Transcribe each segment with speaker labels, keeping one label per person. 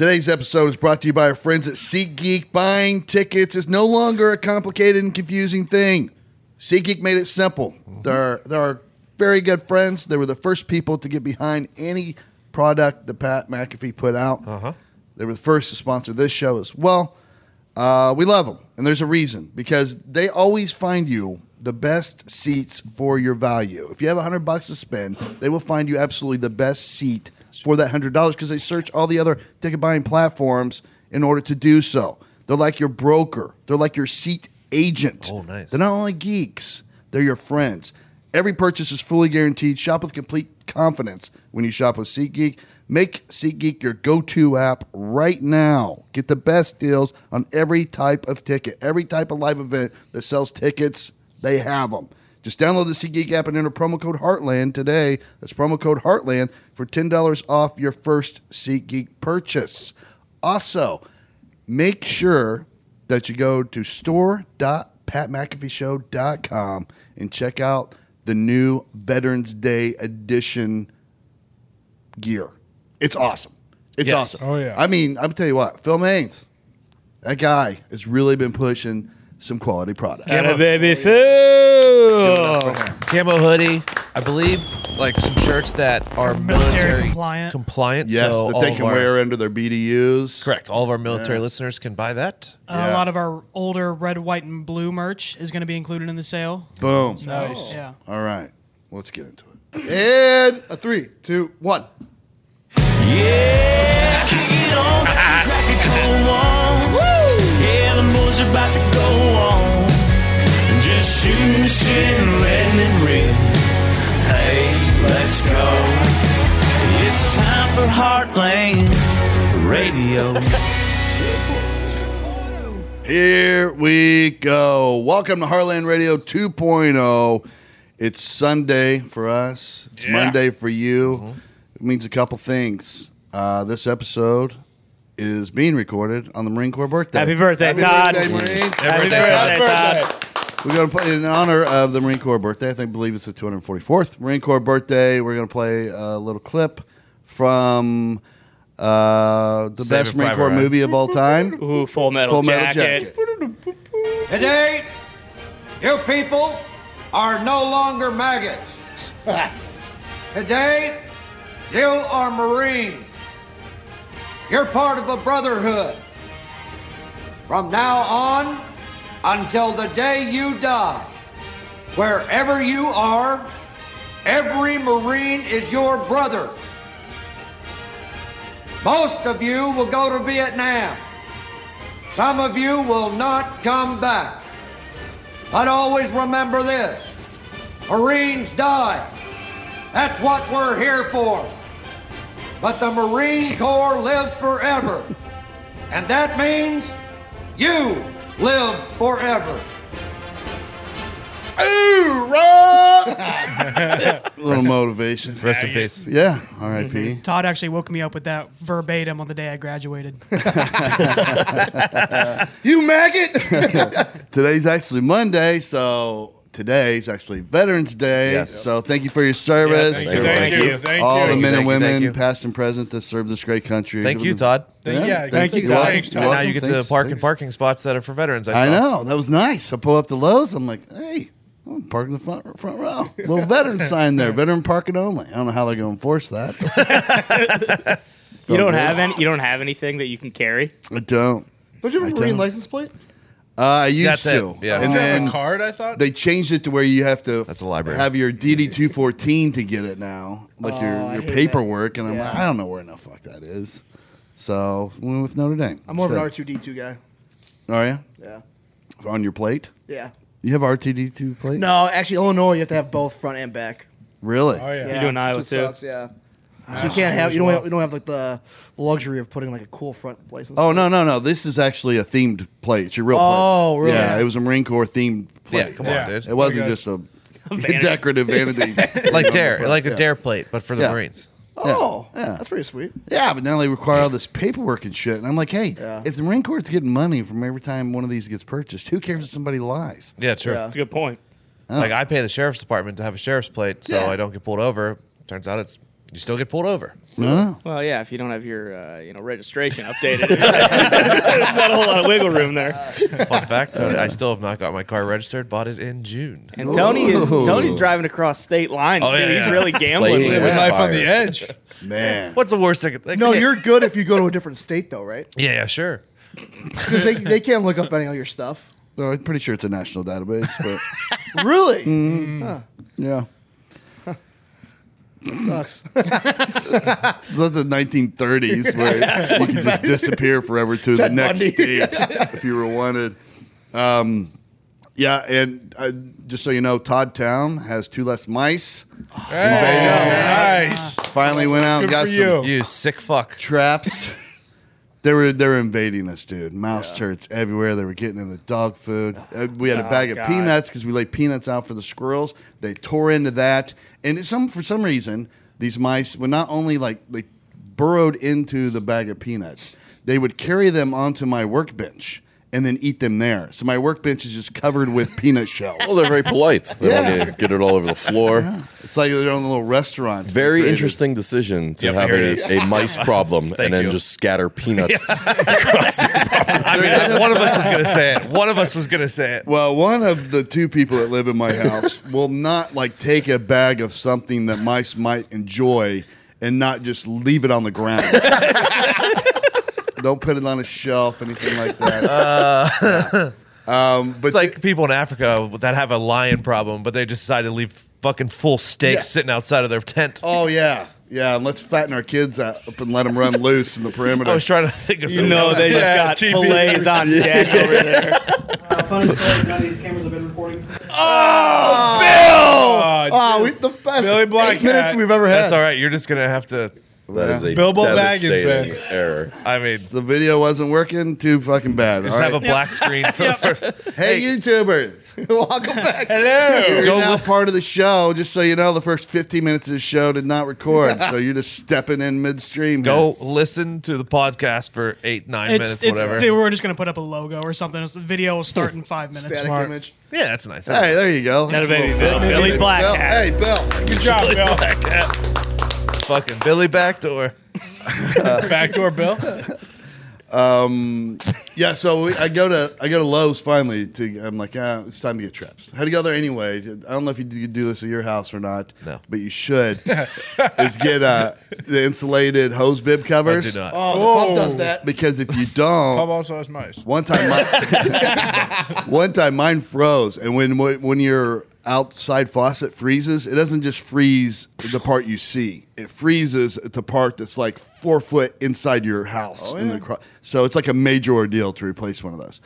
Speaker 1: Today's episode is brought to you by our friends at SeatGeek. Buying tickets is no longer a complicated and confusing thing. SeatGeek made it simple. They're, they're our very good friends. They were the first people to get behind any product that Pat McAfee put out.
Speaker 2: Uh-huh.
Speaker 1: They were the first to sponsor this show as well. Uh, we love them, and there's a reason because they always find you the best seats for your value. If you have a hundred bucks to spend, they will find you absolutely the best seat for that hundred dollars because they search all the other ticket buying platforms in order to do so. They're like your broker. They're like your seat agent.
Speaker 2: Oh, nice.
Speaker 1: They're not only geeks; they're your friends. Every purchase is fully guaranteed. Shop with complete confidence when you shop with SeatGeek. Make SeatGeek your go-to app right now. Get the best deals on every type of ticket, every type of live event that sells tickets. They have them. Just download the SeatGeek app and enter promo code Heartland today. That's promo code Heartland for ten dollars off your first SeatGeek purchase. Also, make sure that you go to store.patmcafeeshow.com and check out the new Veterans Day edition gear. It's awesome. It's
Speaker 2: Yes.
Speaker 1: awesome.
Speaker 3: Oh, yeah.
Speaker 1: I mean, I'm gonna tell you what, Phil Maines, that guy has really been pushing some quality product.
Speaker 4: Get a baby oh, Phil.
Speaker 2: Camo hoodie. I believe like some shirts that are
Speaker 5: Military
Speaker 2: military,
Speaker 5: compliant.
Speaker 2: compliant.
Speaker 1: Yes,
Speaker 2: so
Speaker 1: that they can
Speaker 2: our-
Speaker 1: wear under their BDUs.
Speaker 2: Correct. All of our military listeners can buy that.
Speaker 5: Uh,
Speaker 1: Yeah.
Speaker 5: A lot of our older red, white, and blue merch is going to be included in the sale.
Speaker 1: Boom.
Speaker 3: Nice.
Speaker 5: Yeah.
Speaker 1: All right, let's get into it. And a three, two, one.
Speaker 6: Yeah, And just shooting the shit and letting it rip. Hey, let's go. It's time for Heartland Radio.
Speaker 1: Here we go. Welcome to Heartland Radio 2.0. It's Sunday for us. It's
Speaker 3: Yeah.
Speaker 1: Monday for you. It means a couple things. Uh, this episode is being recorded on the Marine Corps birthday.
Speaker 4: Happy birthday, Todd.
Speaker 1: birthday, Marines.
Speaker 4: Happy
Speaker 2: birthday,
Speaker 4: birthday,
Speaker 2: Todd.
Speaker 4: Todd.
Speaker 1: We're going to play in honor of the Marine Corps birthday. I think believe it's the 244th Marine Corps birthday. We're going to play a little clip from uh, the
Speaker 2: Saving
Speaker 1: best Marine Corps
Speaker 2: Ryan.
Speaker 1: movie of all time,
Speaker 4: Ooh, full metal,
Speaker 1: Full Metal
Speaker 4: jacket.
Speaker 1: Jacket.
Speaker 7: Today, you people are no longer maggots. Today, you are Marine. You're part of a brotherhood. From now on, until the day you die, wherever you are, every Marine is your brother. Most of you will go to Vietnam. Some of you will not come back. But always remember this Marines die. That's what we're here for. But the Marine Corps lives forever. And that means you live forever.
Speaker 1: Ooh, rock! a little motivation.
Speaker 2: Rest in peace.
Speaker 1: Yeah, R.I.P. Mm-hmm.
Speaker 5: Todd actually woke me up with that verbatim on the day I graduated.
Speaker 1: You maggot! Today's actually Monday, so today's actually Veterans Day.
Speaker 2: Yes.
Speaker 1: So thank you for your service.
Speaker 3: Thank you.
Speaker 1: to
Speaker 3: Thank
Speaker 4: Thank
Speaker 3: you.
Speaker 4: you.
Speaker 3: Thank
Speaker 1: all the men
Speaker 2: Thank
Speaker 1: and
Speaker 2: you, thank
Speaker 1: women, past and present, that serve this great country.
Speaker 2: Thank you, Todd.
Speaker 3: Thank- yeah,
Speaker 1: thank
Speaker 3: you,
Speaker 1: you.
Speaker 3: Todd. Thanks,
Speaker 1: welcome.
Speaker 2: And now you get
Speaker 1: Thanks,
Speaker 2: to park in parking spots that are for veterans. I,
Speaker 1: I know that was nice. I pull up to Lowe's. I'm like, hey, I'm parking the front front row. Little veteran sign there. Veteran parking only. I don't know how they're going to enforce that.
Speaker 4: You don't have any. You don't have anything that you can carry.
Speaker 1: I don't.
Speaker 8: Don't you have a
Speaker 1: I
Speaker 8: Marine
Speaker 1: don't.
Speaker 8: license plate?
Speaker 1: Uh, I used
Speaker 2: That's it.
Speaker 1: to.
Speaker 2: Yeah.
Speaker 1: And
Speaker 3: Did
Speaker 1: then
Speaker 3: a card, I thought.
Speaker 1: they changed it to where you have to
Speaker 2: That's a library.
Speaker 1: have your DD two fourteen to get it now, like
Speaker 8: Oh,
Speaker 1: your, your
Speaker 8: hate that.
Speaker 1: paperwork. And I'm
Speaker 8: Yeah.
Speaker 1: like, I don't know where in the fuck that is. So we went with Notre Dame.
Speaker 8: I'm more of an. R2D2 guy.
Speaker 1: Are you
Speaker 8: Yeah.
Speaker 1: on your plate?
Speaker 8: Yeah.
Speaker 1: You have RTD two plate?
Speaker 8: No, actually, Illinois, you have to have both front and back.
Speaker 1: Really?
Speaker 3: oh yeah.
Speaker 8: Yeah.
Speaker 4: doing Iowa,
Speaker 8: that's what
Speaker 4: too?
Speaker 8: Sucks, yeah. So you can't have you don't have, you don't have like the luxury of putting like a cool front license.
Speaker 1: Oh no no no! This is actually a themed plate. It's your real
Speaker 8: Oh,
Speaker 1: plate.
Speaker 8: really?
Speaker 1: Yeah, it was a Marine Corps themed plate.
Speaker 2: Yeah, come
Speaker 3: Yeah.
Speaker 2: on, dude.
Speaker 1: It wasn't just a
Speaker 4: Vanity.
Speaker 1: decorative vanity.
Speaker 2: Like dare, like
Speaker 1: Yeah.
Speaker 2: a dare plate, but for the
Speaker 1: Yeah.
Speaker 2: Marines.
Speaker 8: Oh,
Speaker 1: Yeah.
Speaker 8: that's pretty sweet.
Speaker 1: Yeah, but now they require all this paperwork and shit. And I'm like, hey,
Speaker 8: Yeah.
Speaker 1: if the Marine Corps is getting money from every time one of these gets purchased, who cares if somebody lies?
Speaker 2: Yeah, true.
Speaker 8: Yeah.
Speaker 4: That's a good point.
Speaker 1: Oh.
Speaker 2: Like I pay the sheriff's department to have a sheriff's plate, so
Speaker 1: Yeah.
Speaker 2: I don't get pulled over. Turns out it's You still get pulled over.
Speaker 4: Well, yeah, if you don't have your uh, you know registration updated, not a whole lot of wiggle room there.
Speaker 2: Fun fact: Tony, I still have not got my car registered. Bought it in June.
Speaker 4: And Tony is Tony's driving across state lines.
Speaker 2: Oh,
Speaker 4: too.
Speaker 2: yeah,
Speaker 4: He's
Speaker 2: yeah.
Speaker 4: really gambling
Speaker 3: Playing
Speaker 4: with
Speaker 3: with
Speaker 4: it.
Speaker 9: Life on the edge.
Speaker 1: Man.
Speaker 2: What's the worst thing? Like,
Speaker 8: No,
Speaker 2: yeah,
Speaker 8: you're good if you go to a different state though, right?
Speaker 2: Yeah, yeah, sure.
Speaker 8: Because they, they can't look up any of your stuff.
Speaker 1: No, I'm pretty sure it's a national database, but
Speaker 8: Really?
Speaker 1: yeah.
Speaker 8: That sucks.
Speaker 1: It's not the 1930s where you can just disappear forever to the next
Speaker 8: Bundy.
Speaker 1: state if you were wanted. Um, yeah, and uh, just so you know, Todd Town has two less mice.
Speaker 9: Nice.
Speaker 1: Finally went out and got
Speaker 9: for
Speaker 1: some
Speaker 9: you.
Speaker 2: You sick fuck.
Speaker 1: traps. They were they were invading us, dude. Mouse turds everywhere. They were getting in the dog food. Uh, we had a bag of
Speaker 4: God.
Speaker 1: peanuts because we laid peanuts out for the squirrels. They tore into that, and it- some for some reason these mice would not only like they burrowed into the bag of peanuts, they would carry them onto my workbench and then eat them there. So my workbench is just covered with peanut shells.
Speaker 3: Well, they're very polite. They want to get it all over the floor.
Speaker 1: It's like their own little restaurant.
Speaker 3: Very interesting decision to
Speaker 2: Yep,
Speaker 3: have
Speaker 2: here it is.
Speaker 3: a, a mice problem and then
Speaker 2: you.
Speaker 3: just scatter peanuts across the
Speaker 2: I mean, one of us was gonna say it. One of us was gonna say it.
Speaker 1: Well, one of the two people that live in my house will not like take a bag of something that mice might enjoy and not just leave it on the ground. Don't put it on a shelf, anything like that. Yeah. Um, but
Speaker 2: It's like people in Africa that have a lion problem, but they just decide to leave fucking full steaks
Speaker 1: Yeah.
Speaker 2: sitting outside of their tent.
Speaker 1: oh yeah, yeah. And let's fatten our kids up and let them run loose in the perimeter.
Speaker 2: I was trying to think of
Speaker 4: You
Speaker 2: something.
Speaker 4: know
Speaker 2: else.
Speaker 4: they just
Speaker 9: Yeah,
Speaker 4: got
Speaker 9: TV.
Speaker 4: fillets on deck over there.
Speaker 5: Uh, funny story, none of these cameras have been recording.
Speaker 9: Oh, Bill!
Speaker 8: oh, we, the best
Speaker 9: Billy Black
Speaker 8: eight minutes we've ever had.
Speaker 2: That's all right. You're just gonna have to.
Speaker 3: That is a
Speaker 9: Bilbo Baggins,
Speaker 3: devastating
Speaker 9: man.
Speaker 3: error.
Speaker 2: I mean,
Speaker 1: the video wasn't working. Too fucking bad.
Speaker 2: just
Speaker 1: All
Speaker 2: have
Speaker 1: right.
Speaker 2: a black screen for the first.
Speaker 1: hey, YouTubers.
Speaker 8: Welcome back. Hello.
Speaker 1: You're
Speaker 2: Go
Speaker 1: now
Speaker 2: li-
Speaker 1: part of the show. Just so you know, the first 15 minutes of the show did not record, so you're just stepping in midstream. here.
Speaker 2: Go listen to the podcast for eight, nine
Speaker 5: It's,
Speaker 2: minutes,
Speaker 5: it's,
Speaker 2: whatever.
Speaker 5: they- we're just gonna put up a logo or something. The video will start in five minutes.
Speaker 8: Static
Speaker 9: Smart.
Speaker 8: image.
Speaker 2: Yeah, that's nice.
Speaker 1: Hey, there you go. That's a
Speaker 4: be
Speaker 1: little
Speaker 4: Bill-
Speaker 1: bit.
Speaker 4: Billy Black
Speaker 1: Bill,
Speaker 4: Cat.
Speaker 1: Hey, Bill.
Speaker 9: Good job, Bill.
Speaker 2: Black Cat. Fucking Billy Backdoor.
Speaker 9: Backdoor Bill.
Speaker 1: Yeah, so we, I go to I go to Lowe's finally. To I'm like, ah, it's time to get traps. How had to go there anyway. I don't know if you do, you do this at your house or not.
Speaker 2: No.
Speaker 1: but you should. is get uh, the insulated hose bib
Speaker 2: I
Speaker 1: covers.
Speaker 2: do not.
Speaker 8: Oh, the pump does that.
Speaker 1: Because if you don't, pump
Speaker 9: also has mice.
Speaker 1: one time, my, one time mine froze, and when when your outside faucet freezes, it doesn't just freeze the part you see. It freezes the part that's like four foot inside your house. Oh, in the cro- so it's like a major ordeal to replace one of those.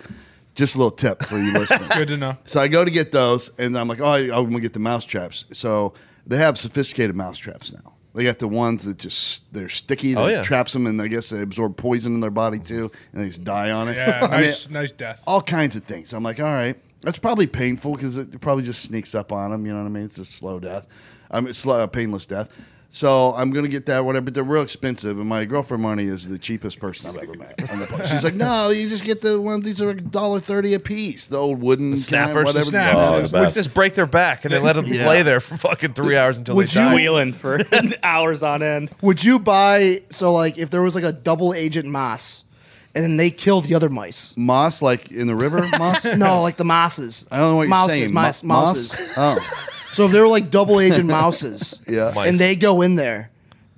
Speaker 1: Just a little tip for you listeners.
Speaker 9: Good to know.
Speaker 1: So I go to get those, and I'm like, oh, I'm gonna get the mouse traps. So they have sophisticated mouse traps now. They got the ones that just they're sticky. Oh, that
Speaker 2: Oh, yeah.
Speaker 1: traps them, and I guess they absorb poison in their body too, and they just die on it.
Speaker 9: Yeah,
Speaker 1: I mean,
Speaker 9: nice, nice death.
Speaker 1: all kinds of things. I'm like, all right, that's probably painful because it probably just sneaks up on them. You know what I mean? It's a slow death. I mean, slow, uh, painless death. So I'm gonna get that, whatever. But they're real expensive, and my girlfriend Marnie is the cheapest person I've ever met. On the place. She's like, no, you just get the ones. These are a dollar thirty a piece. The old wooden kind,
Speaker 2: snappers,
Speaker 1: whatever.
Speaker 2: the
Speaker 9: snappers.
Speaker 3: Oh, the best.
Speaker 2: Just break their back and then let them
Speaker 1: Yeah.
Speaker 2: lay there for fucking three hours until
Speaker 8: Would
Speaker 2: they
Speaker 8: you-
Speaker 2: die.
Speaker 4: Wheeling for hours on end.
Speaker 8: Would you buy so like if there was like a double agent moss, and then they kill the other mice?
Speaker 1: Moss, like in the river, moss.
Speaker 8: No, like the mosses.
Speaker 1: I don't know what you're
Speaker 8: mouses,
Speaker 1: saying.
Speaker 8: Mouse,
Speaker 1: Mo-
Speaker 8: mouses.
Speaker 1: Oh,
Speaker 8: So if they were like double agent mouses,
Speaker 1: yeah.
Speaker 2: Mice.
Speaker 8: and they go in there,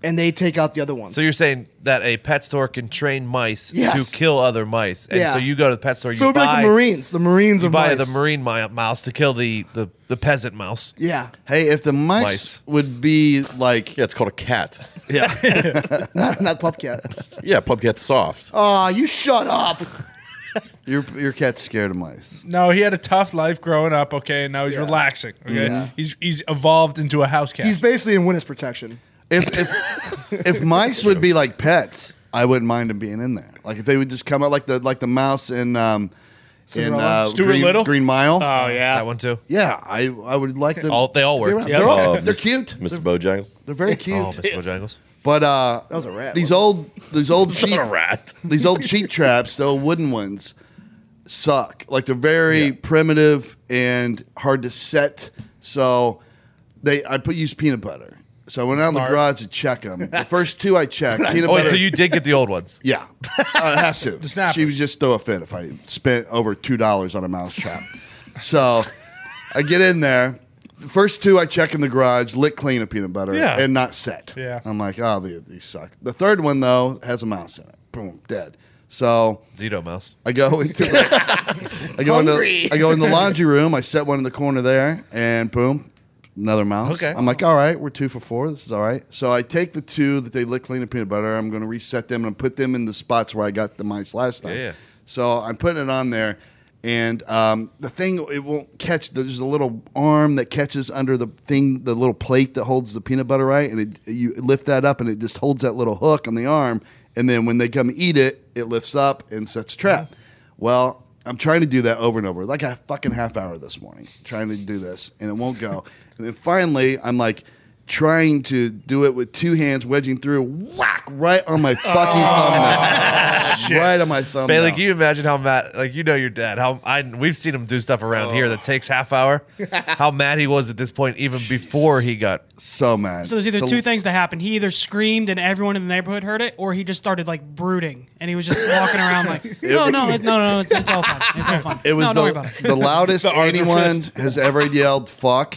Speaker 8: and they take out the other ones.
Speaker 2: So you're saying that a pet store can train mice
Speaker 8: Yes.
Speaker 2: to kill other mice, and
Speaker 8: Yeah.
Speaker 2: so you go to the pet store, you
Speaker 8: so it'd be
Speaker 2: buy,
Speaker 8: like the Marines, the Marines
Speaker 2: you
Speaker 8: of
Speaker 2: buy
Speaker 8: mice.
Speaker 2: the marine mi- mouse to kill the, the, the peasant mouse.
Speaker 8: Yeah,
Speaker 1: Hey, if the mice,
Speaker 2: Mice.
Speaker 1: would be like,
Speaker 3: Yeah, it's called a cat.
Speaker 1: yeah,
Speaker 8: not, not pup cat.
Speaker 3: Yeah, pup cat's soft.
Speaker 8: Aw, you shut up.
Speaker 1: your your cat's scared of mice.
Speaker 9: No, he had a tough life growing up. Okay, and now he's relaxing. Okay, he's he's evolved into a house cat.
Speaker 8: He's basically in witness protection.
Speaker 1: If if if mice would be like pets, I wouldn't mind them being in there. Like if they would just come out like the like the mouse in um in
Speaker 8: Cinderella?
Speaker 1: uh,
Speaker 9: Stuart
Speaker 1: Green,
Speaker 9: Little?
Speaker 1: Green Mile.
Speaker 4: Oh yeah.
Speaker 2: That one too.
Speaker 1: yeah, I I would like them.
Speaker 2: All they all work.
Speaker 1: They're, all,
Speaker 3: Oh,
Speaker 1: they're
Speaker 3: Miss-
Speaker 1: cute.
Speaker 3: Mr.
Speaker 1: They're,
Speaker 3: Bojangles.
Speaker 1: they're very cute.
Speaker 2: Oh, Miss Bojangles.
Speaker 1: But uh,
Speaker 8: That was a rat,
Speaker 1: These old these old cheap
Speaker 3: rat.
Speaker 1: these old cheap traps, the old wooden ones, suck. Like they're very primitive and hard to set. So they I put use peanut butter So I went out in the
Speaker 9: Smart.
Speaker 1: garage to check them. The first two I checked. peanut
Speaker 2: Oh, wait,
Speaker 1: butter-
Speaker 2: so you did get the old ones?
Speaker 1: Yeah, uh, I have to.
Speaker 9: The snappers.
Speaker 1: She would just throw a fit if I spent over two dollars on a mouse trap. so I get in there. The first two I check in the garage, lick clean of peanut butter,
Speaker 2: Yeah.
Speaker 1: and not set.
Speaker 9: Yeah.
Speaker 1: I'm like, oh, these, these suck. The third one though has a mouse in it. Boom, dead. So
Speaker 2: Zito mouse.
Speaker 1: I go into the, I go
Speaker 8: Hungry.
Speaker 1: into I go in the laundry room. I set one in the corner there, and boom, another mouse.
Speaker 2: Okay.
Speaker 1: I'm like, all right, we're two for four. This is all right. So I take the two that they lick clean of peanut butter. I'm going to reset them and put them in the spots where I got the mice last time.
Speaker 2: Yeah, yeah.
Speaker 1: So I'm putting it on there, and um, the thing it won't catch. There's a little arm that catches under the thing, the little plate that holds the peanut butter, right? And it, you lift that up, and it just holds that little hook on the arm. And then when they come eat it, it lifts up and sets a trap. Well, I'm trying to do that over and over, like a fucking half hour this morning, trying to do this, and it won't go. And then finally, I'm like trying to do it with two hands, wedging through, whack right on my fucking oh, thumbnail, right on my thumbnail.
Speaker 2: Bailey, can you imagine how mad? Like you know your dad. How I we've seen him do stuff around here that oh. takes half hour. how mad he was at this point, even before he got.
Speaker 1: so mad.
Speaker 5: So there's either
Speaker 1: The-
Speaker 5: two things that happened. He either screamed and everyone in the neighborhood heard it, or he just started like brooding and he was just walking around like, no, no, it- no, no, it's, it's all fine. It's all fine.
Speaker 1: It was
Speaker 5: no, don't about
Speaker 1: the,
Speaker 5: it.
Speaker 1: the loudest
Speaker 9: The
Speaker 1: anyone
Speaker 9: fist.
Speaker 1: has ever yelled "fuck"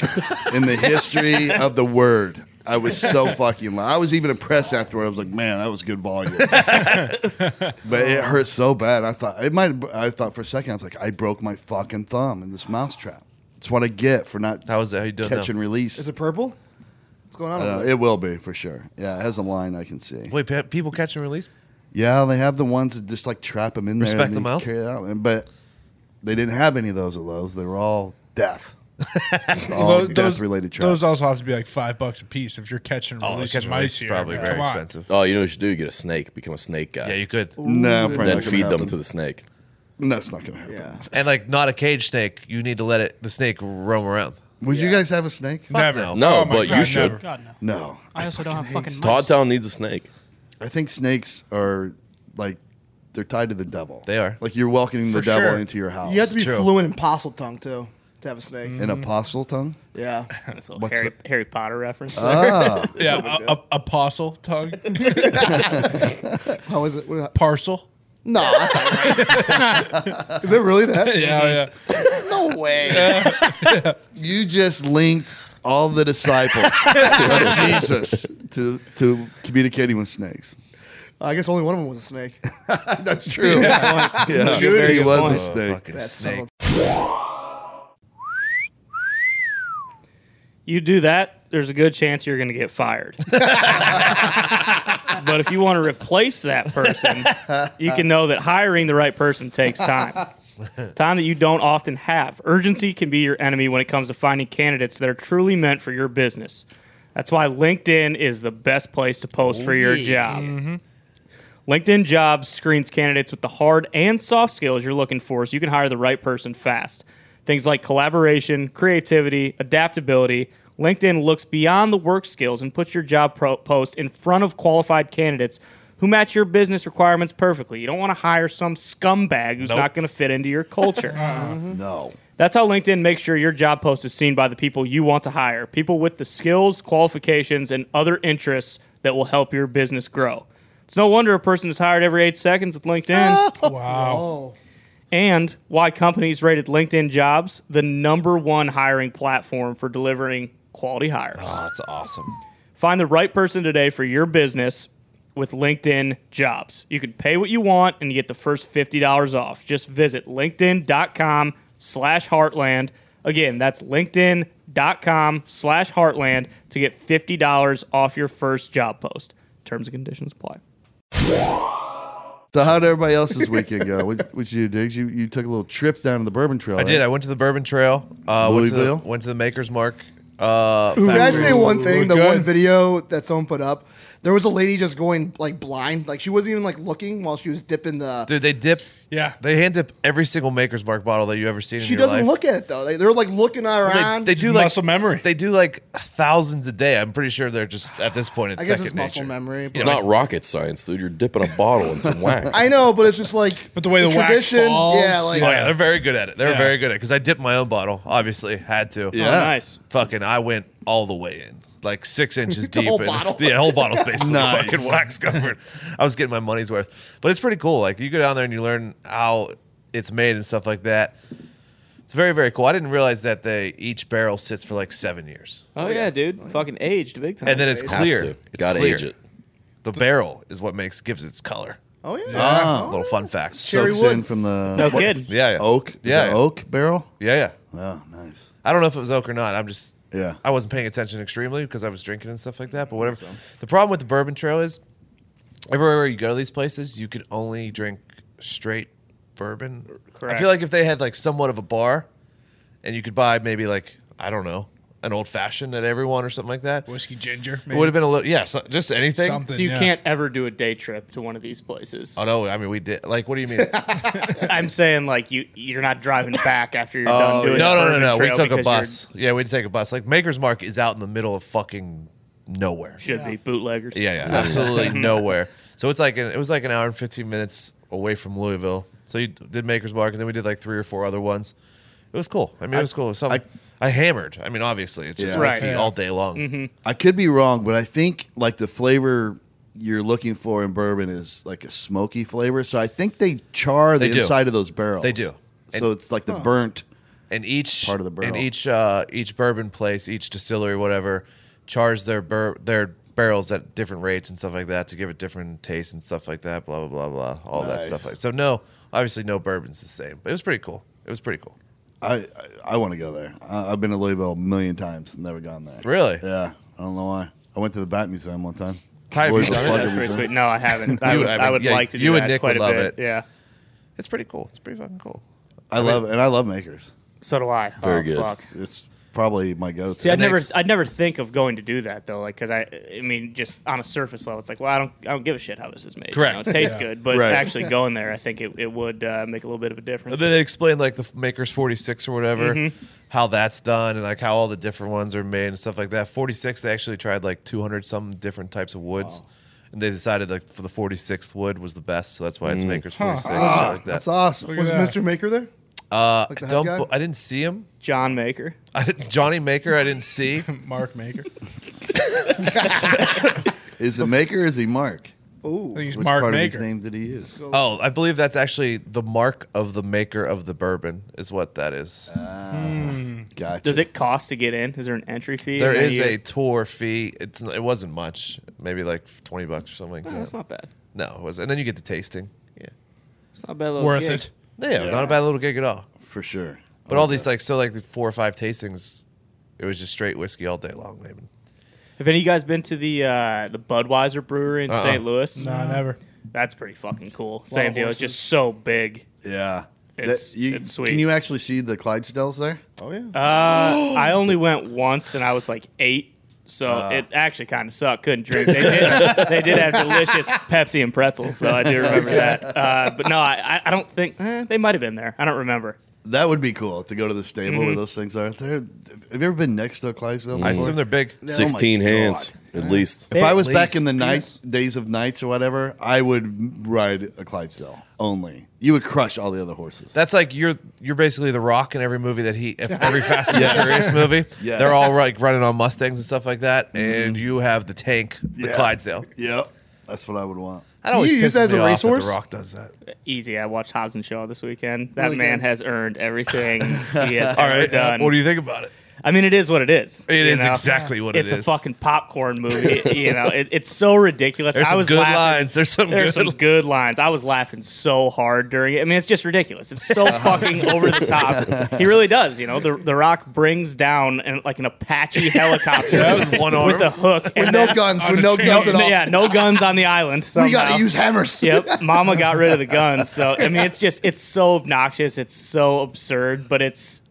Speaker 1: in the history of the word. I was so fucking loud. I was even impressed afterward. I was like, "Man, that was good volume." but it hurt so bad. I thought it might. I thought for a second, I was like, "I broke my fucking thumb in this mousetrap." That's what I get for not
Speaker 2: How was that? How you doing?
Speaker 1: catch
Speaker 2: now?
Speaker 1: and release.
Speaker 8: Is it purple? What's going on?
Speaker 1: Uh, it will be for sure. Yeah, it has a line I can see.
Speaker 2: Wait, pe- people catch and release?
Speaker 1: Yeah, they have the ones that just like trap them in there.
Speaker 2: Respect
Speaker 1: and
Speaker 2: the mouse?
Speaker 1: carry it out. But they didn't have any of those at Lowe's. They were all death. All
Speaker 9: Those-
Speaker 1: death related traps.
Speaker 9: Those also have to be like five bucks a piece if you're catching
Speaker 2: Oh,
Speaker 9: releasing
Speaker 2: catch and
Speaker 9: mice here.
Speaker 2: probably
Speaker 9: Come
Speaker 2: very
Speaker 9: on.
Speaker 2: expensive.
Speaker 3: Oh, you know what you should do? You get a snake, become a snake guy.
Speaker 2: Yeah, you could.
Speaker 1: no, probably
Speaker 3: then
Speaker 1: not gonna
Speaker 3: feed them
Speaker 1: happen.
Speaker 3: to the snake.
Speaker 1: That's not going to happen.
Speaker 8: yeah.
Speaker 2: And like not a cage snake. You need to let it the snake roam around.
Speaker 1: Would you guys have a snake?
Speaker 9: Never.
Speaker 2: no.
Speaker 3: No,
Speaker 9: Oh my
Speaker 3: but you should.
Speaker 9: never.
Speaker 5: God no.
Speaker 1: No.
Speaker 5: I also don't have fucking mice.
Speaker 3: Todd Town needs a snake.
Speaker 1: I think snakes are like they're tied to the devil.
Speaker 2: They are.
Speaker 1: Like you're welcoming the
Speaker 9: For
Speaker 1: devil
Speaker 9: sure.
Speaker 1: into your house.
Speaker 8: You have to be
Speaker 2: True.
Speaker 8: fluent in apostle tongue too to have a snake.
Speaker 1: an apostle tongue.
Speaker 8: Yeah.
Speaker 4: That's a little
Speaker 1: What's
Speaker 4: Harry,
Speaker 1: the-
Speaker 4: Harry Potter reference.
Speaker 1: Ah,
Speaker 9: Yeah, a, a, apostle tongue,
Speaker 8: How is it? What-
Speaker 9: parcel.
Speaker 8: No, that's not right. is it really that?
Speaker 9: Yeah, yeah.
Speaker 8: No way.
Speaker 1: you just linked all the disciples of Jesus to to communicating with snakes.
Speaker 8: I guess only one of them was a snake.
Speaker 1: That's true. Yeah,
Speaker 8: Judy.
Speaker 1: he was
Speaker 8: Point.
Speaker 1: a snake.
Speaker 2: Fucking
Speaker 8: That
Speaker 2: snake.
Speaker 4: You do that, there's a good chance you're going to get fired. but if you want to replace that person, you can know that hiring the right person takes time. Time that you don't often have. Urgency can be your enemy when it comes to finding candidates that are truly meant for your business. That's why LinkedIn is the best place to post for your oh, job. Mm-hmm. LinkedIn Jobs screens candidates with the hard and soft skills you're looking for so you can hire the right person fast. Things like collaboration, creativity, adaptability. LinkedIn looks beyond the work skills and puts your job pro- post in front of qualified candidates who match your business requirements perfectly. You don't want to hire some scumbag who's not going to fit into your culture. Uh-huh. Mm-hmm.
Speaker 1: No.
Speaker 4: That's how LinkedIn makes sure your job post is seen by the people you want to hire people with the skills, qualifications, and other interests that will help your business grow. It's no wonder a person is hired every eight seconds with LinkedIn.
Speaker 9: Wow.
Speaker 8: Oh.
Speaker 4: and why companies rated LinkedIn jobs the number one hiring platform for delivering quality hires.
Speaker 2: Oh, that's awesome.
Speaker 4: Find the right person today for your business with LinkedIn jobs. You can pay what you want and you get the first $50 off. Just visit linkedin.com slash heartland. Again, that's linkedin.com slash heartland to get $50 off your first job post. Terms and conditions apply.
Speaker 1: So how did everybody else's weekend go? What what you do, Digs? You you took a little trip down to the Bourbon Trail.
Speaker 2: I did. I went to the Bourbon Trail. Uh, went to the,
Speaker 1: Louisville?
Speaker 2: went to the Maker's Mark. Uh,
Speaker 8: Can I say one thing? The
Speaker 9: Good.
Speaker 8: one video that someone put up, there was a lady just going like blind, like she wasn't even like looking while she was dipping the.
Speaker 2: Dude, they dip.
Speaker 9: Yeah.
Speaker 2: They hand dip every single Maker's Mark bottle that you ever seen.
Speaker 8: she
Speaker 2: in your
Speaker 8: doesn't
Speaker 2: life.
Speaker 8: look at it though. They, they're like looking around.
Speaker 2: They, they do like
Speaker 9: muscle memory.
Speaker 2: They do like thousands a day. I'm pretty sure they're just at this point. It's
Speaker 8: I guess
Speaker 2: second
Speaker 8: it's muscle
Speaker 2: nature.
Speaker 8: memory.
Speaker 3: It's
Speaker 8: but-
Speaker 3: not rocket science, dude. You're dipping a bottle in some wax.
Speaker 8: I know, but it's just like.
Speaker 9: But the way the wax falls,
Speaker 8: yeah, like
Speaker 2: Oh yeah, they're very good at it. They're
Speaker 9: Yeah.
Speaker 2: very good at it because I dipped my own bottle. Obviously, had to.
Speaker 1: Yeah.
Speaker 4: Oh, nice.
Speaker 2: Fucking, I went all the way in. Like six inches
Speaker 8: The
Speaker 2: deep.
Speaker 8: whole
Speaker 2: and-
Speaker 8: bottle.
Speaker 2: Yeah, whole bottle's basically
Speaker 1: Nice.
Speaker 2: fucking wax covered. I was getting my money's worth, but it's pretty cool. Like you go down there and you learn how it's made and stuff like that. It's very very cool. I didn't realize that they each barrel sits for like seven years,
Speaker 4: Oh yeah, dude, fucking aged big time.
Speaker 2: and then it's
Speaker 3: Has
Speaker 2: clear.
Speaker 3: to.
Speaker 2: It's
Speaker 3: Gotta
Speaker 2: clear.
Speaker 3: age it.
Speaker 2: The barrel is what makes gives its color.
Speaker 8: Oh yeah.
Speaker 1: Ah,
Speaker 2: Little fun fact.
Speaker 8: Cherry
Speaker 1: soaks
Speaker 8: wood.
Speaker 1: in from the
Speaker 4: no
Speaker 1: what-
Speaker 4: kidding.
Speaker 2: Yeah, yeah.
Speaker 1: oak.
Speaker 2: Yeah,
Speaker 1: that
Speaker 2: yeah.
Speaker 1: oak barrel.
Speaker 2: Yeah, yeah.
Speaker 1: Oh, nice.
Speaker 2: I don't know if it was oak or not. I'm just
Speaker 1: Yeah.
Speaker 2: I wasn't paying attention extremely because I was drinking and stuff like that. But whatever. The problem with the bourbon trail is everywhere you go to these places, you can only drink straight bourbon. I feel like if they had like somewhat of a bar, and you could buy maybe like I don't know an old fashioned at everyone or something like that,
Speaker 9: Whiskey ginger.
Speaker 2: It would have been a little yeah, uh, so, just anything.
Speaker 9: Something.
Speaker 4: So you
Speaker 9: yeah.
Speaker 4: can't ever do a day trip to one of these places.
Speaker 2: Oh no, I mean we did. Like, what do you mean?
Speaker 4: I'm saying like you you're not driving back after you're done oh, doing
Speaker 2: no,
Speaker 4: the
Speaker 2: no, no, no. We took a bus. Yeah, we did take a bus. Like Maker's Mark is out in the middle of fucking nowhere.
Speaker 4: you're- Should be bootleggers.
Speaker 2: Yeah, yeah, absolutely nowhere. So it's like an, it was like an hour and fifteen minutes away from Louisville. So you did Maker's Mark, and then we did like three or four other ones. It was cool. I mean, it was cool. It was something. I, hammered. I mean, obviously, it's just
Speaker 1: Yeah.
Speaker 2: whiskey
Speaker 9: Right.
Speaker 2: all day long.
Speaker 1: I could be wrong, but I think like the flavor you're looking for in bourbon is like a smoky flavor. So I think they char the
Speaker 2: They do.
Speaker 1: inside of those barrels.
Speaker 2: They do.
Speaker 1: So it's like the burnt.
Speaker 2: And each
Speaker 1: Part of the barrel.
Speaker 2: and each uh, each bourbon place, each distillery, whatever, chars their bur- their barrels at different rates and stuff like that to give it different taste and stuff like that. Blah blah blah blah. All that
Speaker 1: Nice.
Speaker 2: stuff like. So no, obviously no bourbon's the same, but it was pretty cool. It was pretty cool.
Speaker 1: I I, I want to go there. I, I've been to Louisville a million times, never gone there.
Speaker 2: Really?
Speaker 1: Yeah, I don't know why. I went to the Bat Museum one time.
Speaker 2: Have you done it?
Speaker 1: Slugger
Speaker 4: That's pretty
Speaker 1: Museum.
Speaker 4: sweet. No, I haven't. I
Speaker 2: You-
Speaker 4: would,
Speaker 2: I
Speaker 4: I
Speaker 2: mean,
Speaker 4: would
Speaker 2: yeah,
Speaker 4: like to do
Speaker 2: you and
Speaker 4: that
Speaker 2: Nick
Speaker 4: quite
Speaker 2: would
Speaker 4: a
Speaker 2: love
Speaker 4: bit.
Speaker 2: it.
Speaker 4: Yeah.
Speaker 2: It's pretty cool. It's pretty fucking cool.
Speaker 1: I love it, and I love makers.
Speaker 4: So do I.
Speaker 3: Very
Speaker 4: oh,
Speaker 3: good.
Speaker 4: Fuck.
Speaker 1: It's probably my go-to.
Speaker 4: See, I'd
Speaker 2: And
Speaker 4: never,
Speaker 2: next-
Speaker 4: I'd never think of going to do that though, like, because I, I mean, just on a surface level, it's like, well, I don't, I don't give a shit how this is made. you
Speaker 2: Correct.
Speaker 4: know, it tastes good, but
Speaker 1: Right.
Speaker 4: actually going there, I think it, it would uh, make a little bit of a
Speaker 2: And
Speaker 4: difference.
Speaker 2: then they explained like the Maker's 46 or whatever,
Speaker 4: Mm-hmm.
Speaker 2: how that's done and like how all the different ones are made and stuff like that. 46, they actually tried like 200 some different types of woods. And they decided like for the 46th wood was the best, so that's why it's Maker's 46. shit like that.
Speaker 1: That's awesome.
Speaker 8: Was
Speaker 9: that.
Speaker 8: Mr. Maker there?
Speaker 2: Uh,
Speaker 8: Like the
Speaker 2: don't,
Speaker 8: guy?
Speaker 2: bu- I didn't see him.
Speaker 4: John Maker.
Speaker 2: I didn't, Johnny Maker, I didn't see.
Speaker 9: Mark Maker.
Speaker 1: Is it Maker or is he Mark?
Speaker 8: Ooh.
Speaker 9: I think he's
Speaker 1: Which
Speaker 9: Mark
Speaker 1: part of his
Speaker 9: Maker.
Speaker 1: name did he use?
Speaker 2: Oh, I believe that's actually the mark of the maker of the bourbon, is what that is.
Speaker 1: Gotcha.
Speaker 4: Does it cost to get in? Is there an entry fee?
Speaker 2: there
Speaker 4: And then
Speaker 2: is
Speaker 4: you-
Speaker 2: a tour fee. It's it wasn't much, maybe like 20 bucks or something like
Speaker 4: Oh,
Speaker 2: that.
Speaker 4: that's not bad.
Speaker 2: No, it was, and then you get the tasting. Yeah.
Speaker 4: It's not a bad. Little
Speaker 9: Worth
Speaker 4: gig.
Speaker 9: it.
Speaker 2: Yeah, not a bad little gig at all.
Speaker 1: for sure?
Speaker 2: But all these like so like the four or five tastings, it was just straight whiskey all day long. Maybe.
Speaker 4: Have any of you guys been to the uh, the Budweiser Brewery in
Speaker 2: Uh-uh.
Speaker 4: St. Louis?
Speaker 9: No, never.
Speaker 4: That's pretty fucking cool. Same
Speaker 9: of
Speaker 4: deal. It's
Speaker 9: horses.
Speaker 4: just so big.
Speaker 1: Yeah.
Speaker 4: It's-
Speaker 1: That- you-
Speaker 4: it's sweet.
Speaker 1: Can you actually see the Clydesdales there?
Speaker 8: Oh yeah.
Speaker 4: Uh, I only went once, and I was like eight, so
Speaker 1: Uh.
Speaker 4: it actually kind of sucked. Couldn't drink. They did, they did have delicious Pepsi and pretzels, though. I do remember that. Uh, but no, I, I don't think eh, they might have been there. I don't remember.
Speaker 1: That would be cool to go to the stable
Speaker 4: Mm-hmm.
Speaker 1: where those things are. There. Have you ever been next to a Clydesdale?
Speaker 2: I
Speaker 1: before?
Speaker 2: assume they're big.
Speaker 1: Oh my
Speaker 3: 16 hands,
Speaker 1: God.
Speaker 3: at least.
Speaker 1: If I was back in the knight days of knights or whatever, I would ride a Clydesdale only. You would crush all the other horses.
Speaker 2: That's like you're you're basically the Rock in every movie that he if every Fast and Furious movie.
Speaker 1: Yeah.
Speaker 2: They're all like running on Mustangs and stuff like that, and you have the tank, the
Speaker 1: Yeah.
Speaker 2: Clydesdale.
Speaker 1: yep, that's what I would want.
Speaker 2: That always
Speaker 8: You use
Speaker 2: pisses
Speaker 8: that as a
Speaker 2: me off
Speaker 8: racehorse?
Speaker 2: The Rock does that.
Speaker 4: Easy. I watched Hobbs and Shaw this weekend. That
Speaker 8: Really
Speaker 4: man
Speaker 8: good.
Speaker 4: has earned everything he has
Speaker 2: All
Speaker 4: ever
Speaker 2: right,
Speaker 4: done.
Speaker 2: what do you think about it?
Speaker 4: I mean, it is what it is.
Speaker 2: It is
Speaker 4: know?
Speaker 2: exactly what it's
Speaker 4: it's
Speaker 2: is.
Speaker 4: a fucking popcorn movie. you know, it, it's so ridiculous.
Speaker 2: There's
Speaker 4: I
Speaker 2: some
Speaker 4: was
Speaker 2: good
Speaker 4: laughing.
Speaker 2: lines. There's some
Speaker 4: There's
Speaker 2: good.
Speaker 4: some good lines. I was laughing so hard during it. I mean, it's just ridiculous. It's so fucking over the top. He really does. You know, the the Rock brings down an, like an Apache helicopter
Speaker 2: That was one
Speaker 4: with
Speaker 2: arm.
Speaker 4: a hook.
Speaker 8: With
Speaker 4: and
Speaker 8: no
Speaker 4: then-
Speaker 8: guns. With no guns at all.
Speaker 4: yeah, no guns on the island.
Speaker 8: We got to use hammers.
Speaker 4: Yep, Mama got rid of the guns. So I mean, it's just it's so obnoxious. It's so absurd, but it's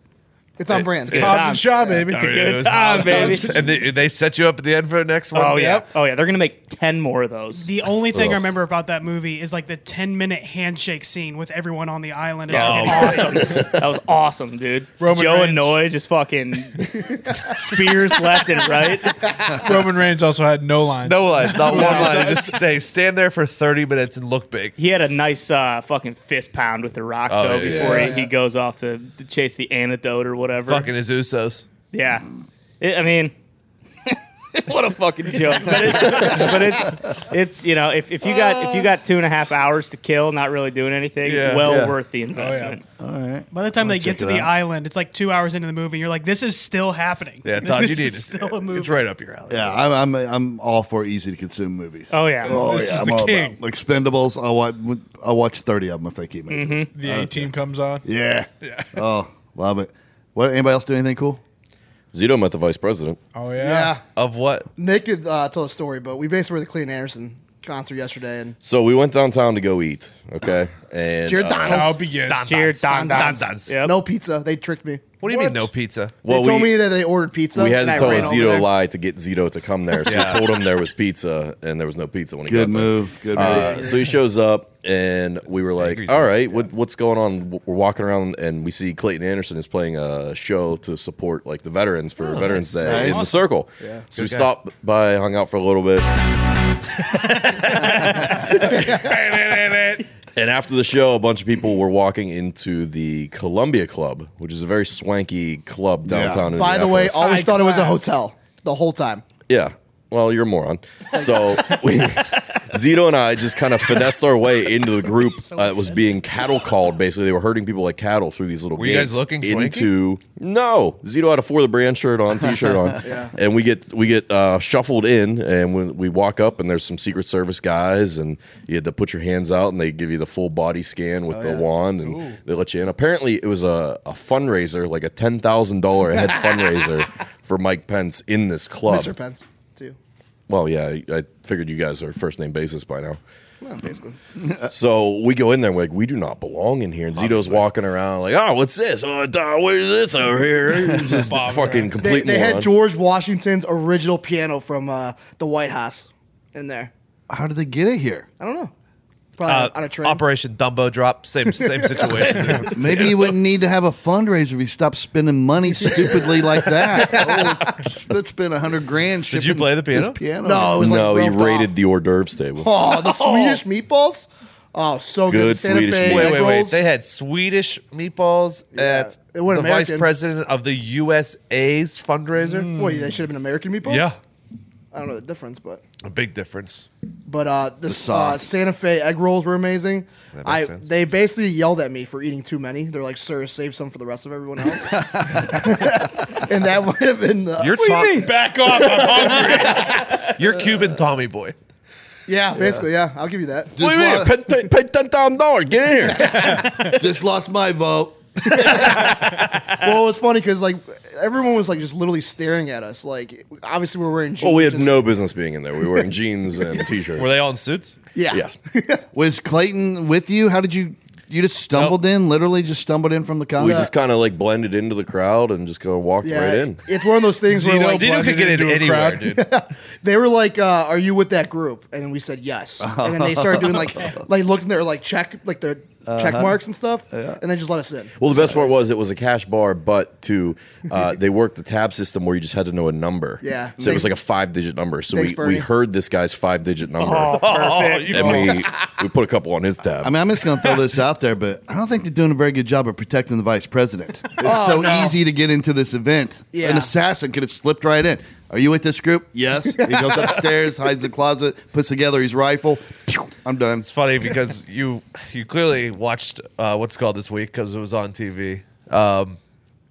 Speaker 8: It's on brand.
Speaker 4: good
Speaker 9: Hobbs
Speaker 4: time.
Speaker 9: and Shaw, baby.
Speaker 4: It's a good time, baby.
Speaker 2: And they, they set you up at the end for the next one.
Speaker 4: Oh yeah,
Speaker 9: Yep.
Speaker 4: oh yeah. They're gonna make ten more of those.
Speaker 5: The only thing I remember about that movie is like the 10 minute handshake scene with everyone on the island.
Speaker 4: That
Speaker 2: Oh,
Speaker 4: was awesome. that was awesome, dude.
Speaker 9: Roman
Speaker 4: Joe
Speaker 9: Reigns.
Speaker 4: and Noy just fucking spears left and right.
Speaker 9: Roman Reigns also had no lines.
Speaker 2: No lines, not one line. They Just they stand there for 30 minutes and look big.
Speaker 4: He had a nice uh, fucking fist pound with the Rock
Speaker 2: Oh,
Speaker 4: though
Speaker 2: yeah.
Speaker 4: before
Speaker 9: Yeah.
Speaker 4: he, he goes off to, to chase the antidote or whatever.
Speaker 2: Fucking his Usos.
Speaker 4: yeah. It- I mean, what a fucking joke. But it's, but it's it's you know if, if you got if you got two and a half hours to kill, not really doing anything,
Speaker 2: Yeah.
Speaker 4: well
Speaker 1: Yeah.
Speaker 4: worth the investment. Oh, all right.
Speaker 5: By the time they get to
Speaker 1: it
Speaker 5: the
Speaker 1: out.
Speaker 5: island, it's like two hours into the movie, and you're like, "This is still happening."
Speaker 2: Yeah, Todd, you
Speaker 5: This
Speaker 2: need
Speaker 5: is
Speaker 2: to.
Speaker 5: still a movie.
Speaker 2: It's right up your alley.
Speaker 1: Yeah, I'm, I'm I'm all for easy to consume movies.
Speaker 4: Oh yeah.
Speaker 1: Oh,
Speaker 9: This
Speaker 1: yeah,
Speaker 9: is
Speaker 1: I'm
Speaker 9: the
Speaker 1: all
Speaker 9: king.
Speaker 1: about Expendables. I'll watch. I'll watch thirty of them if they keep making. Mm-hmm. them.
Speaker 9: The A team comes on.
Speaker 1: Yeah.
Speaker 9: Yeah.
Speaker 1: Oh, love it. What? Anybody else do anything cool?
Speaker 3: Zito met the vice president.
Speaker 9: Oh
Speaker 8: Yeah.
Speaker 9: yeah.
Speaker 2: Of what?
Speaker 8: Nick could uh, tell a story, but we basically were the Clayton Anderson concert yesterday, and
Speaker 3: So we went downtown to go eat. Okay, and
Speaker 8: Jared
Speaker 3: uh,
Speaker 8: Donald.
Speaker 9: How it begins.
Speaker 4: Cheers, Don
Speaker 8: Don
Speaker 4: Don's.
Speaker 8: Don's.
Speaker 4: Yep.
Speaker 8: no pizza. They tricked me.
Speaker 2: What do you mean no pizza?
Speaker 3: well,
Speaker 8: they told
Speaker 3: we,
Speaker 8: me that they ordered pizza.
Speaker 3: we had
Speaker 8: and
Speaker 3: to
Speaker 8: I
Speaker 3: tell a
Speaker 8: ran over
Speaker 3: Zito
Speaker 8: there.
Speaker 3: lie to get Zito to come there. So
Speaker 2: Yeah.
Speaker 3: we told him there was pizza, and there was no pizza when he
Speaker 1: Good
Speaker 3: got there.
Speaker 1: move. Good move.
Speaker 3: Uh, so he shows up, and we were like,
Speaker 2: Angry
Speaker 3: "All
Speaker 2: Zito,
Speaker 3: right, what, what's going on?" We're walking around, and we see Clayton Anderson is playing a show to support like the veterans for Veterans Day in the Circle.
Speaker 8: Yeah.
Speaker 3: So we
Speaker 2: guy.
Speaker 3: stopped by, hung out for a little bit, and after the show, a bunch of people were walking into the Columbia Club, which is a very swanky club downtown.
Speaker 8: By the way,
Speaker 3: Indianapolis.
Speaker 8: always
Speaker 5: High
Speaker 8: thought it was a
Speaker 5: class.
Speaker 8: hotel the whole time.
Speaker 3: Yeah. Well, you're a moron. So we, Zito and I just kind of finessed our way into the group that was being cattle called. Basically, they were herding people like cattle through these little
Speaker 2: Were you guys looking swanky?
Speaker 3: into no. Zito had a for the brand shirt on, t-shirt on,
Speaker 8: Yeah.
Speaker 3: and we get we get uh, shuffled in, and when we walk up, and there's some Secret Service guys, and you had to put your hands out, and they give you the full body scan with the
Speaker 8: yeah.
Speaker 3: wand, and they let you in. Apparently, it was a, a fundraiser, like a ten thousand dollar head fundraiser for Mike Pence in this club.
Speaker 8: Mr. Pence, too.
Speaker 3: Well, yeah, I I figured you guys are first name basis by now.
Speaker 8: Well, basically.
Speaker 3: So we go in there, and we're like, we do not belong in here. And Zito's walking around like, oh, what's this? Oh, duh, what is this over here? It's just
Speaker 9: Bob
Speaker 3: fucking
Speaker 9: around.
Speaker 8: They,
Speaker 3: complete
Speaker 8: they
Speaker 3: moron.
Speaker 8: had George Washington's original piano from uh, the White House in there.
Speaker 1: How did they get it here?
Speaker 8: I don't know. Probably
Speaker 2: Uh,
Speaker 8: on a train.
Speaker 2: Operation Dumbo Drop. Same same situation.
Speaker 1: Maybe you wouldn't need to have a fundraiser if you stopped spending money stupidly like that. Oh, let's spend a hundred grand.
Speaker 2: Did you play the piano?
Speaker 1: piano?
Speaker 8: No, it was like
Speaker 3: no, he
Speaker 8: roped
Speaker 3: raided
Speaker 8: off.
Speaker 3: the hors d'oeuvres table.
Speaker 8: Oh, the Swedish meatballs. Oh, so good.
Speaker 3: Good
Speaker 8: Santa
Speaker 3: Swedish
Speaker 8: Fe
Speaker 3: meatballs.
Speaker 2: Wait, wait, wait.
Speaker 8: rolls.
Speaker 2: They had Swedish meatballs at
Speaker 8: It
Speaker 2: the
Speaker 8: wasn't
Speaker 2: vice
Speaker 8: American.
Speaker 2: president of the USA's fundraiser.
Speaker 8: Wait, they should have been American meatballs.
Speaker 2: Yeah,
Speaker 8: I don't know the difference, but
Speaker 2: a big difference.
Speaker 8: but uh, the, uh,
Speaker 1: sauce.
Speaker 8: Santa Fe egg rolls were amazing.
Speaker 2: That makes
Speaker 8: I
Speaker 2: sense.
Speaker 8: they basically yelled at me for eating too many. They're like, "Sir, save some for the rest of everyone else." and that might have been the
Speaker 2: You're
Speaker 9: What
Speaker 2: Tom-
Speaker 9: Back off! I'm hungry.
Speaker 2: You're Cuban Tommy boy.
Speaker 8: yeah, basically yeah. I'll give you that.
Speaker 3: What do you mean? Pay, pay ten thousand dollars. Get in here.
Speaker 1: Just lost my vote.
Speaker 8: well, it was funny because like everyone was like just literally staring at us. Like obviously we're wearing jeans.
Speaker 3: well, we had
Speaker 8: just-
Speaker 3: no business being in there. We were wearing jeans and t-shirts.
Speaker 2: Were they all in suits?
Speaker 8: Yeah.
Speaker 3: Yes.
Speaker 1: Was Clayton with you? How did you? You just stumbled in, literally just stumbled in from the
Speaker 3: We
Speaker 1: concert.
Speaker 3: just kind of like blended into the crowd and just kind of walked
Speaker 8: Yeah,
Speaker 3: right in.
Speaker 8: it's one of those things where
Speaker 9: Zito
Speaker 8: like
Speaker 2: Zito could get in
Speaker 9: into a
Speaker 2: anywhere,
Speaker 9: crowd.
Speaker 2: dude.
Speaker 8: they were like, uh, "Are you with that group?" And then we said yes. And then they started doing like, like looking there, like check, like their check marks and stuff, and they just let us in.
Speaker 3: Well, the best part was it was a cash bar, but to uh, they worked the tab system where you just had to know a number.
Speaker 8: Yeah.
Speaker 3: So it was like a five digit number. So
Speaker 8: Thanks,
Speaker 3: we,
Speaker 8: Bernie.
Speaker 3: we heard this guy's five digit number.
Speaker 4: Perfect.
Speaker 3: and we we put a couple on his tab.
Speaker 1: I mean, I'm just going to throw this out there, but I don't think they're doing a very good job of protecting the vice president. It's so
Speaker 8: no.
Speaker 1: easy to get into this event.
Speaker 8: Yeah.
Speaker 1: An assassin could have slipped right in. Are you with this group? Yes. He goes upstairs, hides in the closet, puts together his rifle. I'm done.
Speaker 2: It's funny because you you clearly watched uh, what's called this week because it was on TV. Um,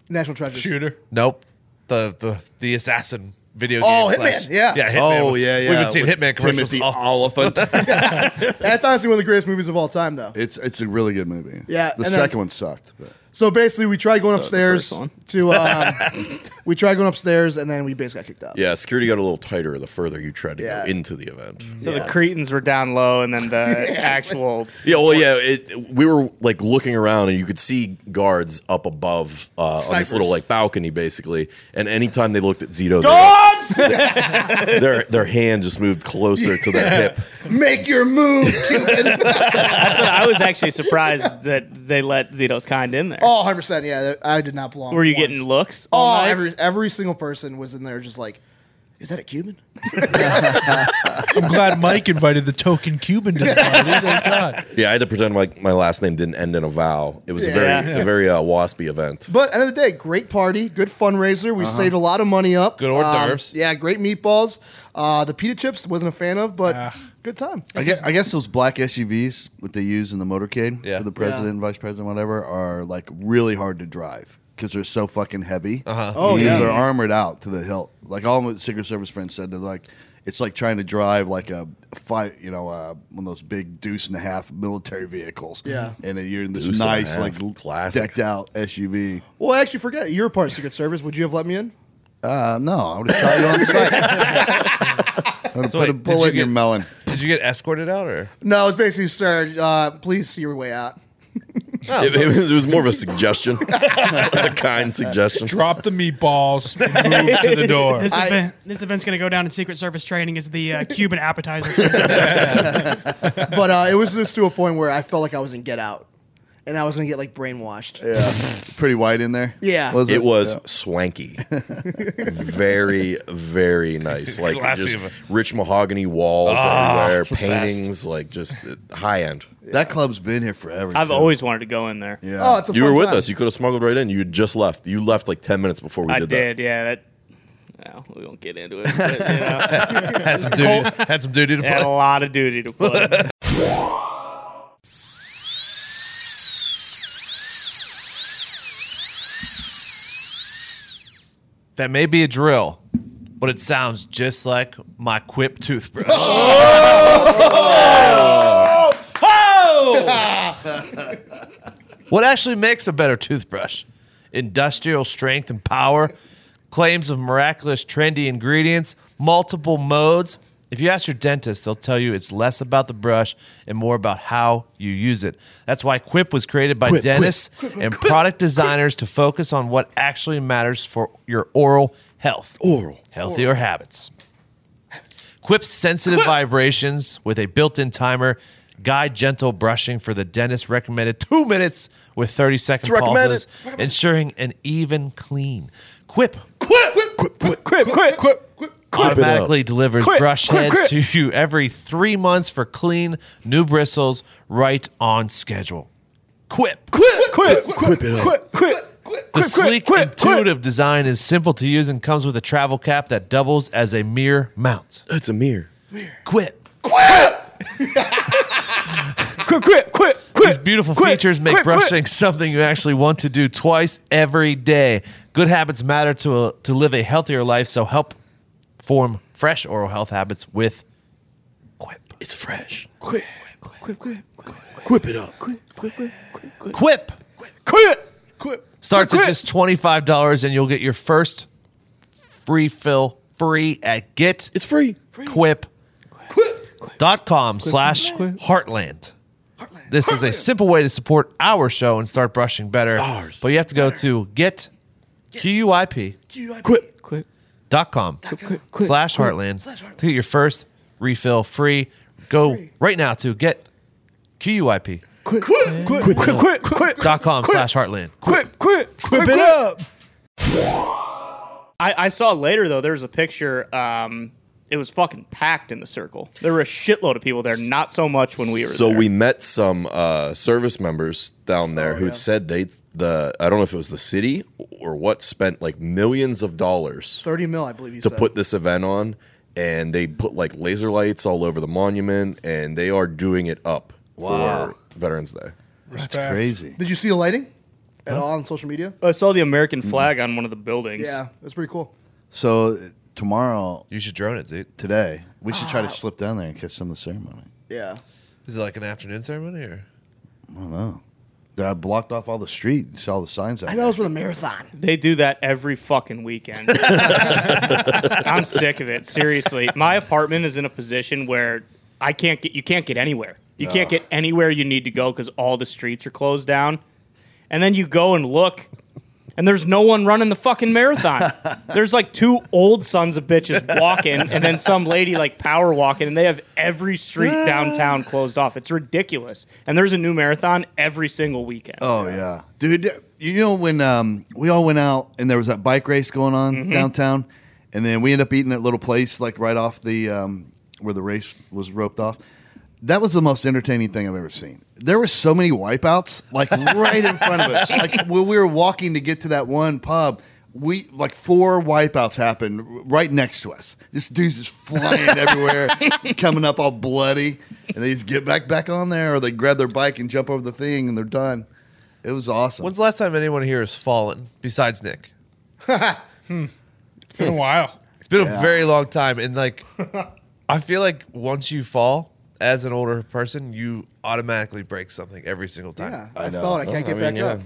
Speaker 8: National Treasure.
Speaker 9: Shooter.
Speaker 2: nope, the the the assassin video
Speaker 8: Oh,
Speaker 2: game.
Speaker 8: Hitman,
Speaker 2: slash-
Speaker 8: yeah.
Speaker 2: yeah, Hitman.
Speaker 1: Oh, yeah, yeah.
Speaker 2: We've been seeing
Speaker 1: With
Speaker 2: Hitman commercials.
Speaker 1: Timothy
Speaker 2: all-
Speaker 1: Olyphant.
Speaker 8: That's honestly one of the greatest movies of all time, though.
Speaker 1: it's it's a really good movie.
Speaker 8: Yeah,
Speaker 1: The
Speaker 8: and then-
Speaker 1: second one sucked. But.
Speaker 8: So basically, we tried going upstairs to. Um, we tried going upstairs, and then we basically got kicked out.
Speaker 3: yeah, security got a little tighter the further you tried to
Speaker 8: Yeah.
Speaker 3: go into the event.
Speaker 4: So
Speaker 8: Yeah.
Speaker 4: the Cretans were down low, and then the actual.
Speaker 3: Yeah, well, yeah. It, we were like looking around, and you could see guards up above uh, on this little like balcony, basically. And anytime they looked at Zito, they- their their hand just moved closer to their hip.
Speaker 8: Make your move, Cuban.
Speaker 4: That's what I was actually surprised that they let Zito's kind in there.
Speaker 8: Oh, 100 percent. Yeah, I did not belong.
Speaker 4: Were you
Speaker 8: once.
Speaker 4: getting looks? all
Speaker 8: Oh,
Speaker 4: night?
Speaker 8: every every single person was in there, just like Is that a Cuban?
Speaker 9: I'm glad Mike invited the token Cuban to the party. Thank God.
Speaker 3: Yeah, I had to pretend like my last name didn't end in a vowel. It was a very,
Speaker 4: Yeah.
Speaker 3: a very uh, waspy event.
Speaker 8: But end of the day, great party, good fundraiser. We saved a lot of money up.
Speaker 2: Good hors
Speaker 8: Um,
Speaker 2: d'oeuvres.
Speaker 8: yeah, great meatballs. Uh, the pita chips wasn't a fan of, but. Good time.
Speaker 1: I guess, I guess those black SUVs that they use in the motorcade
Speaker 2: Yeah.
Speaker 1: for the president, vice president, whatever, are like really hard to drive because they're so fucking heavy. Uh-huh.
Speaker 8: Oh,
Speaker 1: because
Speaker 8: yeah.
Speaker 1: they're armored out to the hilt. Like all my Secret Service friends said, they're like it's like trying to drive like a five, you know, uh, one of those big deuce and a half military vehicles.
Speaker 8: Yeah.
Speaker 1: and you're in this
Speaker 3: Deuce and a
Speaker 1: nice,
Speaker 3: half,
Speaker 1: like
Speaker 3: classic.
Speaker 1: decked out SUV.
Speaker 8: Well, I actually forget. You're part of Secret Service. Would you have let me in?
Speaker 1: Uh, no, I would have shot you on sight. I would have
Speaker 2: So
Speaker 1: put a
Speaker 2: wait, did
Speaker 1: bullet
Speaker 2: you
Speaker 1: in your
Speaker 2: get-
Speaker 1: melon.
Speaker 2: Did you get escorted out or?
Speaker 8: No, it's basically, sir, uh, please see your way out.
Speaker 3: It, it was, it was more of a suggestion, a kind suggestion.
Speaker 9: Drop the meatballs and move to the door.
Speaker 5: This,
Speaker 8: I-
Speaker 5: event, this event's going to go down in Secret Service training as the uh, Cuban appetizer.
Speaker 8: But uh, it was just to a point where I felt like I was in Get Out, and I was gonna get like brainwashed.
Speaker 1: Yeah, pretty white in there.
Speaker 8: Yeah.
Speaker 1: was
Speaker 3: It was
Speaker 1: Yeah.
Speaker 3: swanky, very, very nice. Like
Speaker 2: Classy
Speaker 3: just rich mahogany walls
Speaker 2: Ah,
Speaker 3: everywhere,
Speaker 2: it's best.
Speaker 3: paintings, like just high end.
Speaker 1: That club's been here forever.
Speaker 4: I've
Speaker 1: too.
Speaker 4: always wanted to go in there.
Speaker 1: Yeah.
Speaker 8: Oh, it's a
Speaker 3: You
Speaker 8: fun
Speaker 3: were with
Speaker 8: time.
Speaker 3: us. You could have smuggled right in. You had just left. You left like ten minutes before we
Speaker 4: I
Speaker 3: did,
Speaker 4: did, yeah. That. Well, we won't get into it. But, you know,
Speaker 2: Had some duty. had some duty to
Speaker 4: had a lot of duty to put.
Speaker 2: That may be a drill, but it sounds just like my Quip toothbrush. Oh! Oh! what actually makes a better toothbrush? Industrial strength and power, claims of miraculous trendy ingredients, multiple modes. If you ask your dentist, they'll tell you it's less about the brush and more about how you use it. That's why Quip was created by dentists and product designers to focus on what actually matters for your oral health.
Speaker 3: Oral.
Speaker 2: Healthier habits. Quip's sensitive vibrations with a built-in timer guide gentle brushing for the dentist recommended two minutes with 30 second pauses, ensuring an even clean. Quip
Speaker 3: Quip, quip, quip, quip, quip, quip, quip.
Speaker 2: Automatically delivers
Speaker 3: Quip,
Speaker 2: brush
Speaker 3: quip,
Speaker 2: heads
Speaker 3: quip.
Speaker 2: to you every three months for clean new bristles right on schedule. Quip.
Speaker 3: Quip, quip, quip, it up.
Speaker 8: Quip, quip, quip.
Speaker 2: The sleek, intuitive design is simple to use and comes with a travel cap that doubles as a mirror mount.
Speaker 3: It's a mirror.
Speaker 2: Quip.
Speaker 4: quit, quit, quit,
Speaker 2: These beautiful features make brushing something you actually want to do twice every day. Good habits matter to to live a healthier life, so help form fresh oral health habits with Quip.
Speaker 3: It's fresh. Quip, quip, quip, quip, quip it up. Quip, quip, quip, quip,
Speaker 2: Quip.
Speaker 8: Quip, quip.
Speaker 2: Starts at just $25 and you'll get your first free fill free at get
Speaker 3: It's free.
Speaker 2: quip dot com slash heartland. This is a simple way to support our show and start brushing better.
Speaker 3: ours.
Speaker 2: But you have to go to get QUIP
Speaker 3: Quip.
Speaker 2: Dot com slash heartland to get your first refill free. Go right now to get QUIP
Speaker 8: Quip, quip, quip, quip, quip.
Speaker 2: dot com slash heartland.
Speaker 8: Quip, quip, quip it up.
Speaker 4: I, I saw later though. There was a picture. Um, it was fucking packed in the circle. There were a shitload of people there. Not so much when we were
Speaker 3: So
Speaker 4: there.
Speaker 3: we met some uh, service members down there who said they the I don't know if it was the city or what spent like millions of dollars
Speaker 8: 30 mil, I believe you
Speaker 3: to
Speaker 8: said.
Speaker 3: put this event on, and they put like laser lights all over the monument, and they are doing it up for Veterans Day.
Speaker 1: That's crazy.
Speaker 8: Did you see the lighting at all on social media?
Speaker 4: I saw the American flag on one of the buildings.
Speaker 8: Yeah, that's pretty cool.
Speaker 1: So tomorrow,
Speaker 2: You should drone it, Zeke.
Speaker 1: today, we should try to slip down there and catch some of the ceremony.
Speaker 8: Yeah.
Speaker 2: Is it like an afternoon ceremony or?
Speaker 1: I don't know. I blocked off all the street. and saw all the signs out
Speaker 8: I thought
Speaker 1: there.
Speaker 8: it was for the marathon.
Speaker 4: They do that every fucking weekend. I'm sick of it. Seriously, my apartment is in a position where I can't get. You can't get anywhere. You can't get anywhere you need to go because all the streets are closed down. And then you go and look, and there's no one running the fucking marathon. There's like two old sons of bitches walking, and then some lady like power walking, and they have every street downtown closed off. It's ridiculous. And there's a new marathon every single weekend.
Speaker 1: Oh yeah, dude. You know when um, we all went out and there was that bike race going on
Speaker 8: Mm-hmm.
Speaker 1: downtown, and then we end up eating at a little place like right off the um, where the race was roped off. That was the most entertaining thing I've ever seen. There were so many wipeouts, like right in front of us. Like when we were walking to get to that one pub, we like four wipeouts happened right next to us. This dude's just flying everywhere, coming up all bloody, and they just get back back on there, or they grab their bike and jump over the thing, and they're done. It was awesome.
Speaker 2: When's the last time anyone here has fallen besides Nick? Hmm.
Speaker 9: It's been a while.
Speaker 2: It's been a very long time, and like, I feel like once you fall as an older person, you automatically break something every single time.
Speaker 8: Yeah, I, felt I can't get
Speaker 3: I
Speaker 8: back
Speaker 3: yeah.
Speaker 8: up.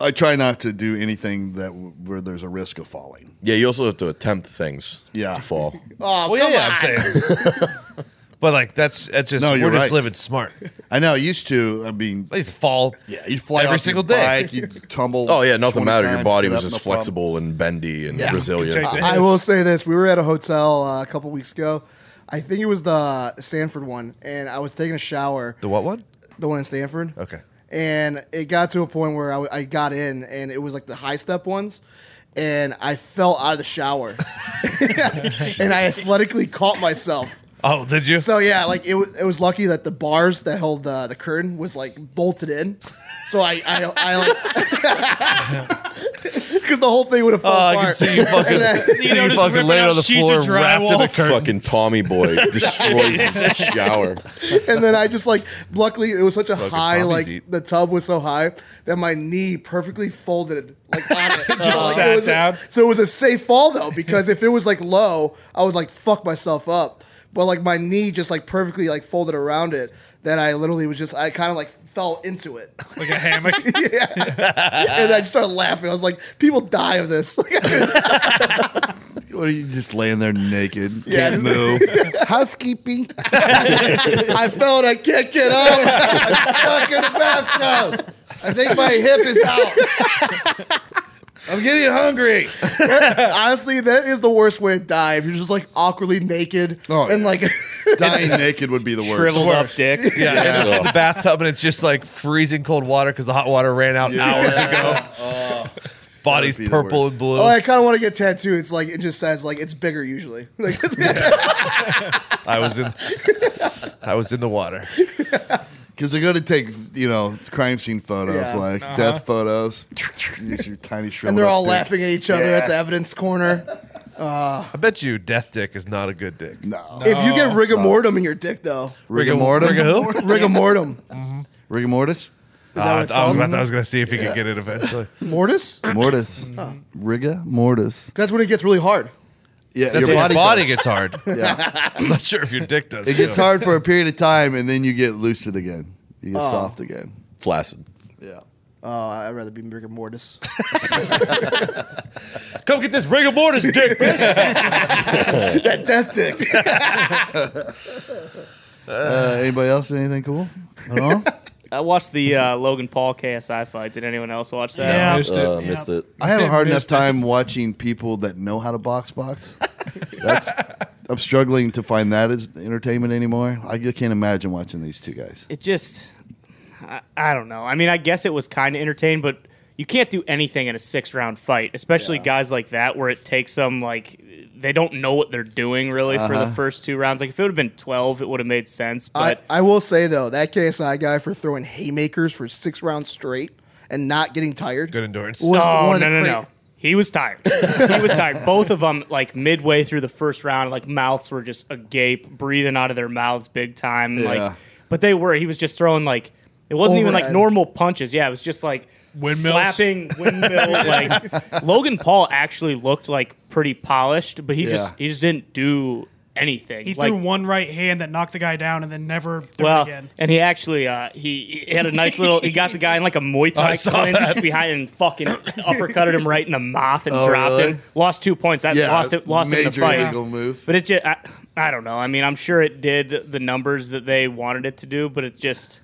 Speaker 1: I try not to do anything that where there's a risk of falling.
Speaker 3: Yeah, you also have to attempt things
Speaker 1: Yeah.
Speaker 3: to fall.
Speaker 8: Oh,
Speaker 2: Well,
Speaker 8: come
Speaker 2: yeah,
Speaker 8: on.
Speaker 2: I'm saying. but like, that's that's just
Speaker 1: No, you're
Speaker 2: we're just
Speaker 1: right.
Speaker 2: living smart.
Speaker 1: I know. I used to. I mean,
Speaker 2: I used to fall.
Speaker 1: yeah, you'd fly
Speaker 2: Every
Speaker 1: off
Speaker 2: single
Speaker 1: your
Speaker 2: day.
Speaker 1: Bike, you'd tumble.
Speaker 3: Oh yeah, nothing
Speaker 1: 20
Speaker 3: mattered. Your
Speaker 1: times,
Speaker 3: body
Speaker 1: get
Speaker 3: was
Speaker 1: up,
Speaker 3: just
Speaker 1: no problem.
Speaker 3: flexible and bendy and
Speaker 1: Yeah.
Speaker 3: resilient.
Speaker 9: Take the
Speaker 8: I will say this: we were at a hotel uh, a couple weeks ago. I think it was the Sanford one, and I was taking a shower.
Speaker 2: The what one?
Speaker 8: The one in Stanford.
Speaker 2: Okay.
Speaker 8: And it got to a point where I, I got in, and it was like the high step ones, and I fell out of the shower, and I athletically caught myself.
Speaker 2: Oh, did you?
Speaker 8: So yeah, like it was, it was lucky that the bars that held the, the curtain was like bolted in. So I I, I like because the whole thing would have
Speaker 2: oh,
Speaker 8: fallen
Speaker 2: I
Speaker 8: apart.
Speaker 2: can see you fucking,
Speaker 8: And then-
Speaker 2: see
Speaker 5: You
Speaker 2: you
Speaker 5: just
Speaker 2: fucking
Speaker 5: ripping
Speaker 2: laying
Speaker 5: out
Speaker 2: on the
Speaker 5: sheets
Speaker 2: floor,
Speaker 5: of
Speaker 2: wrapped in a
Speaker 5: drywall.
Speaker 2: curtain.
Speaker 3: Fucking Tommy boy destroys his shower.
Speaker 8: and then I just like luckily it was such a high
Speaker 2: Tommy's
Speaker 8: like
Speaker 2: eat.
Speaker 8: the tub was so high that my knee perfectly folded like on it.
Speaker 9: Just
Speaker 8: Like,
Speaker 9: sat
Speaker 8: it was a-
Speaker 9: down?
Speaker 8: so it was a safe fall though because if it was like low, I would like fuck myself up. But like my knee just like perfectly like folded around it. That I literally was just I kind of like fell into it.
Speaker 9: Like a hammock. yeah.
Speaker 8: and I just started laughing. I was like, people die of this.
Speaker 1: What are you just laying there naked?
Speaker 8: Yeah.
Speaker 1: Can't move. Housekeeping.
Speaker 8: I fell and I can't get up.
Speaker 1: I'm stuck in the bathtub. I think my hip is out. I'm getting hungry.
Speaker 8: Honestly, that is the worst way to die. If you're just like awkwardly naked
Speaker 1: Oh,
Speaker 8: and
Speaker 1: yeah.
Speaker 8: like
Speaker 1: Dying naked would be the worst.
Speaker 4: Shriveled up dick.
Speaker 2: Yeah, in the- in the bathtub, and it's just like freezing cold water because the hot water ran out hours ago. Oh. Body's
Speaker 1: That'd be the
Speaker 2: purple and blue.
Speaker 8: Oh, I kind of want to get tattooed. It's like it just says like it's bigger usually. Like,
Speaker 2: I was in, I was in the water.
Speaker 1: Because they're going to take, you know, crime scene photos,
Speaker 8: Yeah.
Speaker 1: like uh-huh. death photos. Use your tiny shriveled
Speaker 8: and they're
Speaker 1: up
Speaker 8: all
Speaker 1: dick.
Speaker 8: laughing at each other at the evidence corner.
Speaker 2: Uh, I bet you death dick is not a good dick.
Speaker 1: No.
Speaker 8: if you get rigor mortem in your dick, though,
Speaker 1: Rigor mortem?
Speaker 2: Rigor who?
Speaker 8: rigor mortem. Mm-hmm.
Speaker 1: Rigor mortis?
Speaker 8: that
Speaker 2: Uh,
Speaker 8: what it's
Speaker 2: I was
Speaker 8: called?
Speaker 2: about, I was gonna see if he could get it eventually.
Speaker 8: Mortis.
Speaker 1: Mortis. Rigor mortis.
Speaker 8: That's when it gets really hard.
Speaker 1: Yeah,
Speaker 2: That's
Speaker 1: your body,
Speaker 2: your body
Speaker 1: does.
Speaker 2: gets hard.
Speaker 1: Yeah.
Speaker 2: I'm not sure if your dick does.
Speaker 1: It gets
Speaker 2: too.
Speaker 1: hard for a period of time, and then you get lucid again. You get
Speaker 8: Oh.
Speaker 1: soft again.
Speaker 3: Flaccid.
Speaker 1: Yeah.
Speaker 8: Oh, I'd rather be rigor mortis.
Speaker 2: Come get this rigor mortis dick. bitch.
Speaker 8: that death dick.
Speaker 1: Uh, anybody else? Anything cool? At all?
Speaker 4: I watched the uh, Logan Paul KSI fight. Did anyone else watch that?
Speaker 5: Yeah.
Speaker 9: Missed it.
Speaker 3: Uh, Missed it.
Speaker 1: I have a hard enough
Speaker 9: Missed it.
Speaker 1: time watching people that know how to box box. That's I'm struggling to find that as entertainment anymore. I just can't imagine watching these two guys.
Speaker 4: It just, I, I don't know. I mean, I guess it was kind of entertaining, but you can't do anything in a six round fight, especially guys like that where it takes them like they don't know what they're doing really for
Speaker 1: Uh-huh.
Speaker 4: the first two rounds. Like if it would have been twelve, it would have made sense.
Speaker 8: I,
Speaker 4: But
Speaker 8: I will say though, that KSI guy for throwing haymakers for six rounds straight and not getting tired.
Speaker 2: Good endurance.
Speaker 8: was
Speaker 4: no,
Speaker 8: one of
Speaker 4: no,
Speaker 8: the
Speaker 4: no,
Speaker 8: cra-
Speaker 4: no. He was tired. he was tired. Both of them, like midway through the first round, like mouths were just agape, breathing out of their mouths big time.
Speaker 1: Yeah.
Speaker 4: Like, but they were. He was just throwing like it wasn't even like
Speaker 8: Overhead.
Speaker 4: normal punches. Yeah, it was just like
Speaker 9: Windmills?
Speaker 4: slapping windmill. like Logan Paul actually looked like pretty polished, but he just he just didn't do anything.
Speaker 5: He
Speaker 4: like,
Speaker 5: threw one right hand that knocked the guy down and then never threw
Speaker 4: well,
Speaker 5: again.
Speaker 4: and he actually uh, he, he had a nice little. He got the guy in like a Muay Thai
Speaker 2: I
Speaker 4: clinch behind and fucking uppercutted him right in the mouth and
Speaker 1: Oh,
Speaker 4: dropped
Speaker 1: really?
Speaker 4: him. Lost two points. That
Speaker 1: Yeah,
Speaker 4: lost it. Lost it in the fight.
Speaker 1: illegal move.
Speaker 4: But it just I, I don't know. I mean, I'm sure it did the numbers that they wanted it to do, but it just.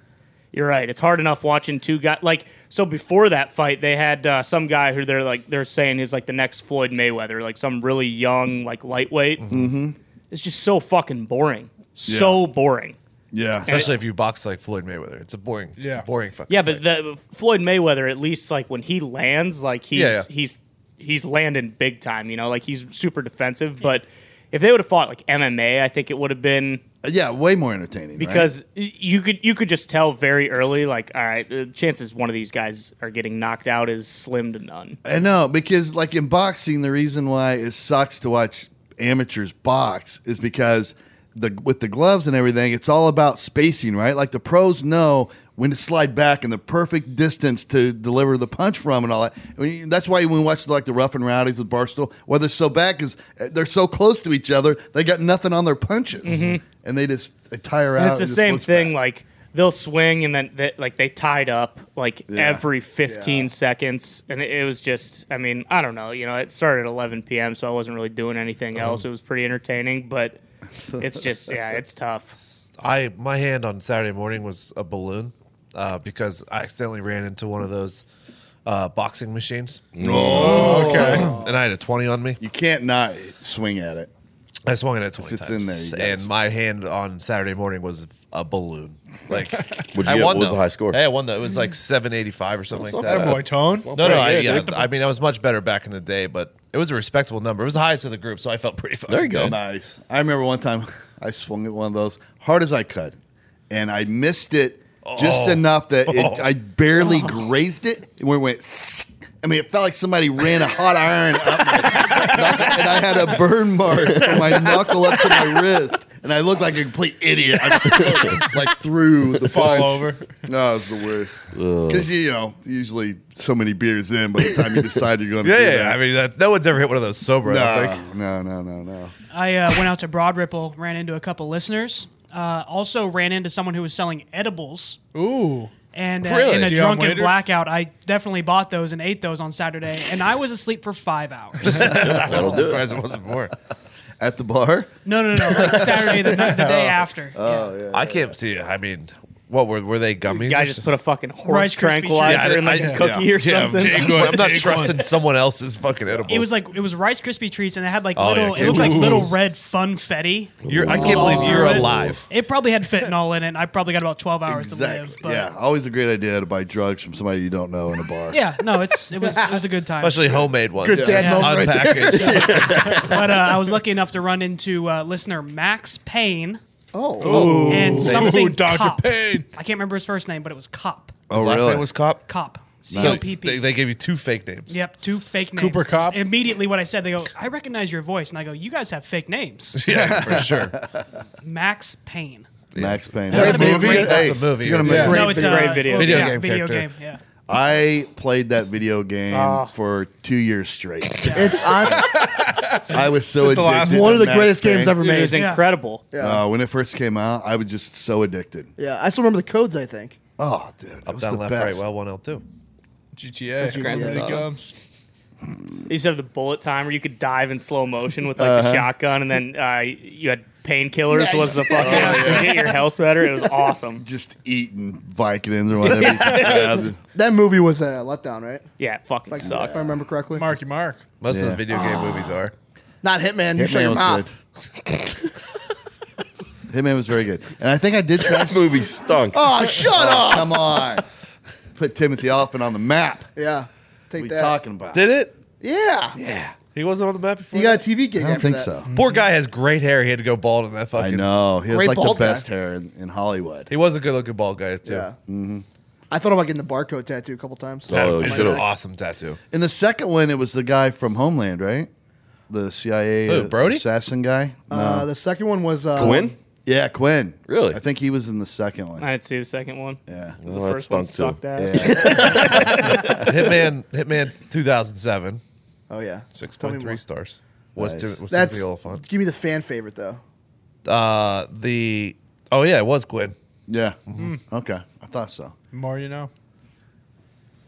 Speaker 4: You're right. It's hard enough watching two guys like so. Before that fight, they had uh, some guy who they're like they're saying is like the next Floyd Mayweather, like some really young like lightweight. Mm-hmm. It's just so fucking boring. So boring.
Speaker 1: Yeah.
Speaker 2: Especially if you box like Floyd Mayweather. It's a boring, it's
Speaker 9: Yeah.
Speaker 2: a boring fucking
Speaker 4: Yeah, but
Speaker 2: fight.
Speaker 4: the Floyd Mayweather, at least like when he lands, like he's
Speaker 2: Yeah, yeah.
Speaker 4: he's he's landing big time. You know, like he's super defensive. But if they would have fought like MMA, I think it would have been Uh,
Speaker 1: yeah, way more entertaining.
Speaker 4: because y you could you could just tell very early, like, all right, the chances one of these guys are getting knocked out is slim to none.
Speaker 1: I know because like in boxing, the reason why it sucks to watch amateurs box is because the with the gloves and everything, it's all about spacing, right? Like the pros know when to slide back and the perfect distance to deliver the punch from and all that. I mean, that's why when we watch like the rough and rowdies with Barstool, why they're so bad because they're so close to each other, they got nothing on their punches, and they just they tire
Speaker 4: And
Speaker 1: out.
Speaker 4: it's the same thing.
Speaker 1: bad.
Speaker 4: Like they'll swing and then they, like they tied up like
Speaker 1: Yeah.
Speaker 4: every 15 seconds, and it, it was just. I mean, I don't know. You know, it started at 11 p.m., so I wasn't really doing anything
Speaker 1: Uh-huh.
Speaker 4: else. It was pretty entertaining, but it's just yeah, it's tough.
Speaker 2: I my hand on Saturday morning was a balloon uh, because I accidentally ran into one of those uh, boxing machines.
Speaker 1: Oh,
Speaker 9: Okay.
Speaker 2: And I had a twenty on me.
Speaker 1: you can't not swing at it.
Speaker 2: I swung it at twenty
Speaker 1: it's
Speaker 2: times,
Speaker 1: in there, you gotta
Speaker 2: and my hand on Saturday morning was a balloon. Like,
Speaker 3: What'd you
Speaker 2: I
Speaker 3: get?
Speaker 2: won
Speaker 3: What was
Speaker 2: though.
Speaker 3: the high score?
Speaker 2: Hey, I won though. It was like seven eighty five or something like that.
Speaker 9: Attaboy, Tone.
Speaker 2: No, no, I, yeah. I mean, I was much better back in the day, but it was a respectable number. It was the highest of the group, so I felt pretty. Fucking
Speaker 3: There you go.
Speaker 2: good.
Speaker 1: Nice. I remember one time I swung at one of those hard as I could, and I missed it just
Speaker 2: Oh.
Speaker 1: enough that it, I barely grazed it. And when it went, I mean, it felt like somebody ran a hot iron up my knuckle, and I had a burn mark from my knuckle up to my wrist, and I looked like a complete idiot. I like threw the
Speaker 9: Fall
Speaker 1: punch.
Speaker 9: over.
Speaker 1: No, it was the worst. Because you know, usually so many beers in by the time you decide you're going to
Speaker 2: Yeah,
Speaker 1: do
Speaker 2: yeah.
Speaker 1: that.
Speaker 2: I mean, that, no one's ever hit one of those sober. I don't think.
Speaker 1: no, no, no, no, no.
Speaker 5: I uh, went out to Broad Ripple, ran into a couple listeners. Uh, also ran into someone who was selling edibles.
Speaker 9: Ooh.
Speaker 5: And uh,
Speaker 2: Really?
Speaker 5: in a drunken
Speaker 9: Waiters?
Speaker 5: blackout, I definitely bought those and ate those on Saturday. And I was asleep for five hours.
Speaker 3: That'll do it.
Speaker 2: Surprised it wasn't more.
Speaker 1: At the bar.
Speaker 5: No, no, no. Like Saturday, the, night, the day after.
Speaker 1: Oh, yeah.
Speaker 2: I can't see it. I mean, what were were they gummies?
Speaker 4: Guy
Speaker 2: or
Speaker 4: just put a fucking horse
Speaker 5: Rice Krispie
Speaker 4: tranquilizer
Speaker 2: treats.
Speaker 4: in like
Speaker 2: Yeah,
Speaker 4: cookie
Speaker 1: yeah.
Speaker 4: or
Speaker 2: Yeah,
Speaker 4: something.
Speaker 9: take
Speaker 2: I'm,
Speaker 9: one,
Speaker 2: I'm not
Speaker 9: take
Speaker 2: trusting
Speaker 9: one.
Speaker 2: someone else's fucking edibles.
Speaker 5: It was like it was Rice Krispie treats, and it had like
Speaker 2: Oh, yeah,
Speaker 5: little. it looked like
Speaker 2: Ooh.
Speaker 5: little red funfetti.
Speaker 2: You're, I can't believe you're alive.
Speaker 5: It probably had fentanyl in it. and I probably got about twelve hours to live. But
Speaker 1: Yeah, always a great idea to buy drugs from somebody you don't know in a bar.
Speaker 5: yeah, no, it's it was it was a good time.
Speaker 2: Especially homemade ones.
Speaker 8: Good dad
Speaker 2: Just
Speaker 8: moment right there.
Speaker 2: unpackaged.
Speaker 5: But uh, I was lucky enough to run into uh, listener Max Payne
Speaker 8: Oh,
Speaker 5: and
Speaker 9: Ooh,
Speaker 5: something
Speaker 9: Dr.
Speaker 5: Cop.
Speaker 9: Payne.
Speaker 5: I can't remember his first name, but it was Cop.
Speaker 1: Oh,
Speaker 2: His last
Speaker 1: really?
Speaker 2: name was Cop.
Speaker 5: Cop. C
Speaker 2: So
Speaker 5: O P
Speaker 2: they,
Speaker 5: P.
Speaker 2: they gave you two fake names.
Speaker 5: Yep, two fake names.
Speaker 9: Cooper Cop?
Speaker 5: Immediately, what I said, they go, "I recognize your voice," and I go, "You guys have fake names."
Speaker 2: Yeah, for sure.
Speaker 5: Max Payne.
Speaker 1: Max Payne.
Speaker 8: That's a movie?
Speaker 1: Hey,
Speaker 2: That's a movie.
Speaker 1: if you're gonna make
Speaker 9: Yeah.
Speaker 1: great
Speaker 5: no, it's a
Speaker 4: great video.
Speaker 2: Video
Speaker 5: yeah,
Speaker 2: game
Speaker 5: video
Speaker 2: character.
Speaker 5: game. Yeah.
Speaker 1: I played that video game
Speaker 4: Ah.
Speaker 1: for two years straight.
Speaker 8: it's honestly
Speaker 1: I was so addicted.
Speaker 9: last
Speaker 1: to
Speaker 8: one of the
Speaker 1: Max
Speaker 8: greatest games
Speaker 1: Payne.
Speaker 8: ever
Speaker 4: Dude, it
Speaker 8: made.
Speaker 4: was incredible.
Speaker 1: Uh, when it first came out, I was just so addicted.
Speaker 8: Yeah, I still remember the codes. I think.
Speaker 1: Oh, dude, it
Speaker 2: Up,
Speaker 1: was
Speaker 2: down,
Speaker 1: the
Speaker 2: left,
Speaker 1: best.
Speaker 2: right, well, one L two.
Speaker 9: GTA.
Speaker 8: GTA.
Speaker 9: When it comes.
Speaker 4: They used to have the bullet time where you could dive in slow motion with like
Speaker 1: Uh-huh.
Speaker 4: the shotgun, and then uh, you had painkillers
Speaker 8: Yeah,
Speaker 4: was the fucking to get your health better. It was awesome.
Speaker 1: just eating Vicodins or whatever. you can grab.
Speaker 8: That movie was a letdown, right?
Speaker 4: Yeah, it fucking
Speaker 8: If I-
Speaker 4: sucked.
Speaker 8: If I remember correctly.
Speaker 9: Marky Mark.
Speaker 2: Most of
Speaker 1: Yeah.
Speaker 2: the video game movies are.
Speaker 8: Not Hitman. You shut
Speaker 1: Hitman
Speaker 8: your
Speaker 1: was
Speaker 8: mouth.
Speaker 1: good. Hitman was very good, and I think I did trash.
Speaker 3: That movie stunk.
Speaker 8: Oh, shut
Speaker 1: Oh,
Speaker 8: up!
Speaker 1: come on, put Timothy Olyphant on the map.
Speaker 8: Yeah,
Speaker 1: What
Speaker 8: take
Speaker 1: are you
Speaker 8: that.
Speaker 1: talking about?
Speaker 2: Did it?
Speaker 8: Yeah.
Speaker 1: yeah,
Speaker 2: He wasn't on the map before.
Speaker 8: He got a TV gig.
Speaker 1: I don't
Speaker 8: after
Speaker 1: think
Speaker 8: that.
Speaker 1: so.
Speaker 2: Poor guy has great hair. He had to go bald in that fucking.
Speaker 1: I know he has
Speaker 8: Great
Speaker 1: like the
Speaker 8: bald guy.
Speaker 1: best hair in, in Hollywood.
Speaker 2: He was a good looking bald guy too.
Speaker 8: Yeah. I thought about getting the barcode tattoo a couple times.
Speaker 2: That
Speaker 3: Oh,
Speaker 2: was
Speaker 3: should've.
Speaker 2: an awesome tattoo.
Speaker 1: In the second one, it was the guy from Homeland, right? The CIA
Speaker 2: Who,
Speaker 1: uh,
Speaker 2: Brody?
Speaker 1: assassin guy.
Speaker 8: Uh, the second one was uh,
Speaker 3: Quinn?
Speaker 1: Yeah, Quinn.
Speaker 3: Really?
Speaker 1: I think he was in the second one.
Speaker 4: I didn't see the second one.
Speaker 1: Yeah.
Speaker 4: The
Speaker 3: Well, that
Speaker 4: first one
Speaker 3: stunk,
Speaker 4: sucked
Speaker 3: too.
Speaker 4: ass.
Speaker 2: Hitman, Hitman, 2007,
Speaker 8: Oh yeah.
Speaker 2: six
Speaker 8: Tell me
Speaker 2: point three
Speaker 8: more.
Speaker 2: stars. Was
Speaker 1: Nice.
Speaker 2: to was
Speaker 8: That's
Speaker 2: Timothy Olyphant.
Speaker 8: give me the fan favorite though.
Speaker 2: Uh, the oh yeah, it was Quinn.
Speaker 1: Yeah.
Speaker 8: Mm-hmm.
Speaker 1: Okay. I thought so.
Speaker 9: The more you know.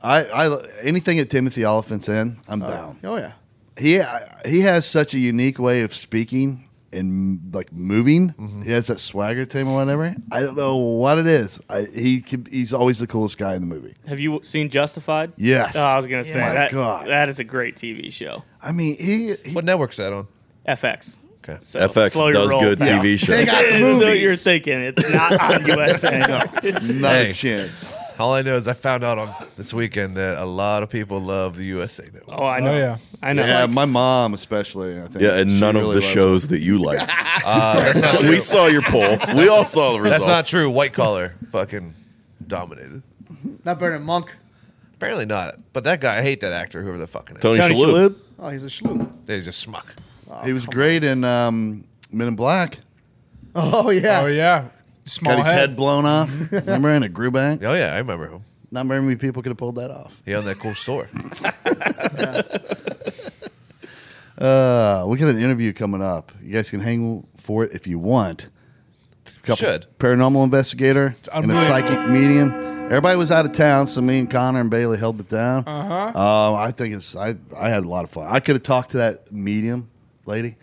Speaker 1: I, I anything that Timothy Olyphant's in, I'm down.
Speaker 8: Oh yeah.
Speaker 1: He he has such a unique way of speaking and like moving.
Speaker 8: Mm-hmm.
Speaker 1: He has that swagger to him or whatever. I don't know what it is. I, he could- he's always the coolest guy in the movie.
Speaker 4: Have you seen Justified?
Speaker 1: Yes.
Speaker 4: Oh, I was gonna say
Speaker 1: My
Speaker 4: that.
Speaker 1: God.
Speaker 4: That is a great TV show.
Speaker 1: I mean, he, he
Speaker 2: What network's that on?
Speaker 4: FX.
Speaker 2: Okay.
Speaker 4: So
Speaker 3: FX does
Speaker 4: roll,
Speaker 3: good
Speaker 4: pal.
Speaker 3: TV shows.
Speaker 8: They got the
Speaker 4: I know
Speaker 8: movies.
Speaker 4: you're thinking. It's not on USA.
Speaker 1: no, not
Speaker 2: Hey.
Speaker 1: a chance.
Speaker 2: All I know is I found out on this weekend that a lot of people love the USA Network.
Speaker 4: Oh, I know.
Speaker 9: Oh, yeah.
Speaker 4: I know.
Speaker 1: Yeah, my mom especially. I think.
Speaker 3: Yeah, and
Speaker 1: She
Speaker 3: none of the
Speaker 1: loves
Speaker 3: shows that you liked.
Speaker 2: Uh, that's not true.
Speaker 3: we saw your poll. We all saw the results.
Speaker 2: That's not true. White collar fucking dominated.
Speaker 8: Not better than Monk.
Speaker 2: Apparently not. But that guy, I hate that actor, whoever the fucking is.
Speaker 3: Tony,
Speaker 4: Johnny
Speaker 3: Shalhoub.
Speaker 4: Shalhoub?
Speaker 8: Oh, he's a schloop.
Speaker 2: He's just schmuck.
Speaker 1: it. He was great in um, Men in Black.
Speaker 8: Oh yeah.
Speaker 9: Oh yeah, small
Speaker 1: Got his head blown off. Remember in a grew bank?
Speaker 2: Oh yeah, I remember him.
Speaker 1: Not very many people could have pulled that off.
Speaker 2: He owned that cool store.
Speaker 1: Uh, we got an interview coming up. You guys can hang for it if you want. Couple
Speaker 2: Should.
Speaker 1: paranormal investigator and a psychic medium. Everybody was out of town, so me and Connor and Bailey held it down. Uh-huh. I think it's I. I had a lot of fun. I could have talked to that medium lady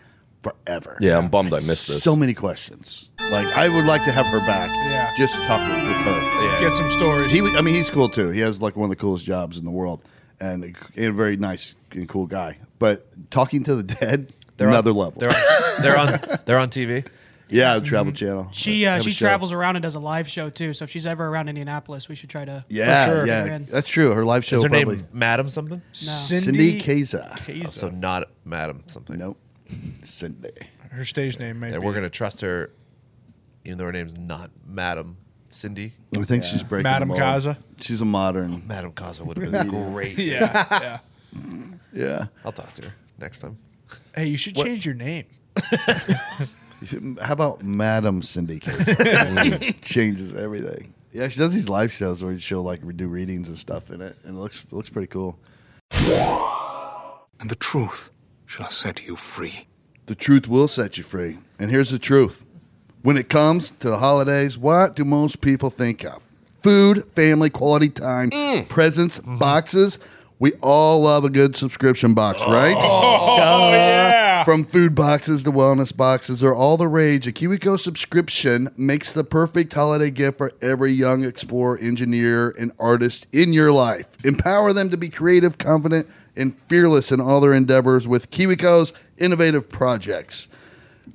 Speaker 1: forever.
Speaker 3: Yeah, I'm bummed I missed this.
Speaker 1: So many questions. Like I would like to have her back.
Speaker 9: Yeah.
Speaker 1: Just talk with her. Yeah.
Speaker 9: Get some stories.
Speaker 1: He, I mean, he's cool too. He has like one of the coolest jobs in the world, and a, and a very nice and cool guy. But talking to the dead,
Speaker 2: They're
Speaker 1: another
Speaker 2: on,
Speaker 1: level.
Speaker 2: They're on, they're on. They're on TV.
Speaker 1: yeah, the Travel Channel.
Speaker 5: She uh,
Speaker 1: a
Speaker 5: she
Speaker 1: show.
Speaker 5: travels around and does a live show too. So if she's ever around Indianapolis, we should try to.
Speaker 1: Yeah,
Speaker 9: sure.
Speaker 1: yeah,
Speaker 5: Get her in.
Speaker 1: that's true. Her live show
Speaker 2: Is her
Speaker 1: probably.
Speaker 2: name Madam something?
Speaker 5: No.
Speaker 1: Cindy Kaza.
Speaker 2: Oh, so not Madam something.
Speaker 1: Nope, Cindy.
Speaker 9: Her stage name, maybe.
Speaker 2: And we're gonna trust her, even though her name's not Madam Cindy.
Speaker 1: I think she's breaking.
Speaker 9: Madam
Speaker 1: the mold.
Speaker 9: Kaza?
Speaker 1: She's a modern.
Speaker 2: Madam Kaza would have been great.
Speaker 9: Yeah, yeah.
Speaker 1: Yeah.
Speaker 2: I'll talk to her next time.
Speaker 9: Hey, you should change your name.
Speaker 1: How about Madam Cindy Kaza? Changes everything. Yeah, she does these live shows where she'll like do readings and stuff in it, and it looks it looks pretty cool.
Speaker 10: and the truth shall set you free.
Speaker 1: The truth will set you free. And here's the truth. When it comes to the holidays, what do most people think of? Food, family, quality time, mm. presents, mm-hmm. boxes. We all love a good subscription box, oh. right?
Speaker 9: Oh yeah.
Speaker 1: From food boxes to wellness boxes, they're all the rage. A KiwiCo subscription makes the perfect holiday gift for every young explorer, engineer, and artist in your life. Empower them to be creative, confident, and fearless in all their endeavors with KiwiCo's innovative projects.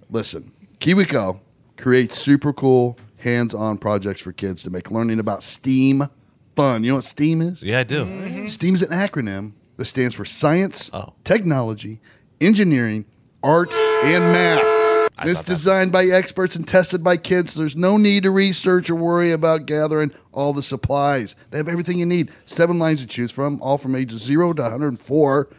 Speaker 1: Listen, KiwiCo creates super cool hands-on projects for kids to make learning about STEAM fun. You know what STEAM is?
Speaker 2: Yeah, I do. Mm-hmm.
Speaker 1: STEAM's an acronym that stands for science,
Speaker 2: Oh.
Speaker 1: technology, engineering, art, and math. It's designed by experts and tested by kids. So There's no need to research or worry about gathering all the supplies. They have everything you need. Seven lines to choose from, all from ages 0 to 104.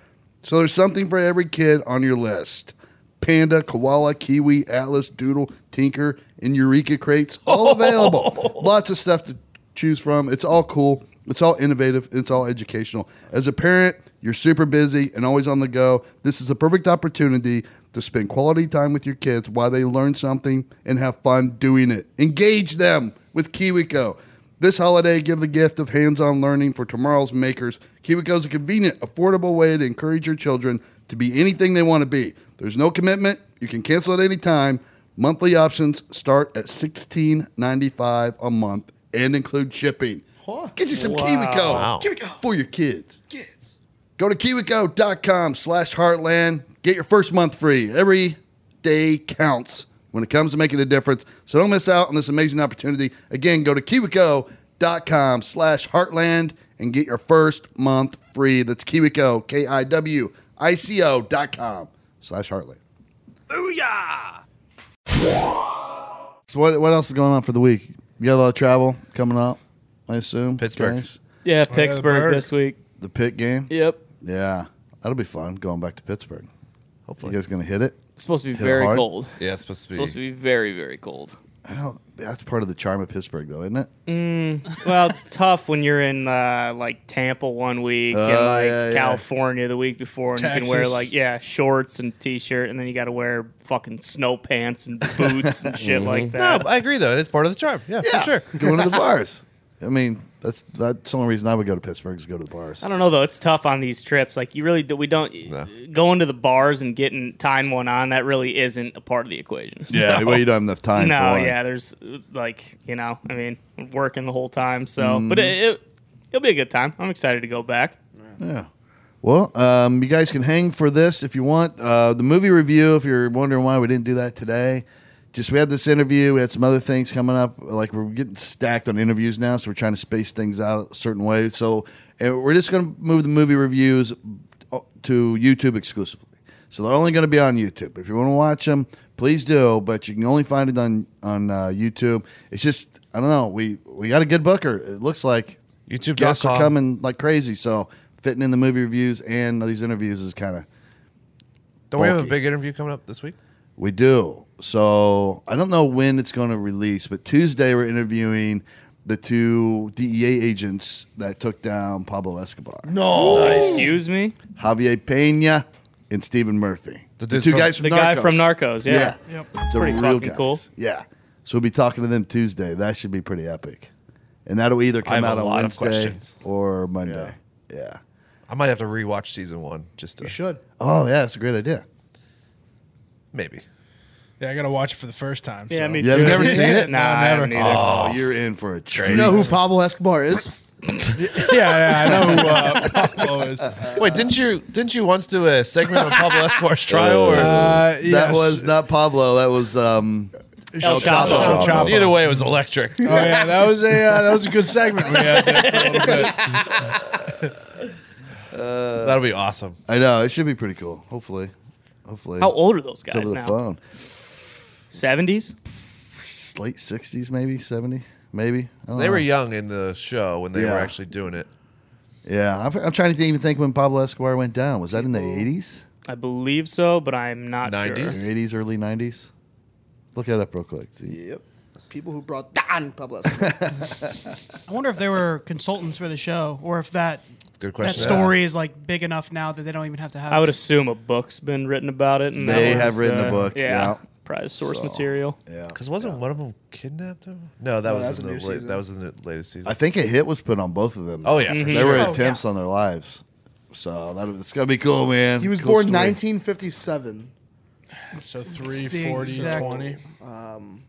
Speaker 1: So there's something for every kid on your list. Panda, Koala, Kiwi, Atlas, Doodle, Tinker, and Eureka crates, all available. Lots of stuff to choose from. It's all cool. It's all innovative. It's all educational. As a parent, you're super busy and always on the go. This is the perfect opportunity to spend quality time with your kids while they learn something and have fun doing it. Engage them with KiwiCo. This holiday, give the gift of hands-on learning for tomorrow's makers. KiwiCo is a convenient, affordable way to encourage your children to be anything they want to be. There's no commitment. You can cancel at any time. Monthly options start at $16.95 a month and include shipping. Get you some KiwiCo
Speaker 2: Wow.
Speaker 1: for your kids. Kids. Go to kiwico.com slash heartland. Get your first month free. Every day counts when it comes to making a difference. So don't miss out on this amazing opportunity. Again, go to kiwico.com slash heartland and get your first month free. That's kiwico, K-I-W-I-C-O dot com slash heartland.
Speaker 6: Booyah!
Speaker 1: So what, what else is going on for the week? You got a lot of travel coming up, I assume?
Speaker 2: Pittsburgh.
Speaker 1: guys?
Speaker 4: Yeah, Pittsburgh
Speaker 9: bird.
Speaker 4: this week.
Speaker 1: The pit game?
Speaker 4: Yep.
Speaker 1: Yeah. That'll be fun going back to Pittsburgh.
Speaker 2: Hopefully.
Speaker 1: You guys going to hit it?
Speaker 4: It's supposed to be
Speaker 1: Hit
Speaker 4: very
Speaker 1: hard?
Speaker 4: cold.
Speaker 2: Yeah, it's supposed to
Speaker 4: It's
Speaker 2: be.
Speaker 4: supposed to be very, very cold.
Speaker 1: I don't. That's part of the charm of Pittsburgh, though, isn't it?
Speaker 4: Well, it's tough when you're in uh, like Tampa one week and
Speaker 1: Oh,
Speaker 4: like
Speaker 1: yeah, yeah.
Speaker 4: California the week before, and you can wear like yeah shorts and t-shirt, and then you got to wear fucking snow pants and boots and shit like that.
Speaker 2: no,
Speaker 4: that.
Speaker 2: I agree though. It is part of the charm. Yeah, for sure.
Speaker 1: Going to the bars. I mean, that's that's the only reason I would go to Pittsburgh is go to the bars.
Speaker 4: I don't know though. It's tough on these trips. Like you really we don't going to the bars and getting tying one on. That really isn't a part of the equation.
Speaker 1: Yeah, well, you don't have enough time.
Speaker 4: no,
Speaker 1: for
Speaker 4: yeah. There's like you know, I mean, working the whole time. So, but it, it it'll be a good time. I'm excited to go back.
Speaker 1: Yeah. Well, um, you guys can hang for this if you want. Uh, the movie review, if you're wondering why we didn't do that today, just we had this interview. We had some other things coming up. Like we're getting stacked on interviews now, so we're trying to space things out a certain way. So and we're just going to move the movie reviews uh, to YouTube exclusively. So they're only going to be on YouTube. If you want to watch them, please do. But you can only find it on on uh, YouTube. It's just I don't know. We we got a good booker. It looks like
Speaker 2: YouTube
Speaker 1: guests are coming like crazy. So fitting in the movie reviews and these interviews is kind of
Speaker 2: Don't we have a big interview coming up this week?
Speaker 1: We do. So I don't know when it's going to release, but Tuesday we're interviewing the two DEA agents that took down Pablo Escobar,
Speaker 8: No.
Speaker 4: Excuse me?
Speaker 1: Javier Pena and Stephen Murphy, the,
Speaker 2: dudes
Speaker 1: two
Speaker 2: from-
Speaker 1: guys from
Speaker 4: The
Speaker 1: Narcos.
Speaker 4: guy from Narcos, yeah.
Speaker 5: Yep.
Speaker 4: That's
Speaker 1: The
Speaker 4: pretty
Speaker 1: real
Speaker 4: fucking
Speaker 1: guys.
Speaker 4: cool.
Speaker 1: Yeah. So we'll be talking to them Tuesday. That should be pretty epic, and that'll either come out on
Speaker 2: lot of
Speaker 1: Wednesday or Monday. Yeah.
Speaker 2: I might have to rewatch season one just to
Speaker 8: You should.
Speaker 1: Oh yeah, that's a great idea.
Speaker 2: Maybe.
Speaker 9: Yeah, I gotta watch it for the first time.
Speaker 4: Yeah,
Speaker 9: so.
Speaker 4: me
Speaker 1: You
Speaker 4: too.
Speaker 1: haven't never seen
Speaker 9: it?
Speaker 4: Nah,
Speaker 9: No,
Speaker 4: I
Speaker 9: never.
Speaker 4: haven't either.
Speaker 1: Oh, you're in for a treat.
Speaker 8: You know who Pablo Escobar is?
Speaker 9: yeah, yeah, I know who uh, Pablo is.
Speaker 2: Wait, didn't you didn't you once do a segment on Pablo Escobar's trial? Or
Speaker 9: Uh,
Speaker 1: That was not Pablo. That was um,
Speaker 4: El Chapo.
Speaker 9: El Chapo.
Speaker 2: either way, it was electric.
Speaker 9: Oh yeah, that was a uh, that was a good segment we had there for a little bit.
Speaker 2: That'll be awesome.
Speaker 1: I know it should be pretty cool. Hopefully, hopefully.
Speaker 4: How old are those
Speaker 1: It's over
Speaker 4: guys
Speaker 1: the
Speaker 4: now?
Speaker 1: phone.
Speaker 4: 70s?
Speaker 1: Late sixties, maybe seventy, maybe. I don't
Speaker 2: They
Speaker 1: know.
Speaker 2: were young in the show when they were
Speaker 1: Yeah.
Speaker 2: actually doing it.
Speaker 1: Yeah, I'm, I'm trying to even think when Pablo Escobar went down. Was that in the eighties,
Speaker 4: I believe so, but I'm not
Speaker 2: 90s?
Speaker 4: sure.
Speaker 1: eighties, early nineties? Look that up real quick. See.
Speaker 8: Yep. People who brought down Pablo Escobar.
Speaker 5: I wonder if they were consultants for the show, or if that
Speaker 2: Good
Speaker 5: that
Speaker 2: question. to ask.
Speaker 5: story is like big enough now that they don't even have to have.
Speaker 4: I would assume a book's been written about it. And
Speaker 1: They
Speaker 4: that
Speaker 1: have
Speaker 4: was
Speaker 1: written a
Speaker 4: the-
Speaker 1: book,
Speaker 4: Yeah,
Speaker 1: yeah.
Speaker 4: probably source
Speaker 1: So,
Speaker 4: material.
Speaker 1: Yeah,
Speaker 2: Because wasn't one of them kidnapped though? No, that was
Speaker 8: that's
Speaker 2: in
Speaker 8: a
Speaker 2: the
Speaker 8: new
Speaker 2: late,
Speaker 8: season.
Speaker 2: that was in the latest season.
Speaker 1: I think a hit was put on both of them.
Speaker 2: oh yeah, for
Speaker 4: Mhm.
Speaker 1: they
Speaker 2: sure.
Speaker 1: were
Speaker 5: Oh,
Speaker 1: attempts on their lives. So that it's gonna be cool, man.
Speaker 8: he was
Speaker 1: Cool
Speaker 8: born
Speaker 1: story.
Speaker 8: 1957.
Speaker 9: So 3,
Speaker 5: the
Speaker 9: 40,
Speaker 5: exact-
Speaker 9: 20.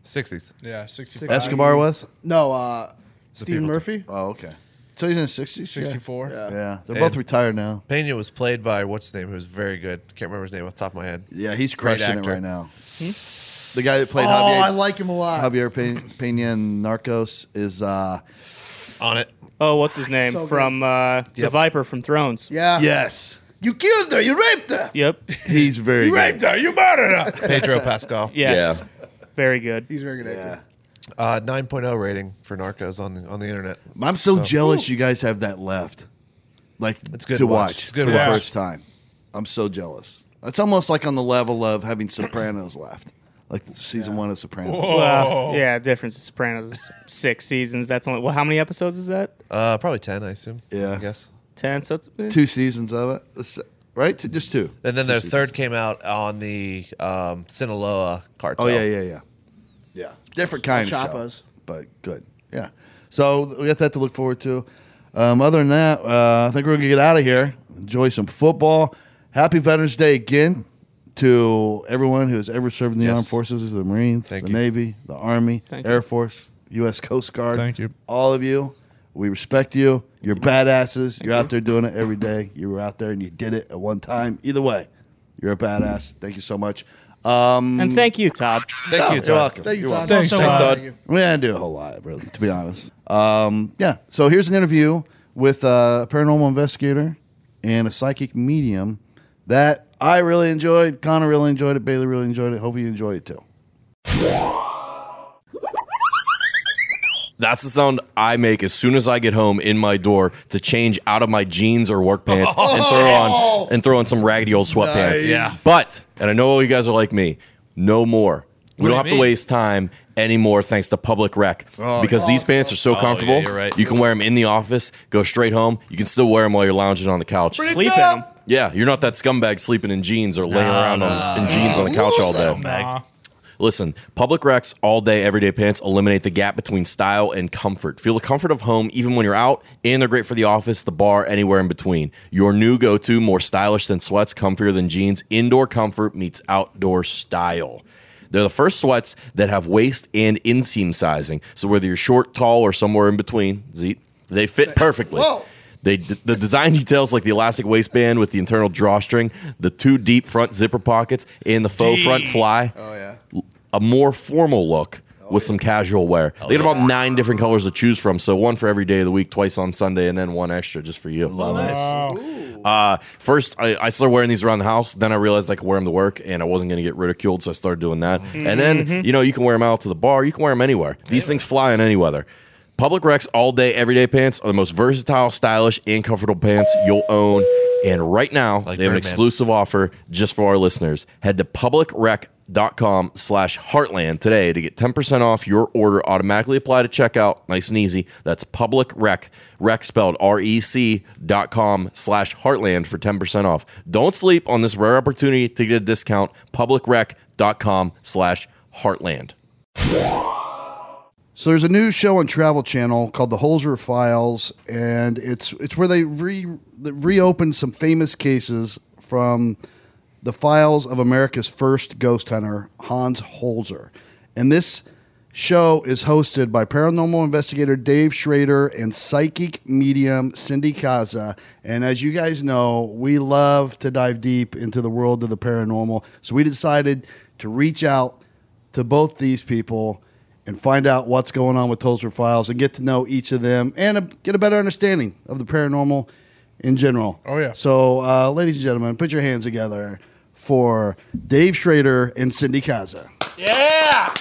Speaker 2: Sixties.
Speaker 9: Yeah, 65.
Speaker 1: Escobar was.
Speaker 8: No, uh, Stephen
Speaker 2: people-
Speaker 8: Murphy.
Speaker 1: Oh, okay. So he's in his sixties.
Speaker 9: 64.
Speaker 8: Yeah.
Speaker 1: Yeah, they're
Speaker 2: And-
Speaker 1: both retired now.
Speaker 2: Pena was played by what's his name, who was very good. Can't remember his name off the top of my head.
Speaker 1: Yeah, he's
Speaker 2: Great
Speaker 1: crushing it
Speaker 2: actor.
Speaker 1: right now. The guy that played
Speaker 8: Oh,
Speaker 1: Javier,
Speaker 8: I like him a lot.
Speaker 1: Javier Pe- Pena in Narcos is uh
Speaker 2: On it.
Speaker 4: Oh, what's his name?
Speaker 8: So good.
Speaker 4: from uh, the
Speaker 2: Yep.
Speaker 4: Viper from Thrones.
Speaker 8: Yeah.
Speaker 1: yes,
Speaker 8: You killed her. You raped her.
Speaker 4: Yep.
Speaker 1: he's very good.
Speaker 9: You raped her, you murdered her.
Speaker 2: Pedro Pascal.
Speaker 4: Yes.
Speaker 3: Yeah.
Speaker 4: Very good.
Speaker 8: He's a very good
Speaker 1: Yeah.
Speaker 8: actor.
Speaker 2: Uh, 9.0 rating for Narcos on the on the internet.
Speaker 1: I'm so, jealous you guys have that left. Like
Speaker 2: It's good
Speaker 1: to
Speaker 2: to watch.
Speaker 1: watch
Speaker 2: It's good
Speaker 1: for
Speaker 2: to
Speaker 1: the first time. I'm so jealous. It's almost like on the level of having Sopranos left, like season one of Sopranos.
Speaker 4: Well, yeah, difference of Sopranos six seasons. That's only well, how many episodes is that?
Speaker 2: Uh, probably 10, I assume.
Speaker 1: Yeah.
Speaker 2: I guess.
Speaker 4: Ten. So it's eh.
Speaker 1: Two seasons of it, right? Just two.
Speaker 2: And then
Speaker 1: Two
Speaker 2: their
Speaker 1: seasons.
Speaker 2: third came out on the um, Sinaloa cartel.
Speaker 1: Oh yeah, yeah, yeah, yeah. Different kind of
Speaker 8: Chapas.
Speaker 1: show, but good. Yeah. So we got that to look forward to. Um, other than that, uh, I think we're gonna get out of here. Enjoy some football. Happy Veterans Day again to everyone who has ever served in the
Speaker 2: Yes.
Speaker 1: armed forces, the Marines,
Speaker 2: Thank
Speaker 1: the
Speaker 2: you.
Speaker 1: Navy, the Army,
Speaker 4: Thank
Speaker 1: Air
Speaker 4: you.
Speaker 1: Force, U.S. Coast Guard.
Speaker 9: Thank you.
Speaker 1: all of you. We respect you. You're badasses. You're out there doing it every day. You were out there and you did it at one time. Either way, you're a badass. Thank you so much. Um,
Speaker 4: and thank you, Todd.
Speaker 2: Thank
Speaker 1: Oh,
Speaker 2: you,
Speaker 1: you're
Speaker 2: Todd.
Speaker 1: welcome.
Speaker 8: Thank you,
Speaker 1: You're
Speaker 8: Todd.
Speaker 9: Thanks,
Speaker 5: Also,
Speaker 9: Todd.
Speaker 5: uh,
Speaker 8: Thank.
Speaker 1: We didn't do a whole lot, really, to be honest. Um, yeah. So here's an interview with a paranormal investigator and a psychic medium that I really enjoyed. Connor really enjoyed it. Bailey really enjoyed it. Hope you enjoy it too.
Speaker 3: That's the sound I make as soon as I get home in my door to change out of my jeans or work pants oh. and throw on and throw on some raggedy old sweatpants.
Speaker 1: Nice.
Speaker 2: Yeah.
Speaker 3: But and I know all you guys are like me. No more. We
Speaker 2: What do
Speaker 3: don't
Speaker 2: you
Speaker 3: have to waste time anymore thanks to Public Rec oh, because these pants are so oh,
Speaker 2: yeah,
Speaker 3: comfortable.
Speaker 2: you're right.
Speaker 3: You can wear them in the office, go straight home. You can still wear them while you're lounging on the couch.
Speaker 4: Sleep in them.
Speaker 3: Yeah, you're not that scumbag sleeping in jeans or laying around on, in jeans on the couch all day. Listen, Public Recs all day, everyday pants eliminate the gap between style and comfort. Feel the comfort of home even when you're out, and they're great for the office, the bar, anywhere in between. Your new go to, more stylish than sweats, comfier than jeans. Indoor comfort meets outdoor style. They're the first sweats that have waist and inseam sizing. So whether you're short, tall, or somewhere in between, Zeet, they fit perfectly.
Speaker 8: Whoa.
Speaker 3: They the design details like the elastic waistband with the internal drawstring, the two deep front zipper pockets, and the faux front fly
Speaker 8: Oh yeah.
Speaker 3: A more formal look with some casual wear. They had about nine different colors to choose from. So one for every day of the week, twice on Sunday, and then one extra just for you. Love uh, first, I, I started wearing these around the house. Then I realized I could wear them to work, and I wasn't going to get ridiculed, so I started doing that. And then, you know, you can wear them out to the bar. You can wear them anywhere. These things fly in any weather. Public Recs all day, everyday pants are the most versatile, stylish, and comfortable pants you'll own. And right now,
Speaker 2: Like
Speaker 3: they have an
Speaker 2: Birdman.
Speaker 3: exclusive offer just for our listeners. Head to publicrec.com slash heartland today to get 10% off your order automatically applied to checkout. Nice and easy. That's public rec, rec spelled R-E-C dot com slash heartland for 10% off. Don't sleep on this rare opportunity to get a discount. public rec dot com slash heartland.
Speaker 1: So there's a new show on Travel Channel called The Holzer Files, and it's it's where they re they reopened some famous cases from the files of America's first ghost hunter, Hans Holzer. And this show is hosted by paranormal investigator Dave Schrader and psychic medium Cindy Kaza. And as you guys know, we love to dive deep into the world of the paranormal. So we decided to reach out to both these people and find out what's going on with Holzer Files and get to know each of them and get a better understanding of the paranormal in general.
Speaker 9: Oh, yeah.
Speaker 1: So, uh, ladies and gentlemen, put your hands together for Dave Schrader and Cindy Kaza. Yeah.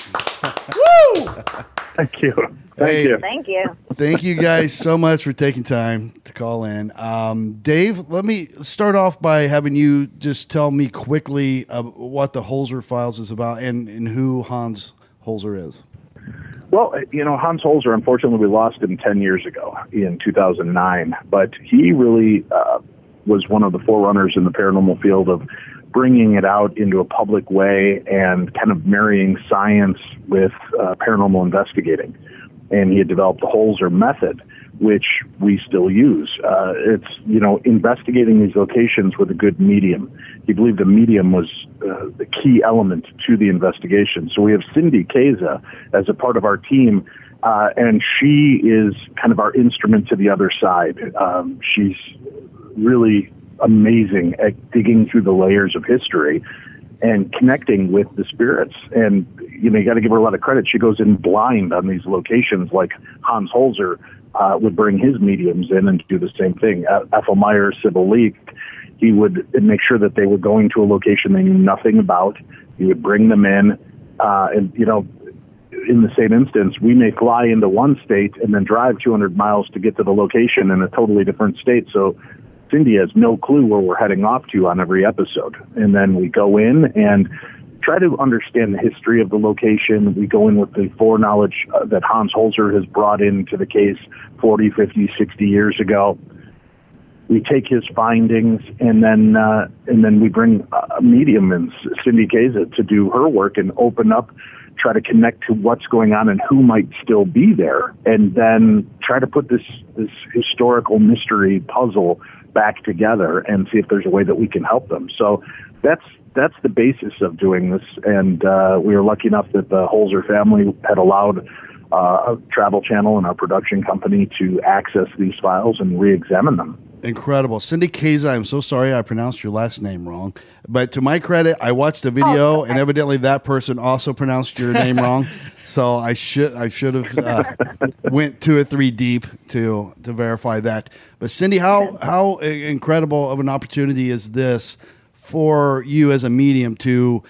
Speaker 1: Woo!
Speaker 11: Thank you. Thank
Speaker 1: Hey.
Speaker 11: you.
Speaker 12: Thank you.
Speaker 1: Thank you guys so much for taking time to call in. Um, Dave, let me start off by having you just tell me quickly uh, what the Holzer Files is about and, and who Hans Holzer is.
Speaker 11: Well, you know, Hans Holzer, unfortunately, we lost him 10 years ago in 2009, but he really uh, was one of the forerunners in the paranormal field of bringing it out into a public way and kind of marrying science with uh, paranormal investigating. And he had developed the Holzer method, which we still use. Uh, it's, you know, investigating these locations with a good medium. He believed the medium was uh, the key element to the investigation. So we have Cindy Keza as a part of our team, uh, and she is kind of our instrument to the other side. Um, she's really amazing at digging through the layers of history and connecting with the spirits. And you know, you got to give her a lot of credit. She goes in blind on these locations, like Hans Holzer uh, would bring his mediums in and do the same thing. Ethel Meyer, Sybil Leek, he would make sure that they were going to a location they knew nothing about. He would bring them in, uh, and you know, in the same instance, we may fly into one state and then drive 200 miles to get to the location in a totally different state. So Cindy has no clue where we're heading off to on every episode. And then we go in and try to understand the history of the location. We go in with the foreknowledge uh, that Hans Holzer has brought into the case 40, 50, 60 years ago. We take his findings and then uh, and then we bring a medium and Cindy Keza to do her work and open up, try to connect to what's going on and who might still be there, and then try to put this this historical mystery puzzle back together and see if there's a way that we can help them. So that's that's the basis of doing this, and uh, we were lucky enough that the Holzer family had allowed uh, a travel channel and our production company to access these files and re-examine them.
Speaker 1: Incredible. Cindy Kaza, I'm so sorry I pronounced your last name wrong. But to my credit, I watched a video and evidently that person also pronounced your name wrong. So I should I should have uh, went two or three deep to to verify that. But Cindy, how how incredible of an opportunity is this for you as a medium to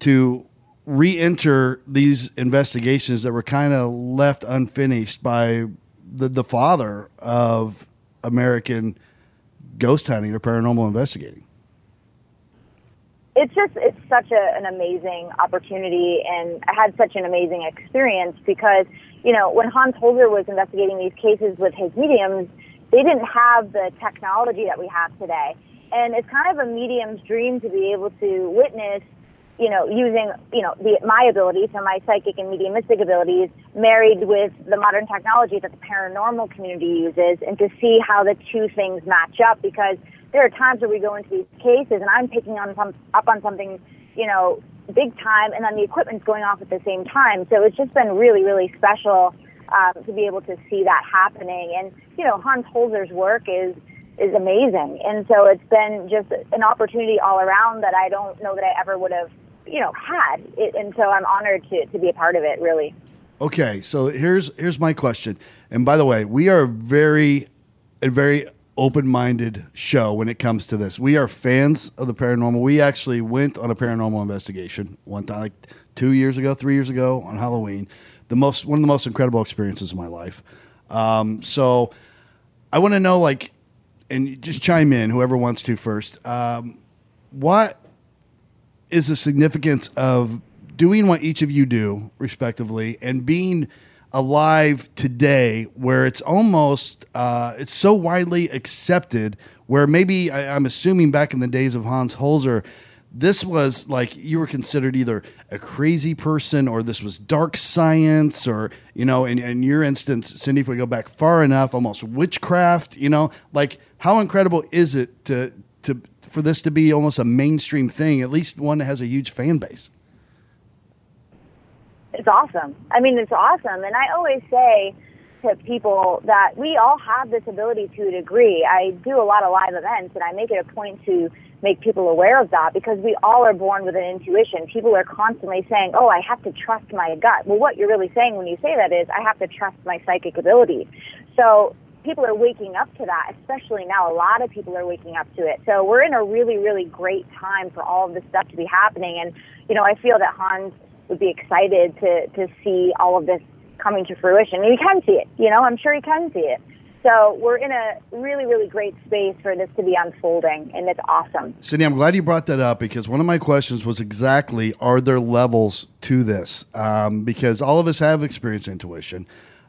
Speaker 1: to re-enter these investigations that were kind of left unfinished by the the father of American ghost hunting or paranormal investigating.
Speaker 12: it's just it's such a, an amazing opportunity and i had such an amazing experience because you know when hans holzer was investigating these cases with his mediums they didn't have the technology that we have today and it's kind of a medium's dream to be able to witness you know using you know the, my abilities so my psychic and mediumistic abilities married with the modern technology that the paranormal community uses and to see how the two things match up because there are times where we go into these cases and I'm picking on some, up on something, you know, big time, and then the equipment's going off at the same time. So it's just been really, really special um, to be able to see that happening. And you know, Hans Holzer's work is is amazing, and so it's been just an opportunity all around that I don't know that I ever would have you know, had. It, and so I'm honored to, to be a part of it, really.
Speaker 1: Okay, so here's here's my question. And by the way, we are very a very open-minded show when it comes to this. We are fans of the paranormal. We actually went on a paranormal investigation one time like 2 years ago, 3 years ago on Halloween. The most one of the most incredible experiences of my life. Um, so I want to know like and just chime in whoever wants to first. Um, what is the significance of doing what each of you do, respectively, and being alive today, where it's almost uh, it's so widely accepted. Where maybe I, I'm assuming back in the days of Hans Holzer, this was like you were considered either a crazy person or this was dark science or you know in, in your instance cindy if we go back far enough almost witchcraft you know like how incredible is it to to for this to be almost a mainstream thing at least one that has a huge fan base
Speaker 12: it's awesome. I mean, it's awesome. And I always say to people that we all have this ability to a degree. I do a lot of live events and I make it a point to make people aware of that because we all are born with an intuition. People are constantly saying, Oh, I have to trust my gut. Well, what you're really saying when you say that is, I have to trust my psychic ability. So people are waking up to that, especially now. A lot of people are waking up to it. So we're in a really, really great time for all of this stuff to be happening. And, you know, I feel that Hans would be excited to, to see all of this coming to fruition. And he can see it, you know, I'm sure he can see it. So we're in a really, really great space for this to be unfolding, and it's awesome.
Speaker 1: Cindy, I'm glad you brought that up because one of my questions was exactly are there levels to this? Um, because all of us have experienced intuition,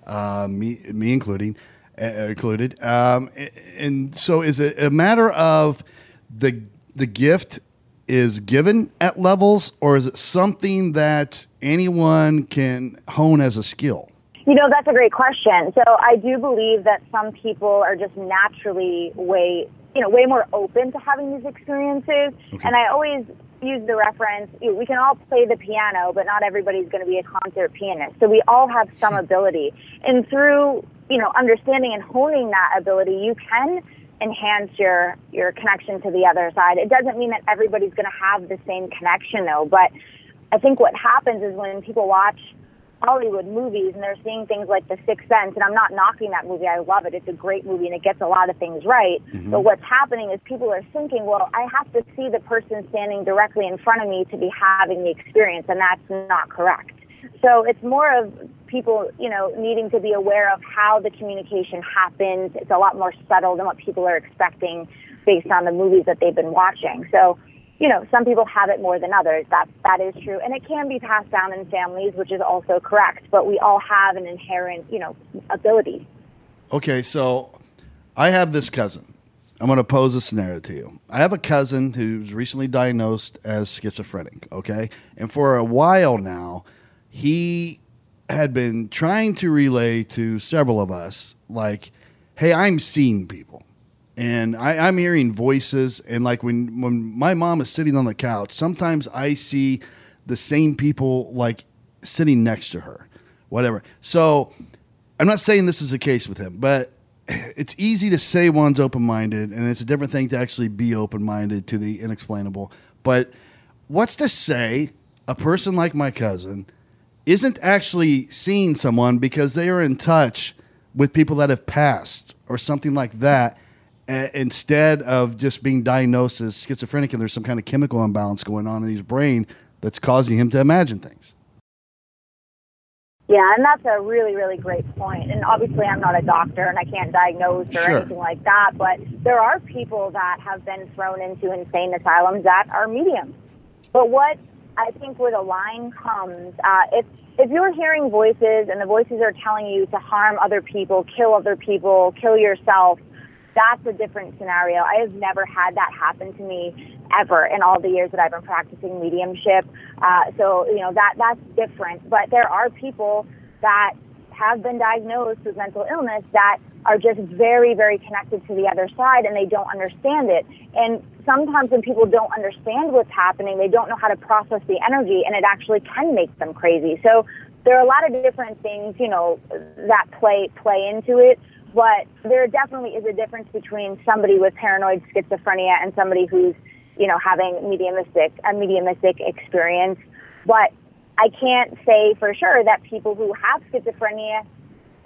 Speaker 1: uh, me, me including, included. Um, and so is it a matter of the the gift is given at levels, or is it something that anyone can hone as a skill?
Speaker 12: You know, that's a great question. So I do believe that some people are just naturally way, you know, way more open to having these experiences. Okay. And I always use the reference, you know, we can all play the piano, but not everybody's going to be a concert pianist. So we all have some ability. And through, you know, understanding and honing that ability, you can enhance your your connection to the other side. It doesn't mean that everybody's going to have the same connection though, but I think what happens is when people watch Hollywood movies and they're seeing things like The Sixth Sense, and I'm not knocking that movie. I love it. It's a great movie and it gets a lot of things right. Mm-hmm. But what's happening is people are thinking, well, I have to see the person standing directly in front of me to be having the experience, and that's not correct. So it's more of people, you know, needing to be aware of how the communication happens. It's a lot more subtle than what people are expecting based on the movies that they've been watching. So, you know, some people have it more than others. That that is true, and it can be passed down in families, which is also correct. But we all have an inherent, you know, ability.
Speaker 1: Okay, so I have this cousin. I'm going to pose a scenario to you. I have a cousin who's recently diagnosed as schizophrenic. Okay, and for a while now he had been trying to relay to several of us, like, hey, I'm seeing people. And I, am hearing voices. And like when, when my mom is sitting on the couch, sometimes I see the same people like sitting next to her, whatever. So I'm not saying this is the case with him, but it's easy to say one's open minded, and it's a different thing to actually be open minded to the inexplainable. But what's to say a person like my cousin isn't actually seeing someone because they are in touch with people that have passed or something like that instead of just being diagnosed as schizophrenic and there's some kind of chemical imbalance going on in his brain that's causing him to imagine things.
Speaker 12: Yeah, and that's a really, really great point. And obviously, I'm not a doctor and I can't diagnose or
Speaker 1: sure.
Speaker 12: anything like that, but there are people that have been thrown into insane asylums that are mediums. But what I think where the line comes, uh, if if you're hearing voices and the voices are telling you to harm other people, kill other people, kill yourself, that's a different scenario. I have never had that happen to me ever in all the years that I've been practicing mediumship. Uh, so you know that that's different. But there are people that have been diagnosed with mental illness that are just very, very connected to the other side and they don't understand it. And sometimes when people don't understand what's happening, they don't know how to process the energy and it actually can make them crazy. So there are a lot of different things, you know, that play play into it. But there definitely is a difference between somebody with paranoid schizophrenia and somebody who's you know, having mediumistic a mediumistic experience. But I can't say for sure that people who have schizophrenia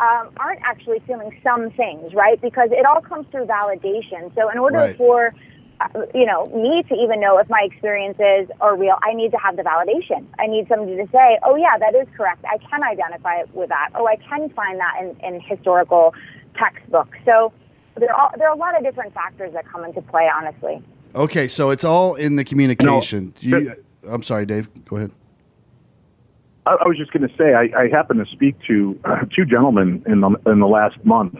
Speaker 12: um, aren't actually feeling some things, right? Because it all comes through validation. So in order
Speaker 13: Right.
Speaker 12: for uh, you know me to even know if my experiences are real, I need to have the validation. I need somebody to say, "Oh yeah, that is correct. I can identify with that. Oh, I can find that in, in historical textbooks." So there are there are a lot of different factors that come into play. Honestly.
Speaker 1: Okay, so it's all in the communication. you, I'm sorry, Dave. Go ahead.
Speaker 11: I, I was just going to say, I, I happened to speak to uh, two gentlemen in the in the last month,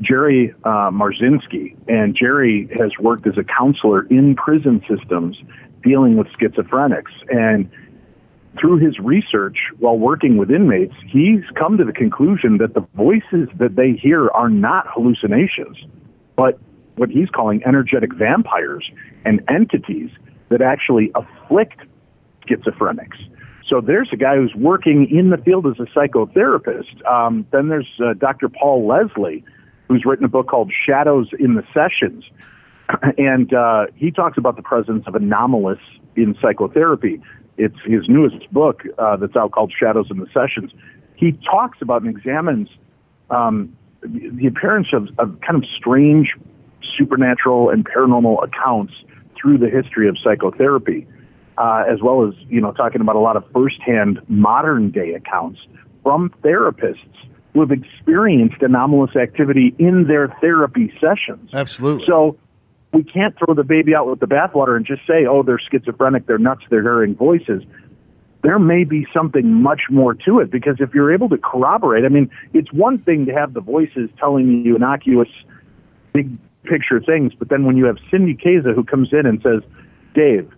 Speaker 11: Jerry uh, Marzinsky, and Jerry has worked as a counselor in prison systems dealing with schizophrenics, and through his research while working with inmates, he's come to the conclusion that the voices that they hear are not hallucinations, but what he's calling energetic vampires and entities that actually afflict schizophrenics. So there's a guy who's working in the field as a psychotherapist. Um, then there's uh, Dr. Paul Leslie, who's written a book called Shadows in the Sessions. And uh, he talks about the presence of anomalous in psychotherapy. It's his newest book uh, that's out called Shadows in the Sessions. He talks about and examines um, the appearance of, of kind of strange supernatural and paranormal accounts through the history of psychotherapy, uh, as well as you know talking about a lot of firsthand modern day accounts from therapists who have experienced anomalous activity in their therapy sessions.
Speaker 1: Absolutely.
Speaker 11: So we can't throw the baby out with the bathwater and just say, "Oh, they're schizophrenic, they're nuts, they're hearing voices." There may be something much more to it because if you're able to corroborate, I mean, it's one thing to have the voices telling you innocuous, big picture things, but then when you have Cindy Kaza who comes in and says, "Dave,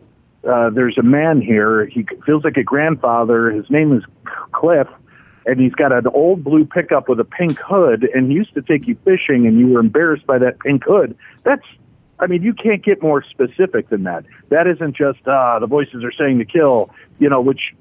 Speaker 11: uh, there's a man here. He feels like a grandfather. His name is Cliff." and he's got an old blue pickup with a pink hood and he used to take you fishing and you were embarrassed by that pink hood that's i mean you can't get more specific than that that isn't just uh the voices are saying to kill you know which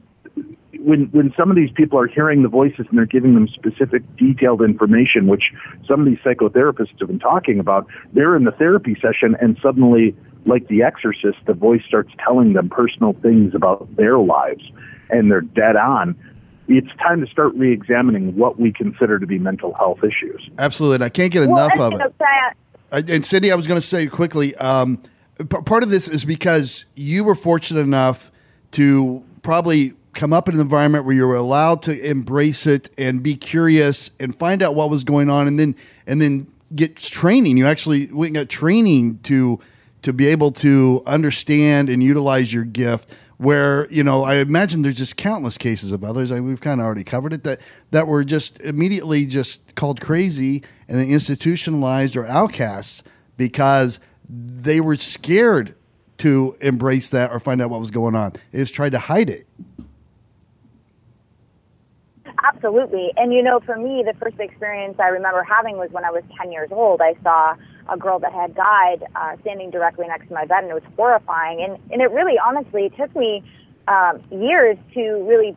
Speaker 11: when when some of these people are hearing the voices and they're giving them specific detailed information which some of these psychotherapists have been talking about they're in the therapy session and suddenly like the exorcist the voice starts telling them personal things about their lives and they're dead on it's time to start re-examining what we consider to be mental health issues
Speaker 1: Absolutely. And I can't get
Speaker 12: Well,
Speaker 1: enough
Speaker 12: and,
Speaker 1: of it.
Speaker 12: know,
Speaker 1: I- And Cindy, I was going to say quickly, um, p- part of this is because you were fortunate enough to probably come up in an environment where you were allowed to embrace it and be curious and find out what was going on, and then and then get training. You actually went and got training to to be able to understand and utilize your gift. Where you know, I imagine there's just countless cases of others. I, we've kind of already covered it that that were just immediately just called crazy and then institutionalized or outcasts because they were scared to embrace that or find out what was going on. Just tried to hide it.
Speaker 12: Absolutely. And you know, for me, the first experience I remember having was when I was 10 years old. I saw a girl that had died uh, standing directly next to my bed, and it was horrifying. And, and it really, honestly, it took me um, years to really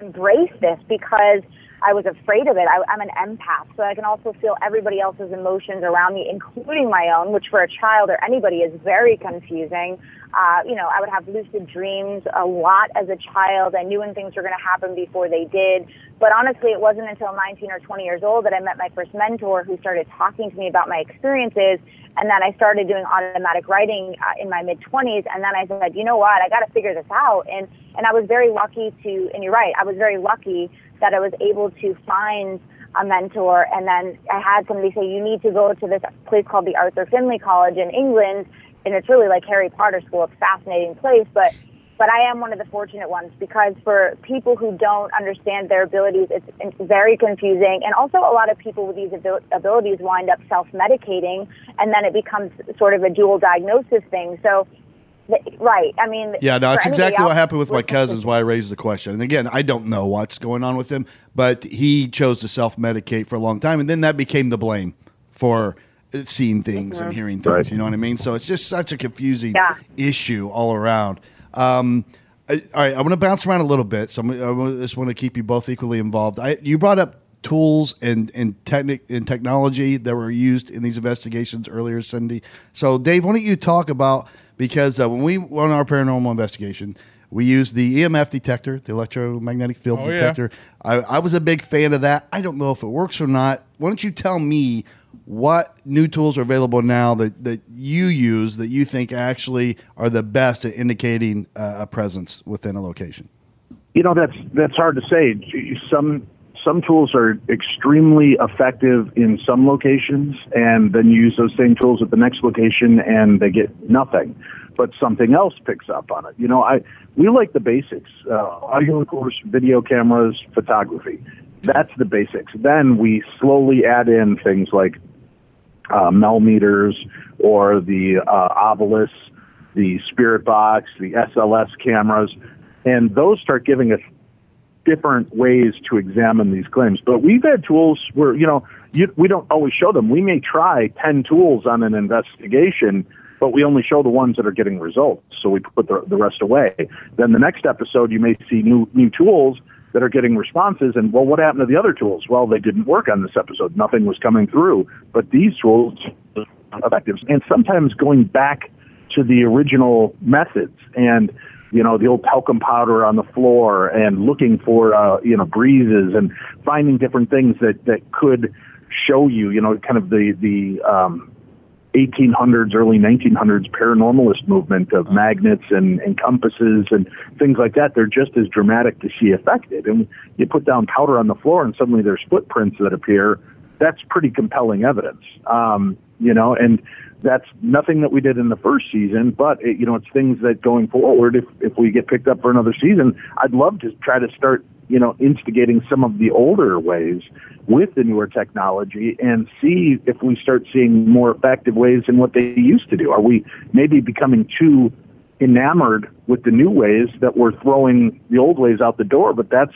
Speaker 12: embrace this because I was afraid of it. I, I'm an empath, so I can also feel everybody else's emotions around me, including my own, which for a child or anybody is very confusing. Uh, you know, I would have lucid dreams a lot as a child. I knew when things were going to happen before they did. But honestly, it wasn't until 19 or 20 years old that I met my first mentor who started talking to me about my experiences. And then I started doing automatic writing uh, in my mid 20s. And then I said, you know what? I got to figure this out. And, and I was very lucky to, and you're right, I was very lucky that I was able to find a mentor. And then I had somebody say, you need to go to this place called the Arthur Findlay College in England. And it's really like Harry Potter school. It's a fascinating place. But but I am one of the fortunate ones because for people who don't understand their abilities, it's, very confusing. And also, a lot of people with these abil- abilities wind up self medicating, and then it becomes sort of a dual diagnosis thing. So, right. I mean,
Speaker 1: Yeah, no,
Speaker 12: for
Speaker 1: it's exactly what happened with my cousins. Why I raised the question. And again, I don't know what's going on with him, but he chose to self medicate for a long time, and then that became the blame for uh, seeing things and hearing things. You know what I mean? So it's just such a confusing
Speaker 12: Yeah.
Speaker 1: issue all around. Um, I, all right, I want to bounce around a little bit, so I'm, I just want to keep you both equally involved. I, you brought up tools and and technic and technology that were used in these investigations earlier, Cindy. So, Dave, why don't you talk about because uh, when we went on our paranormal investigation, we used the EMF detector, the electromagnetic field
Speaker 9: Oh, yeah.
Speaker 1: detector. I, I was a big fan of that. I don't know if it works or not. Why don't you tell me what new tools are available now that, that you use that you think actually are the best at indicating uh, a presence within a location?
Speaker 11: You know, that's that's hard to say. Some some tools are extremely effective in some locations, and then you use those same tools at the next location, and they get nothing. But something else picks up on it. You know, I we like the basics: uh, audio recorders, video cameras, photography. That's the basics. Then we slowly add in things like uh, Mel meters or the uh, the Spirit Box, the SLS cameras, and those start giving us different ways to examine these claims. But we've had tools where you know you, we don't always show them. We may try ten tools on an investigation. But we only show the ones that are getting results, so we put the, the rest away. Then the next episode, you may see new new tools that are getting responses. And well, what happened to the other tools? Well, they didn't work on this episode. Nothing was coming through. But these tools are effective. And sometimes going back to the original methods and you know the old talcum powder on the floor and looking for uh, you know breezes and finding different things that that could show you you know kind of the the um, 1800s, early 1900s paranormalist movement of magnets and, and compasses and things like that. They're just as dramatic to see affected. And you put down powder on the floor and suddenly there's footprints that appear. That's pretty compelling evidence. Um, you know, and that's nothing that we did in the first season, but it, you know, it's things that going forward, if, if we get picked up for another season, I'd love to try to start, you know, instigating some of the older ways with the newer technology and see if we start seeing more effective ways in what they used to do. Are we maybe becoming too enamored with the new ways that we're throwing the old ways out the door? But that's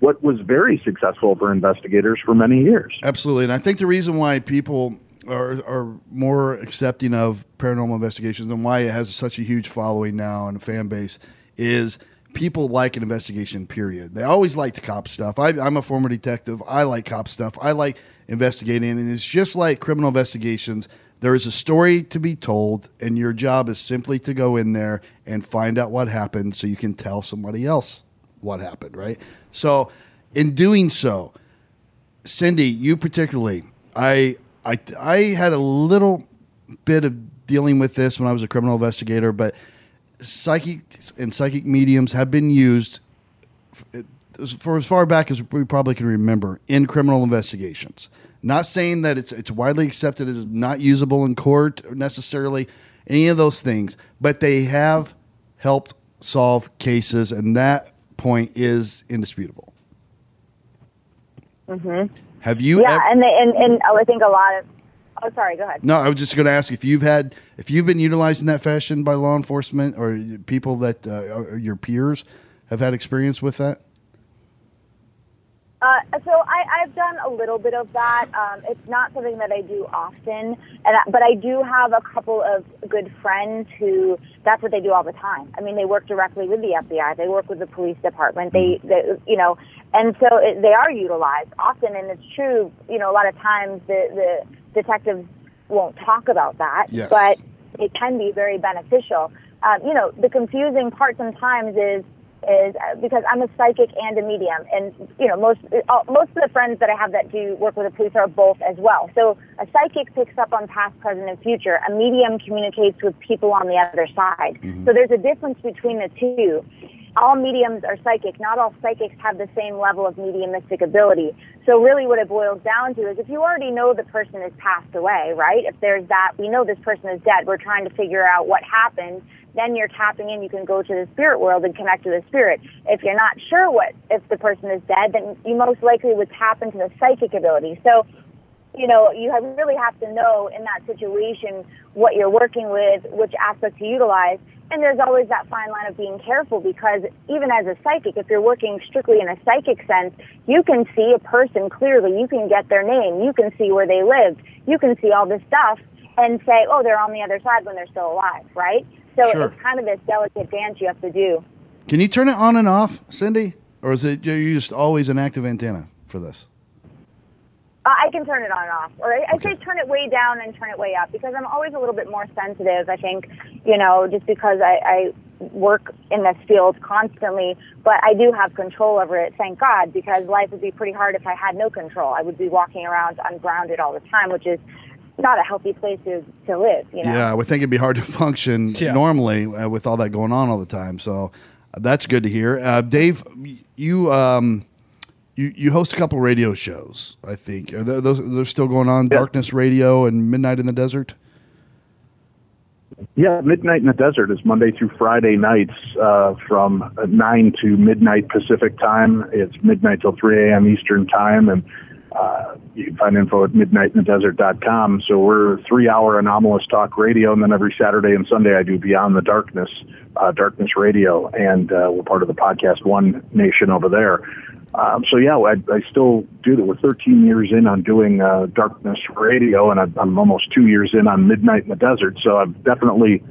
Speaker 11: what was very successful for investigators for many years.
Speaker 1: Absolutely, and I think the reason why people are are more accepting of paranormal investigations and why it has such a huge following now and a fan base is people like an investigation. Period. They always liked cop stuff. I, I'm a former detective. I like cop stuff. I like investigating, and it's just like criminal investigations. There is a story to be told, and your job is simply to go in there and find out what happened so you can tell somebody else what happened, right? So, in doing so, Cindy, you particularly, I, I, I had a little bit of dealing with this when I was a criminal investigator, but psychic and psychic mediums have been used for as far back as we probably can remember in criminal investigations. Not saying that it's it's widely accepted as not usable in court necessarily any of those things, but they have helped solve cases, and that point is indisputable.
Speaker 12: Mm-hmm.
Speaker 1: Have you?
Speaker 12: yeah, and, they, and and oh, I think a lot of. Oh, sorry. Go ahead.
Speaker 1: No, I was just going to ask if you've had, if you've been utilized in that fashion by law enforcement or people that uh, your peers have had experience with that.
Speaker 12: Uh, so I, I've done a little bit of that. Um, it's not something that I do often, and I, but I do have a couple of good friends who that's what they do all the time. I mean, they work directly with the FBI. They work with the police department. They, they you know, and so it, they are utilized often. And it's true. You know, a lot of times the the detectives won't talk about that,
Speaker 13: Yes.
Speaker 12: but it can be very beneficial. Um, you know, the confusing part sometimes is is uh, because I'm a psychic and a medium, and you know most uh, most of the friends that I have that do work with the police are both as well. So a psychic picks up on past, present, and future. A medium communicates with people on the other side. So there's a difference between the two. All mediums are psychic. Not all psychics have the same level of mediumistic ability. So really, what it boils down to is if you already know the person has passed away, right? If there's that, we know this person is dead. We're trying to figure out what happened then you're tapping in. You can go to the spirit world and connect to the spirit. If you're not sure what if the person is dead, then you most likely would tap into the psychic ability. So, you know, you really have to know in that situation what you're working with, which aspect to utilize. And there's always that fine line of being careful because even as a psychic, if you're working strictly in a psychic sense, you can see a person clearly. You can get their name. You can see where they lived. You can see all this stuff and say, oh, they're on the other side when they're still alive, right? So
Speaker 1: Sure.
Speaker 12: it's kind of this delicate dance you have to do.
Speaker 1: Can you turn it on and off, Cindy, or is it you're you just always an active antenna for this?
Speaker 12: Uh, I can turn it on and off, or I, I say turn it way down and turn it way up because I'm always a little bit more sensitive. I think, you know, just because I, I work in this field constantly, but I do have control over it. Thank God, because life would be pretty hard if I had no control. I would be walking around ungrounded all the time, which is not a healthy place to, to live. You know.
Speaker 1: Yeah, I would think it'd be hard to function
Speaker 9: Yeah.
Speaker 1: normally uh, with all that going on all the time. So uh, that's good to hear. Uh, Dave, you um, you you host a couple radio shows. I think are there, those they're still going on? Darkness Radio and Midnight in the Desert.
Speaker 11: Yeah, Midnight in the Desert is Monday through Friday nights uh, from 9 to midnight Pacific time. It's midnight till 3 a.m. Eastern time, and uh, you can find info at midnightinthedesert.com. So we're three hour anomalous talk radio, and then every Saturday and Sunday I do Beyond the Darkness, uh, Darkness Radio, and uh, we're part of the Podcast One Nation over there. Um, so yeah, I, I still do that. We're 13 years in on doing uh, Darkness Radio, and I'm, I'm almost two years in on Midnight in the Desert. So I've definitely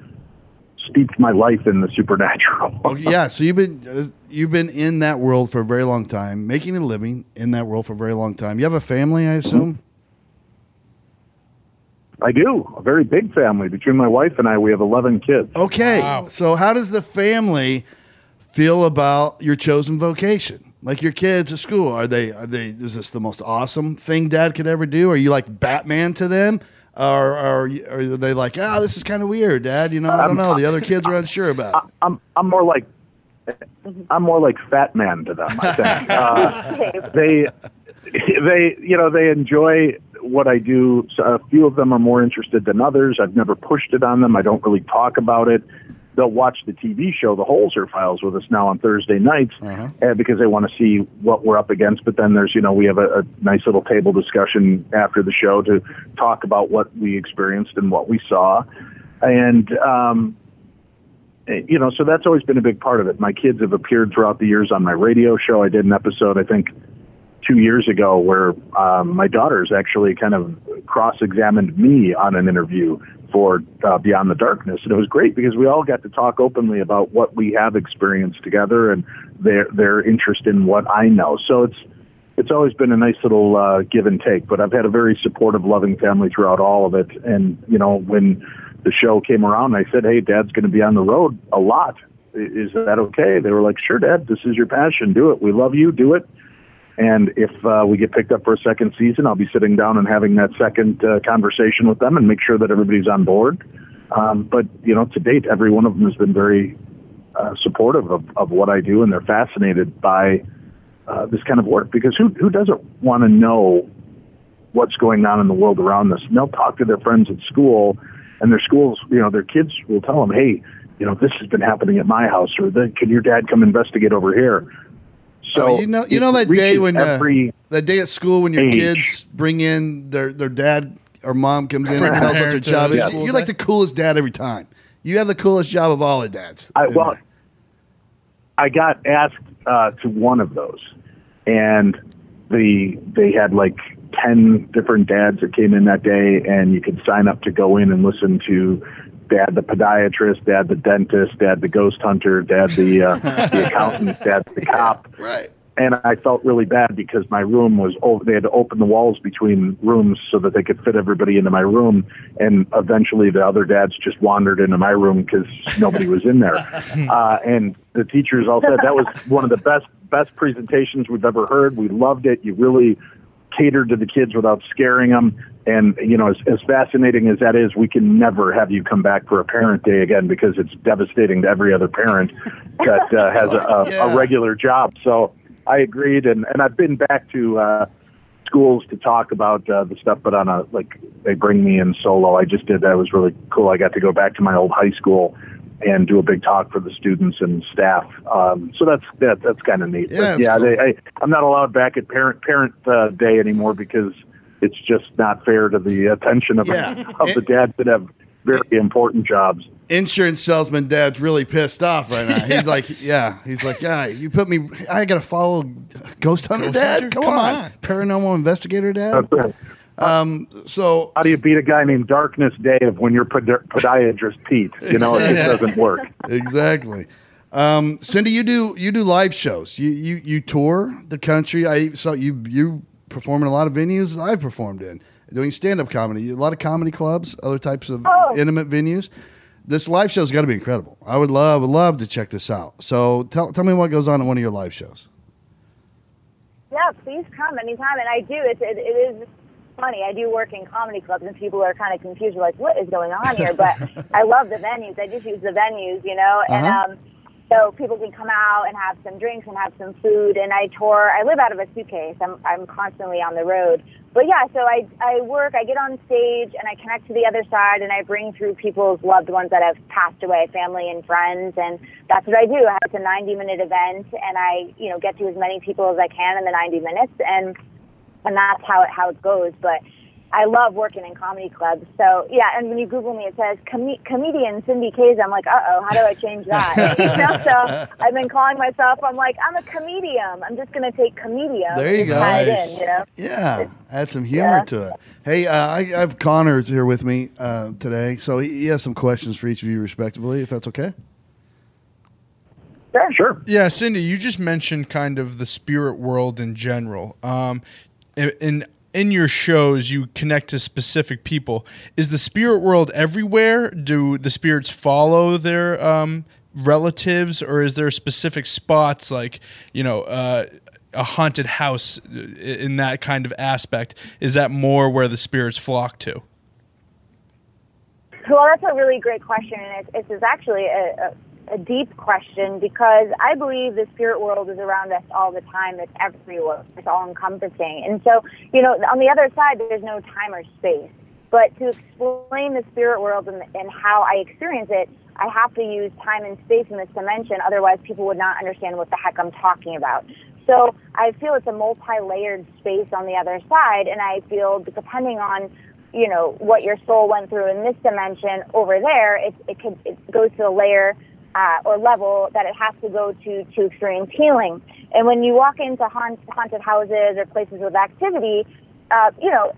Speaker 11: steeped my life in the supernatural.
Speaker 1: Oh yeah, so you've been uh, you've been in that world for a very long time, making a living in that world for a very long time. You have a family, I assume.
Speaker 11: I do. A very big family. Between my wife and I, we have 11 kids.
Speaker 1: Okay, so how does the family feel about your chosen vocation? Like your kids at school, are they are they? Is this the most awesome thing Dad could ever do? Are you like Batman to them, or are, are they like, ah, this is kind of weird, Dad? You know, I don't know. The other kids are unsure about. it.
Speaker 11: I'm I'm more like I'm more like Fat Man to them. I think uh, they they you know they enjoy what I do. So a few of them are more interested than others. I've never pushed it on them. I don't really talk about it. They'll watch the TV show, The Holzer Files, with us now on Thursday nights uh, because they want to see what we're up against. But then there's, you know, we have a, a nice little table discussion after the show to talk about what we experienced and what we saw. And, um, eh, you know, so that's always been a big part of it. My kids have appeared throughout the years on my radio show. I did an episode, I think, two years ago where um, my daughters actually kind of cross-examined me on an interview for uh, Beyond the Darkness, and it was great because we all got to talk openly about what we have experienced together and their their interest in what I know. So it's it's always been a nice little uh, give and take. But I've had a very supportive, loving family throughout all of it. And you know, when the show came around, I said, "Hey, Dad's going to be on the road a lot. Is that okay?" They were like, "Sure, Dad. This is your passion. Do it. We love you. Do it." And if uh, we get picked up for a second season, I'll be sitting down and having that second uh, conversation with them and make sure that everybody's on board. Um, but you know, to date, every one of them has been very uh, supportive of, of what I do, and they're fascinated by uh, this kind of work because who who doesn't want to know what's going on in the world around us? And they'll talk to their friends at school, and their schools, you know, their kids will tell them, "Hey, you know, this has been happening at my house," or "Then can your dad come investigate over here?" So
Speaker 1: Oh, you know, you know that day when uh, that day at school when your
Speaker 11: age.
Speaker 1: kids bring in their their dad or mom comes in and tells what their job is.
Speaker 9: school
Speaker 1: You're like the coolest dad every time. You have the coolest job of all the dads.
Speaker 11: I, well,
Speaker 1: there.
Speaker 11: I got asked uh, to one of those, and the they had like ten different dads that came in that day, and you could sign up to go in and listen to dad the podiatrist, dad the dentist, dad the ghost hunter, dad the uh, the accountant, dad the cop.
Speaker 1: Right.
Speaker 11: And I felt really bad because my room was over. They had to open the walls between rooms so that they could fit everybody into my room. And eventually, the other dads just wandered into my room because nobody was in there. Uh, and the teachers all said that was one of the best best presentations we've ever heard. We loved it. You really catered to the kids without scaring them. And you know, as, as fascinating as that is, we can never have you come back for a parent day again because it's devastating to every other parent that uh, has a, a,
Speaker 1: Yeah.
Speaker 11: a regular job. So I agreed, and and I've been back to uh, schools to talk about uh, the stuff, but on a like they bring me in solo. I just did that. It was really cool. I got to go back to my old high school and do a big talk for the students and staff. Um, so that's that, that's kind of neat.
Speaker 1: Yeah,
Speaker 11: but yeah,
Speaker 1: cool.
Speaker 11: they, I, I'm not allowed back at parent parent uh, day anymore because it's just not fair to the attention of
Speaker 1: Yeah.
Speaker 11: of the dads that have very important jobs.
Speaker 1: Insurance salesman dad's really pissed off right now. He's like, yeah, he's like, yeah, you put me. I gotta follow Ghost Hunter,
Speaker 9: Ghost
Speaker 1: Dad.
Speaker 9: Hunter?
Speaker 1: Come,
Speaker 9: Come
Speaker 1: on.
Speaker 9: on.
Speaker 1: paranormal investigator, Dad.
Speaker 11: That's it.
Speaker 1: So
Speaker 11: How do you beat a guy named Darkness Dave when you're podi- podiatrist Pete? You know, it just doesn't work.
Speaker 1: exactly. Um, Cindy, you do you do live shows. You you you tour the country. I saw you you performing a lot of venues that I've performed in, doing stand up comedy, a lot of comedy clubs, other types of
Speaker 12: Oh.
Speaker 1: intimate venues. This live show's got to be incredible. I would love, would love to check this out. So tell, tell me what goes on at one of your live shows.
Speaker 12: Yeah, please come anytime. And I do. It, it, it is funny. I do work in comedy clubs, and people are kind of confused. They're like, what is going on here? But I love the venues. I just use the venues, you know. And
Speaker 13: Uh-huh.
Speaker 12: um, so people can come out and have some drinks and have some food. And I tour. I live out of a suitcase. I'm I'm constantly on the road. But yeah, so I I work. I get on stage and I connect to the other side, and I bring through people's loved ones that have passed away, family and friends, and that's what I do. I have a 90 minute event, and I you know get to as many people as I can in the 90 minutes, and and that's how it how it goes. But I love working in comedy clubs. So yeah, and when you Google me, it says com- comedian Cindy Kaza. I'm like, uh oh, how do I change that? you know, so I've been calling myself. I'm like, I'm a comedian. I'm just gonna take comedian.
Speaker 1: There you go.
Speaker 12: Tie it in, you know.
Speaker 1: Yeah, add some humor
Speaker 12: Yeah.
Speaker 1: to it. Hey, uh, I, I have Connors here with me uh, today, so he, he has some questions for each of you, respectively, if that's okay.
Speaker 12: Sure.
Speaker 11: Sure.
Speaker 9: Yeah, Cindy, you just mentioned kind of the spirit world in general. Um, in, in in your shows, you connect to specific people. Is the spirit world everywhere? Do the spirits follow their um, relatives, or is there specific spots like you know? Uh, a haunted house uh, in that kind of aspect is that more where the spirits flock to
Speaker 12: Well, that's a really great question, and it's, it's actually a, a, a deep question because I believe the spirit world is around us all the time. It's everywhere. It's all encompassing. And so, you know, on the other side, there's no time or space. But to explain the spirit world and, and how I experience it, I have to use time and space in this dimension. Otherwise, people would not understand what the heck I'm talking about. So I feel it's a multi-layered space on the other side, and I feel depending on you know what your soul went through in this dimension over there, it it could it goes to a layer uh, or level that it has to go to to experience healing. And when you walk into haunt, haunted houses or places with activity, uh, you know.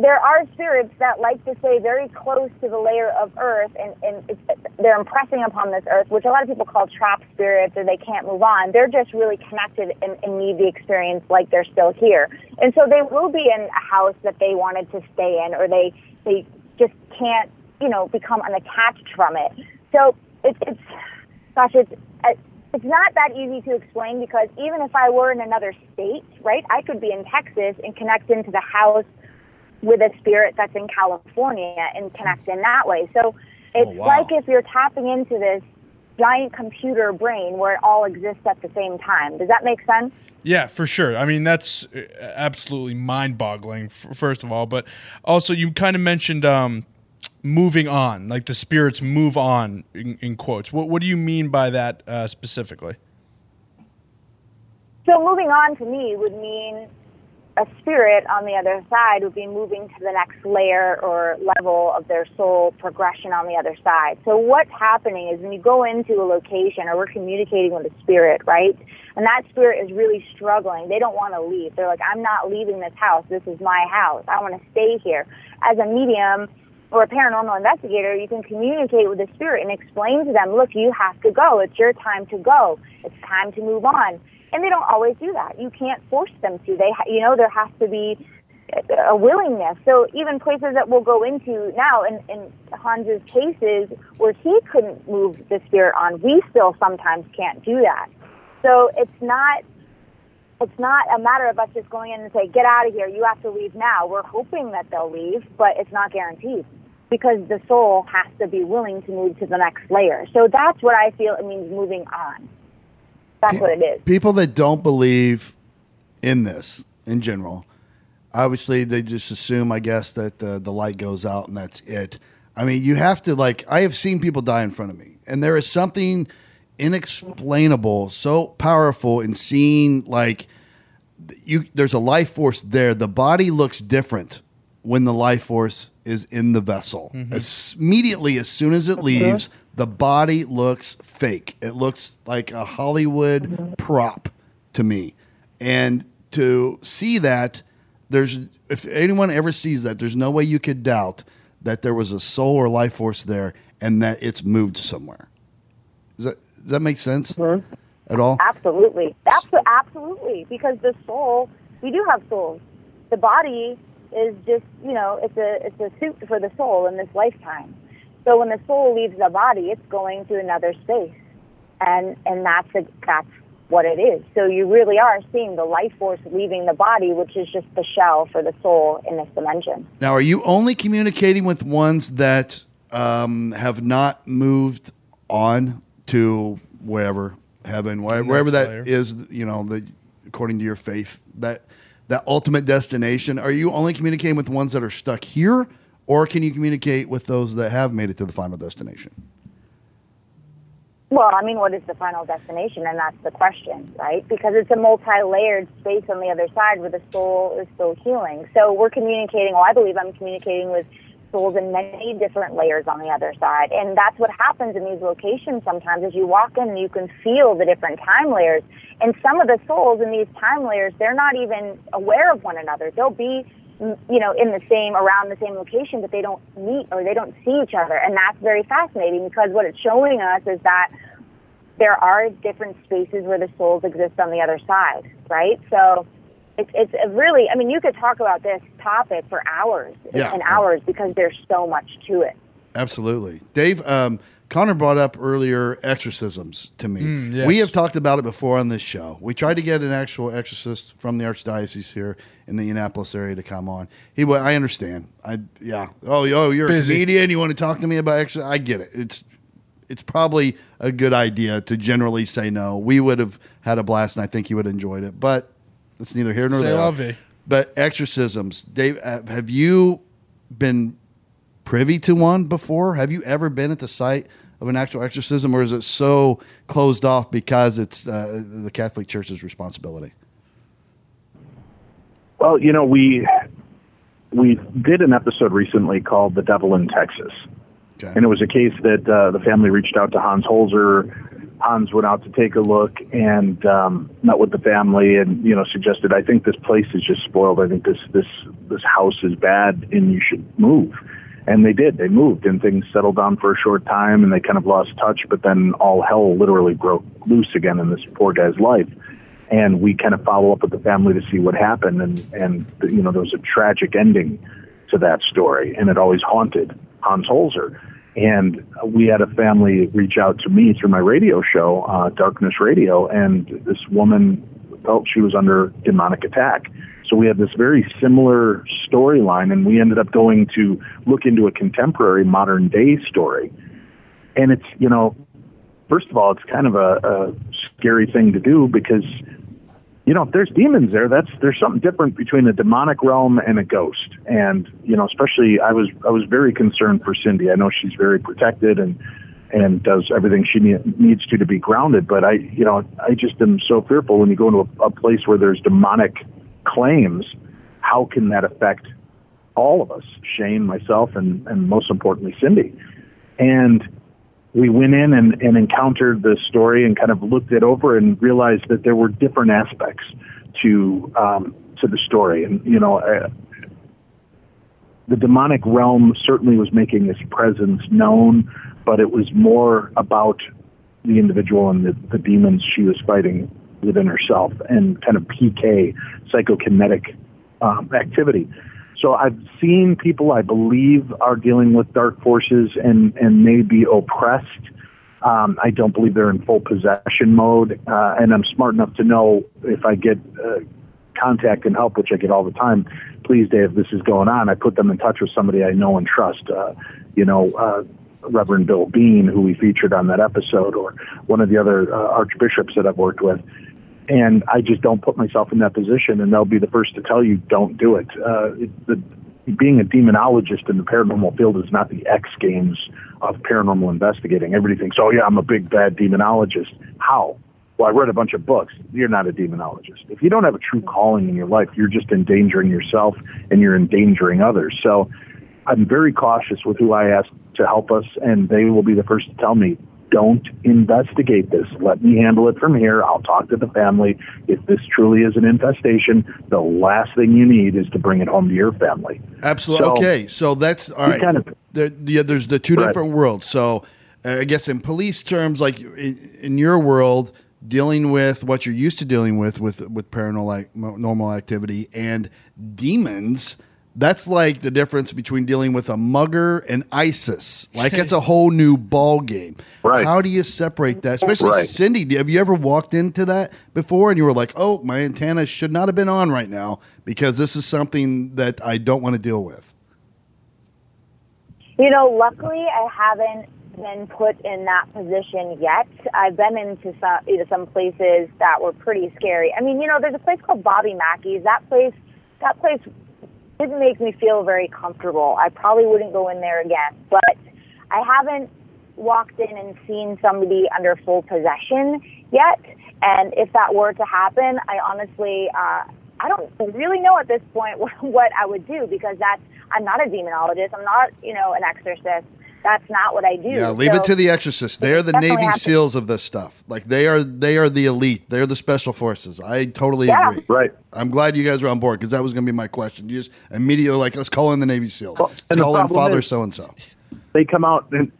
Speaker 12: There are spirits that like to stay very close to the layer of earth and, and they're impressing upon this earth, which a lot of people call trap spirits or they can't move on. They're just really connected and, and need the experience like they're still here. And so they will be in a house that they wanted to stay in or they, they just can't, you know, become unattached from it. So it's, it's gosh, it's, it's not that easy to explain because even if I were in another state, right, I could be in Texas and connect into the house with a spirit that's in California and connect in that way. So it's
Speaker 1: wow.
Speaker 12: like if you're tapping into this giant computer brain where it all exists at the same time. Does that make sense?
Speaker 9: Yeah, for sure. I mean, that's uh, absolutely mind-boggling. First of all, but also you kind of mentioned um, moving on, like the spirits move on in, in quotes. What what do you mean by that uh, specifically?
Speaker 12: So moving on to me would mean a spirit on the other side would be moving to the next layer or level of their soul progression on the other side. So what's happening is when you go into a location or we're communicating with a spirit, right? And that spirit is really struggling. They don't want to leave. They're like, I'm not leaving this house. This is my house. I want to stay here. As a medium or a paranormal investigator, you can communicate with the spirit and explain to them, look, you have to go. It's your time to go. It's time to move on and they don't always do that. You can't force them to. They, you know, there has to be a willingness. So even places that we'll go into now, in, in Hans's cases where he couldn't move the spirit on, we still sometimes can't do that. So it's not. It's not a matter of us just going in and say, "Get out of here! You have to leave now." We're hoping that they'll leave, but it's not guaranteed because the soul has to be willing to move to the next layer. So that's what I feel it means moving on. That's what it is.
Speaker 1: People that don't believe in this in general, obviously they just assume, I guess, that the, the light goes out and that's it. I mean, you have to like. I have seen people die in front of me, and there is something inexplainable, so powerful in seeing like you. There's a life force there. The body looks different when the life force is in the vessel. Mm-hmm. As, immediately, as soon as it leaves, the body looks fake. It looks like a Hollywood prop to me. And to see that, there's if anyone ever sees that, there's no way you could doubt that there was a soul or life force there and that it's moved somewhere. Does that does that make sense mm-hmm. at all?
Speaker 12: Absolutely. Absolutely. Because the soul, we do have souls. the body is just you know it's a it's a suit for the soul in this lifetime. So when the soul leaves the body, it's going to another space, and and that's a, that's what it is. So you really are seeing the life force leaving the body, which is just the shell for the soul in this dimension.
Speaker 1: Now, are you only communicating with ones that um, have not moved on to wherever heaven, wherever, wherever that
Speaker 9: layer.
Speaker 1: is? You know, the according to your faith, that that ultimate destination. Are you only communicating with ones that are stuck here, or can you communicate with those that have made it to the final destination?
Speaker 12: Well, I mean, what is the final destination? And that's the question, right? Because it's a multi layered space on the other side where the soul is still healing. So we're communicating, well, I believe I'm communicating with souls in many different layers on the other side. And that's what happens in these locations sometimes as you walk in, you can feel the different time layers. And some of the souls in these time layers, they're not even aware of one another. They'll be you know, in the same, around the same location, but they don't meet or they don't see each other. And that's very fascinating because what it's showing us is that there are different spaces where the souls exist on the other side, right? So it's, it's a really, I mean, you could talk about this topic for hours
Speaker 1: Yeah.
Speaker 12: and hours because there's so much to it.
Speaker 1: Absolutely, Dave. Um, Connor brought up earlier exorcisms to me.
Speaker 9: Mm, yes.
Speaker 1: We have talked about it before on this show. We tried to get an actual exorcist from the archdiocese here in the Annapolis area to come on. He, wa- I understand. I, yeah. Oh, oh, you're
Speaker 9: Busy.
Speaker 1: a comedian. You want to talk to me about exorcism? I get it. It's, it's probably a good idea to generally say no. We would have had a blast, and I think he would have enjoyed it. But it's neither here nor
Speaker 9: C'est
Speaker 1: there.
Speaker 9: la.
Speaker 1: But exorcisms, Dave, uh, have you been privy to one before? Have you ever been at the site of an actual exorcism, or is it so closed off because it's uh, the Catholic Church's responsibility?
Speaker 11: Well, you know, we we did an episode recently called "The Devil in Texas," and it was a case that uh, the family reached out to Hans Holzer. Hans went out to take a look and um, met with the family, and you know, suggested, "I think this place is just spoiled. I think this this this house is bad, and you should move." And they did. They moved, and things settled down for a short time, and they kind of lost touch. But then all hell literally broke loose again in this poor guy's life and we kind of follow up with the family to see what happened and and you know there was a tragic ending to that story and it always haunted Hans Holzer and we had a family reach out to me through my radio show uh, Darkness Radio and this woman felt she was under demonic attack. So we had this very similar storyline and we ended up going to look into a contemporary modern day story. And it's you know first of all it's kind of a, a scary thing to do because you know, if there's demons there, that's there's something different between a demonic realm and a ghost. And you know, especially I was I was very concerned for Cindy. I know she's very protected and and does everything she need, needs to to be grounded. But I, you know, I just am so fearful when you go into a, a place where there's demonic claims. How can that affect all of us, Shane, myself, and and most importantly, Cindy? And we went in and, and encountered the story and kind of looked it over and realized that there were different aspects to um, to the story. And you know, uh, the demonic realm certainly was making its presence known, but it was more about the individual and the, the demons she was fighting within herself and kind of PK psychokinetic um, activity. So I've seen people I believe are dealing with dark forces and, and may be oppressed. Um, I don't believe they're in full possession mode, uh, and I'm smart enough to know if I get uh, contact and help, which I get all the time. Please, Dave, this is going on. I put them in touch with somebody I know and trust. Uh, you know, uh, Reverend Bill Bean, who we featured on that episode, or one of the other uh, archbishops that I've worked with. And I just don't put myself in that position, and they'll be the first to tell you, don't do it. Uh, it the, being a demonologist in the paranormal field is not the X Games of paranormal investigating. Everybody thinks, oh, yeah, I'm a big, bad demonologist. How? Well, I read a bunch of books. You're not a demonologist. If you don't have a true calling in your life, you're just endangering yourself and you're endangering others. So I'm very cautious with who I ask to help us, and they will be the first to tell me, don't investigate this. Let me handle it from here. I'll talk to the family. If this truly is an infestation, the last thing you need is to bring it home to your family.
Speaker 1: Absolutely.
Speaker 11: So-
Speaker 1: okay, so that's all right.
Speaker 11: Kind of-
Speaker 1: there, yeah, there's the two
Speaker 11: Right.
Speaker 1: different worlds. So uh, I guess in police terms, like in, in your world, dealing with what you're used to dealing with with with paranormal normal activity and demons that's like the difference between dealing with a mugger and ISIS. Like it's a whole new ball game.
Speaker 11: Right.
Speaker 1: How do you separate that? Especially
Speaker 11: Right.
Speaker 1: Cindy, have you ever walked into that before and you were like, "Oh, my antenna should not have been on right now because this is something that I don't want to deal with."
Speaker 12: You know, luckily I haven't been put in that position yet. I've been into some, you know, some places that were pretty scary. I mean, you know, there's a place called Bobby Mackey's. That place, that place didn't make me feel very comfortable. I probably wouldn't go in there again. But I haven't walked in and seen somebody under full possession yet. And if that were to happen, I honestly, uh, I don't really know at this point what, what I would do because that's I'm not a demonologist. I'm not, you know, an exorcist. That's not what I do.
Speaker 1: Yeah, leave it to the exorcists. They're the Navy
Speaker 12: have to-
Speaker 1: SEAls of this stuff. Like they are they are the elite. They're the special forces. I totally
Speaker 12: Yeah.
Speaker 1: agree.
Speaker 11: Right.
Speaker 1: I'm glad you guys are on board because that was going to be my question. You just immediately like let's call in the Navy SEAls. let's call in Father so and so.
Speaker 11: they come out and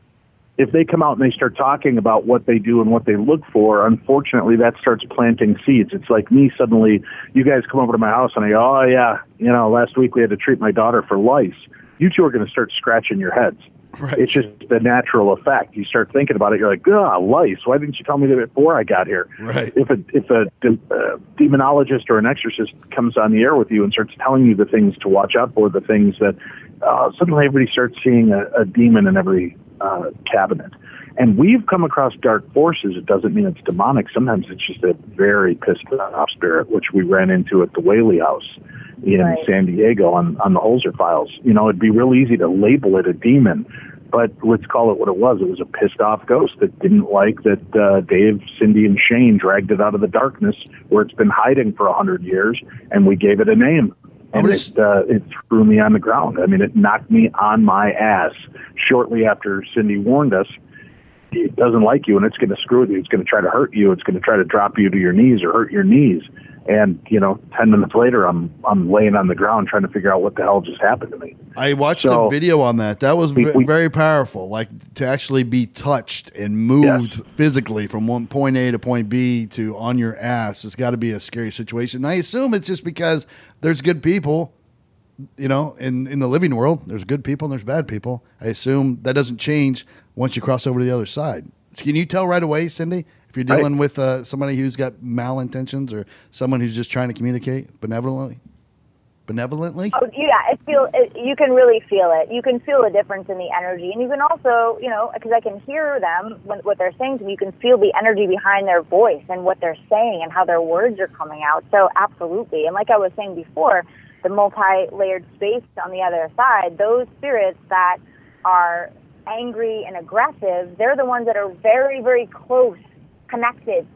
Speaker 11: if they come out and they start talking about what they do and what they look for, unfortunately, that starts planting seeds. It's like me suddenly, you guys come over to my house and I go, oh yeah, you know, last week we had to treat my daughter for lice. You two are going to start scratching your heads.
Speaker 1: Right.
Speaker 11: It's just the natural effect. You start thinking about it. You're like, ah, lice. Why didn't you tell me that before I got here?
Speaker 1: Right.
Speaker 11: If a if a de- uh, demonologist or an exorcist comes on the air with you and starts telling you the things to watch out for, the things that uh, suddenly everybody starts seeing a, a demon in every uh, cabinet. And we've come across dark forces. It doesn't mean it's demonic. Sometimes it's just a very pissed off spirit, which we ran into at the Whaley House in
Speaker 12: Right.
Speaker 11: San Diego on, on the Holzer files. You know, it'd be real easy to label it a demon, but let's call it what it was. It was a pissed off ghost that didn't like that uh, Dave, Cindy, and Shane dragged it out of the darkness where it's been hiding for a hundred years, and we gave it a name. And
Speaker 1: would
Speaker 11: it, uh, it threw me on the ground. I mean, it knocked me on my ass. Shortly after Cindy warned us, it doesn't like you and it's going to screw with you. It's going to try to hurt you. It's going to try to drop you to your knees or hurt your knees. And you know, ten minutes later, I'm I'm laying on the ground trying to figure out what the hell just happened to me.
Speaker 1: I watched
Speaker 11: So-
Speaker 1: a video on that. That was
Speaker 11: We-
Speaker 1: ve-
Speaker 11: we-
Speaker 1: very powerful. Like to actually be touched and moved physically from one point A to point B to on your ass. It's got to be a scary situation. I assume it's just because there's good people, you know, in in the living world. There's good people and there's bad people. I assume that doesn't change once you cross over to the other side. Can you tell right away, Cindy, if you're dealing with uh, somebody who's got malintentions or someone who's just trying to communicate benevolently? Benevolently?
Speaker 12: Oh, yeah, it feel it, you can really feel it. You can feel the difference in the energy, and you can also, you know, because I can hear them when, what they're saying to me. You can feel the energy behind their voice and what they're saying and how their words are coming out. So, absolutely, and like I was saying before, the multi-layered space on the other side, those spirits that are angry and aggressive, they're the ones that are very, very close, connected,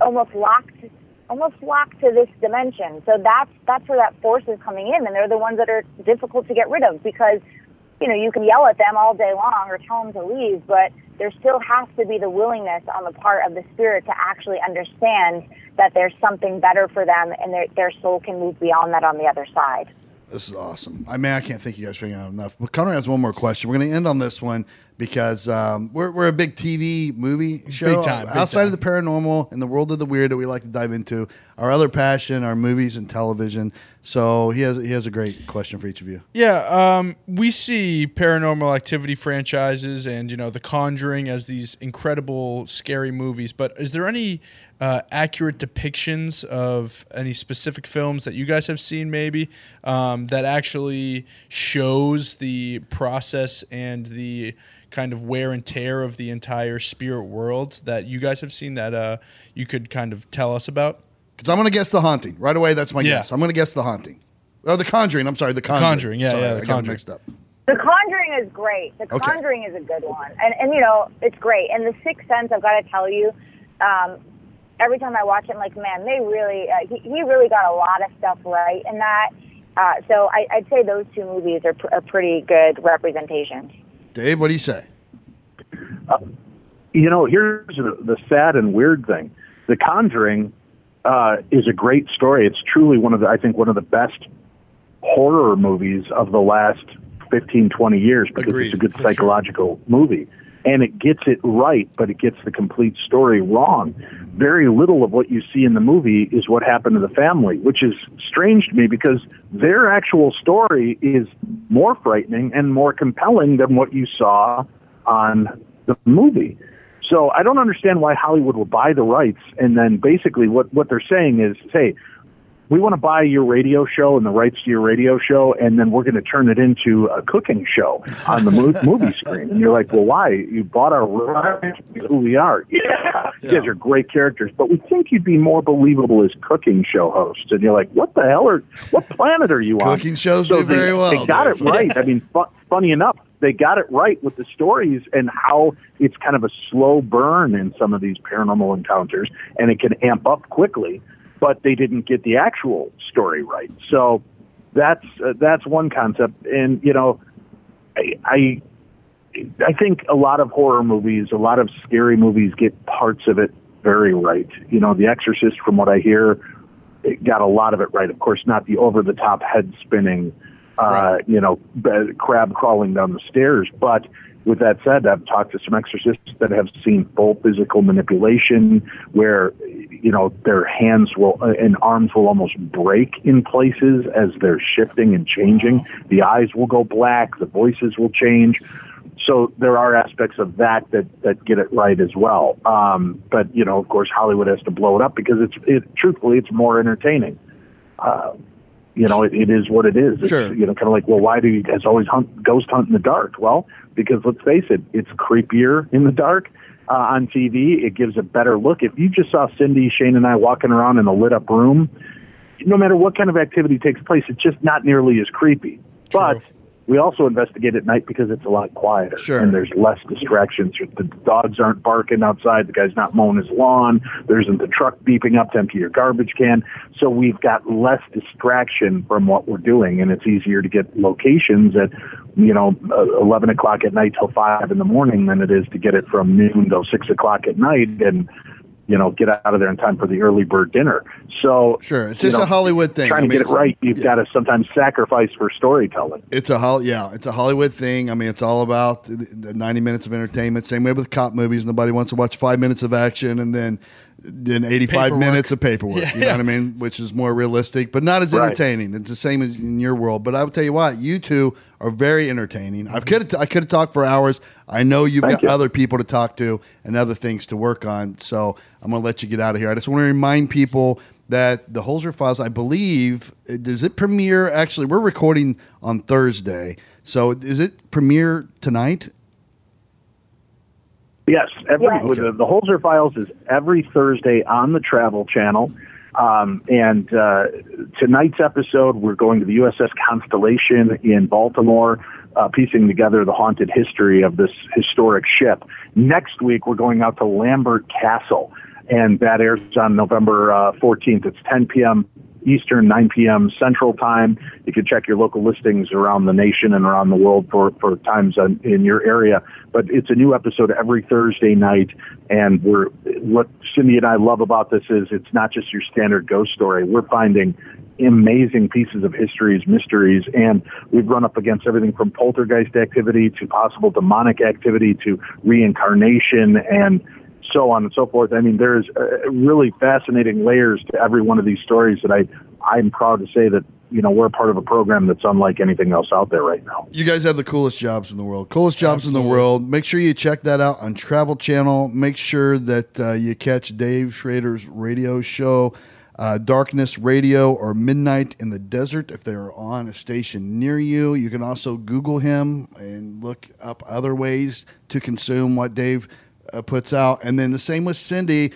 Speaker 12: almost locked almost locked to this dimension. So that's that's where that force is coming in, and they're the ones that are difficult to get rid of because you know you can yell at them all day long or tell them to leave, but there still has to be the willingness on the part of the spirit to actually understand that there's something better for them, and their their soul can move beyond that on the other side.
Speaker 1: This is awesome. I mean, I can't thank you guys for figuring out enough. But Connor has one more question. We're going to end on this one because um, we're, we're a big TV movie show.
Speaker 9: Big time, big
Speaker 1: Outside
Speaker 9: time.
Speaker 1: of the paranormal and the world of the weird that we like to dive into, our other passion are movies and television. So he has he has a great question for each of you.
Speaker 9: Yeah, um, we see paranormal activity franchises and you know The Conjuring as these incredible scary movies. But is there any uh, accurate depictions of any specific films that you guys have seen, maybe um, that actually shows the process and the kind of wear and tear of the entire spirit world that you guys have seen that uh, you could kind of tell us about?
Speaker 1: Because I'm going to guess the haunting right away. That's my
Speaker 9: Yeah.
Speaker 1: guess. I'm going to guess the haunting. Oh, the Conjuring. I'm sorry, the Conjuring.
Speaker 9: Conjuring, yeah,
Speaker 1: Sorry,
Speaker 9: yeah,
Speaker 1: I
Speaker 9: The
Speaker 1: got
Speaker 9: Conjuring.
Speaker 1: mixed up.
Speaker 12: The Conjuring is great. The
Speaker 1: Okay.
Speaker 12: Conjuring is a good one, and and you know it's great. And The Sixth Sense, I've got to tell you, um, every time I watch it, I'm like, man, they really, uh, he, he really got a lot of stuff right in that. Uh, so I, I'd say those two movies are, pr- are pretty good representations.
Speaker 1: Dave, what do you say?
Speaker 11: You know, here's the, the sad and weird thing: The Conjuring uh, is a great story. It's truly one of the, I think, one of the best horror movies of the last 15, 20 years because
Speaker 1: Agreed,
Speaker 11: it's a good
Speaker 1: for sure.
Speaker 11: psychological movie. And it gets it right, but it gets the complete story wrong. Very little of what you see in the movie is what happened to the family, which is strange to me because their actual story is more frightening and more compelling than what you saw on the movie. So I don't understand why Hollywood will buy the rights and then basically what what they're saying is, hey, we want to buy your radio show and the rights to your radio show, and then we're going to turn it into a cooking show on the mo- movie screen. And you're like, well, why? You bought our rights? Who we are? Yeah, you guys are great characters, but we think you'd be more believable as cooking show hosts. And you're like, what the hell are? What planet are you on?
Speaker 1: Cooking shows
Speaker 11: So
Speaker 1: do
Speaker 11: they,
Speaker 1: very well.
Speaker 11: They got it right. I mean, fu- funny enough, they got it right with the stories and how it's kind of a slow burn in some of these paranormal encounters, and it can amp up quickly. But they didn't get the actual story right. So that's uh, that's one concept. And you know, I, I I think a lot of horror movies, a lot of scary movies get parts of it very right. You know, The Exorcist, from what I hear, it got a lot of it right. Of course, not the over the top head spinning, uh, you know, b- crab crawling down the stairs. But with that said, I've talked to some exorcists that have seen full physical manipulation where, you know, their hands will uh, and arms will almost break in places as they're shifting and changing. The eyes will go black, the voices will change. So there are aspects of that that, that get it right as well. Um, but you know, of course, Hollywood has to blow it up because it's it, truthfully it's more entertaining. Uh, you know, it, it is what it is. It's,
Speaker 1: Sure.
Speaker 11: You know, kind of like, well, why do you guys always hunt ghost hunt in the dark? Well, because let's face it, it's creepier in the dark. Uh, on TV, it gives a better look. If you just saw Cindy, Shane, and I walking around in a lit up room, no matter what kind of activity takes place, it's just not nearly as creepy. But we also investigate at night because it's a lot quieter
Speaker 1: Sure.
Speaker 11: and there's less distractions. The dogs aren't barking outside. The guy's not mowing his lawn. There isn't the truck beeping up to empty your garbage can. So we've got less distraction from what we're doing, and it's easier to get locations at you know uh, 11 o'clock at night till five in the morning than it is to get it from noon till six o'clock at night and you know get out of there in time for the early bird dinner. So
Speaker 1: Sure, it's just
Speaker 11: know,
Speaker 1: a Hollywood thing.
Speaker 11: Trying
Speaker 1: I
Speaker 11: to get it right, you've got to sometimes sacrifice for storytelling.
Speaker 1: It's a hol- yeah, it's a Hollywood thing. I mean, it's all about the, the ninety minutes of entertainment. Same way with cop movies. Nobody wants to watch five minutes of action and then then eighty five
Speaker 9: Paperwork.
Speaker 1: minutes of paperwork.
Speaker 9: Yeah.
Speaker 1: You know what I mean? Which is more realistic, but not as
Speaker 11: Right.
Speaker 1: entertaining. It's the same as in your world. But I will tell you what, you two are very entertaining. I could I could have talked for hours. I know you've
Speaker 11: Thank
Speaker 1: got
Speaker 11: you.
Speaker 1: other people to talk to and other things to work on. So I'm going to let you get out of here. I just want to remind people that the Holzer Files, I believe, does it premiere? Actually, we're recording on Thursday, so is it premiere tonight?
Speaker 11: Yes, every
Speaker 12: Yes.
Speaker 11: with the, the Holzer Files is every Thursday on the Travel Channel. Um, and uh, tonight's episode, we're going to the USS Constellation in Baltimore, uh, piecing together the haunted history of this historic ship. Next week, we're going out to Lambert Castle, and that airs on November uh, 14th. It's 10 p.m. Eastern, 9 p.m. Central Time. You can check your local listings around the nation and around the world for, for times in, in your area. But it's a new episode every Thursday night. And we're what Cindy and I love about this is it's not just your standard ghost story. We're finding amazing pieces of histories, mysteries, and we've run up against everything from poltergeist activity to possible demonic activity to reincarnation and so on and so forth. I mean, there's uh, really fascinating layers to every one of these stories that I I'm proud to say that you know we're part of a program that's unlike anything else out there right now.
Speaker 1: You guys have the coolest jobs in the world. Coolest jobs in the world. Make sure you check that out on Travel Channel. Make sure that uh, you catch Dave Schrader's radio show, uh, Darkness Radio, or Midnight in the Desert if they're on a station near you. You can also Google him and look up other ways to consume what Dave uh, puts out. And then the same with Cindy.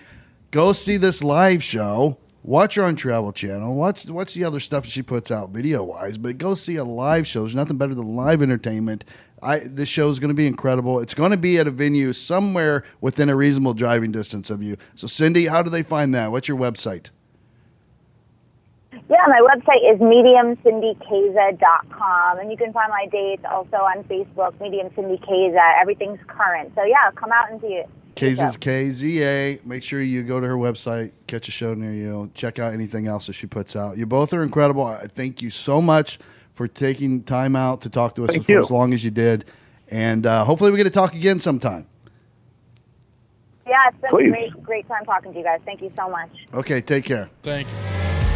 Speaker 1: Go see this live show. Watch her on Travel Channel. Watch watch the other stuff she puts out video wise, but go see a live show. There's nothing better than live entertainment. I this show is going to be incredible. It's going to be at a venue somewhere within a reasonable driving distance of you. So Cindy, how do they find that? What's your website?
Speaker 12: Yeah, my website is mediumcindykaza.com, and you can find my dates also on Facebook, Medium Cindy Kaza. Everything's current. So, yeah, come out and see it.
Speaker 1: Kaza's K Z A. Make sure you go to her website, catch a show near you, check out anything else that she puts out. You both are incredible. I thank you so much for taking time out to talk to us
Speaker 11: Thank
Speaker 1: for
Speaker 11: you.
Speaker 1: as long as you did, and uh, hopefully we get to talk again sometime.
Speaker 12: Yeah, it's been
Speaker 11: Please.
Speaker 12: a great, great time talking to you guys. Thank you so much.
Speaker 1: Okay, take care.
Speaker 9: Thank you.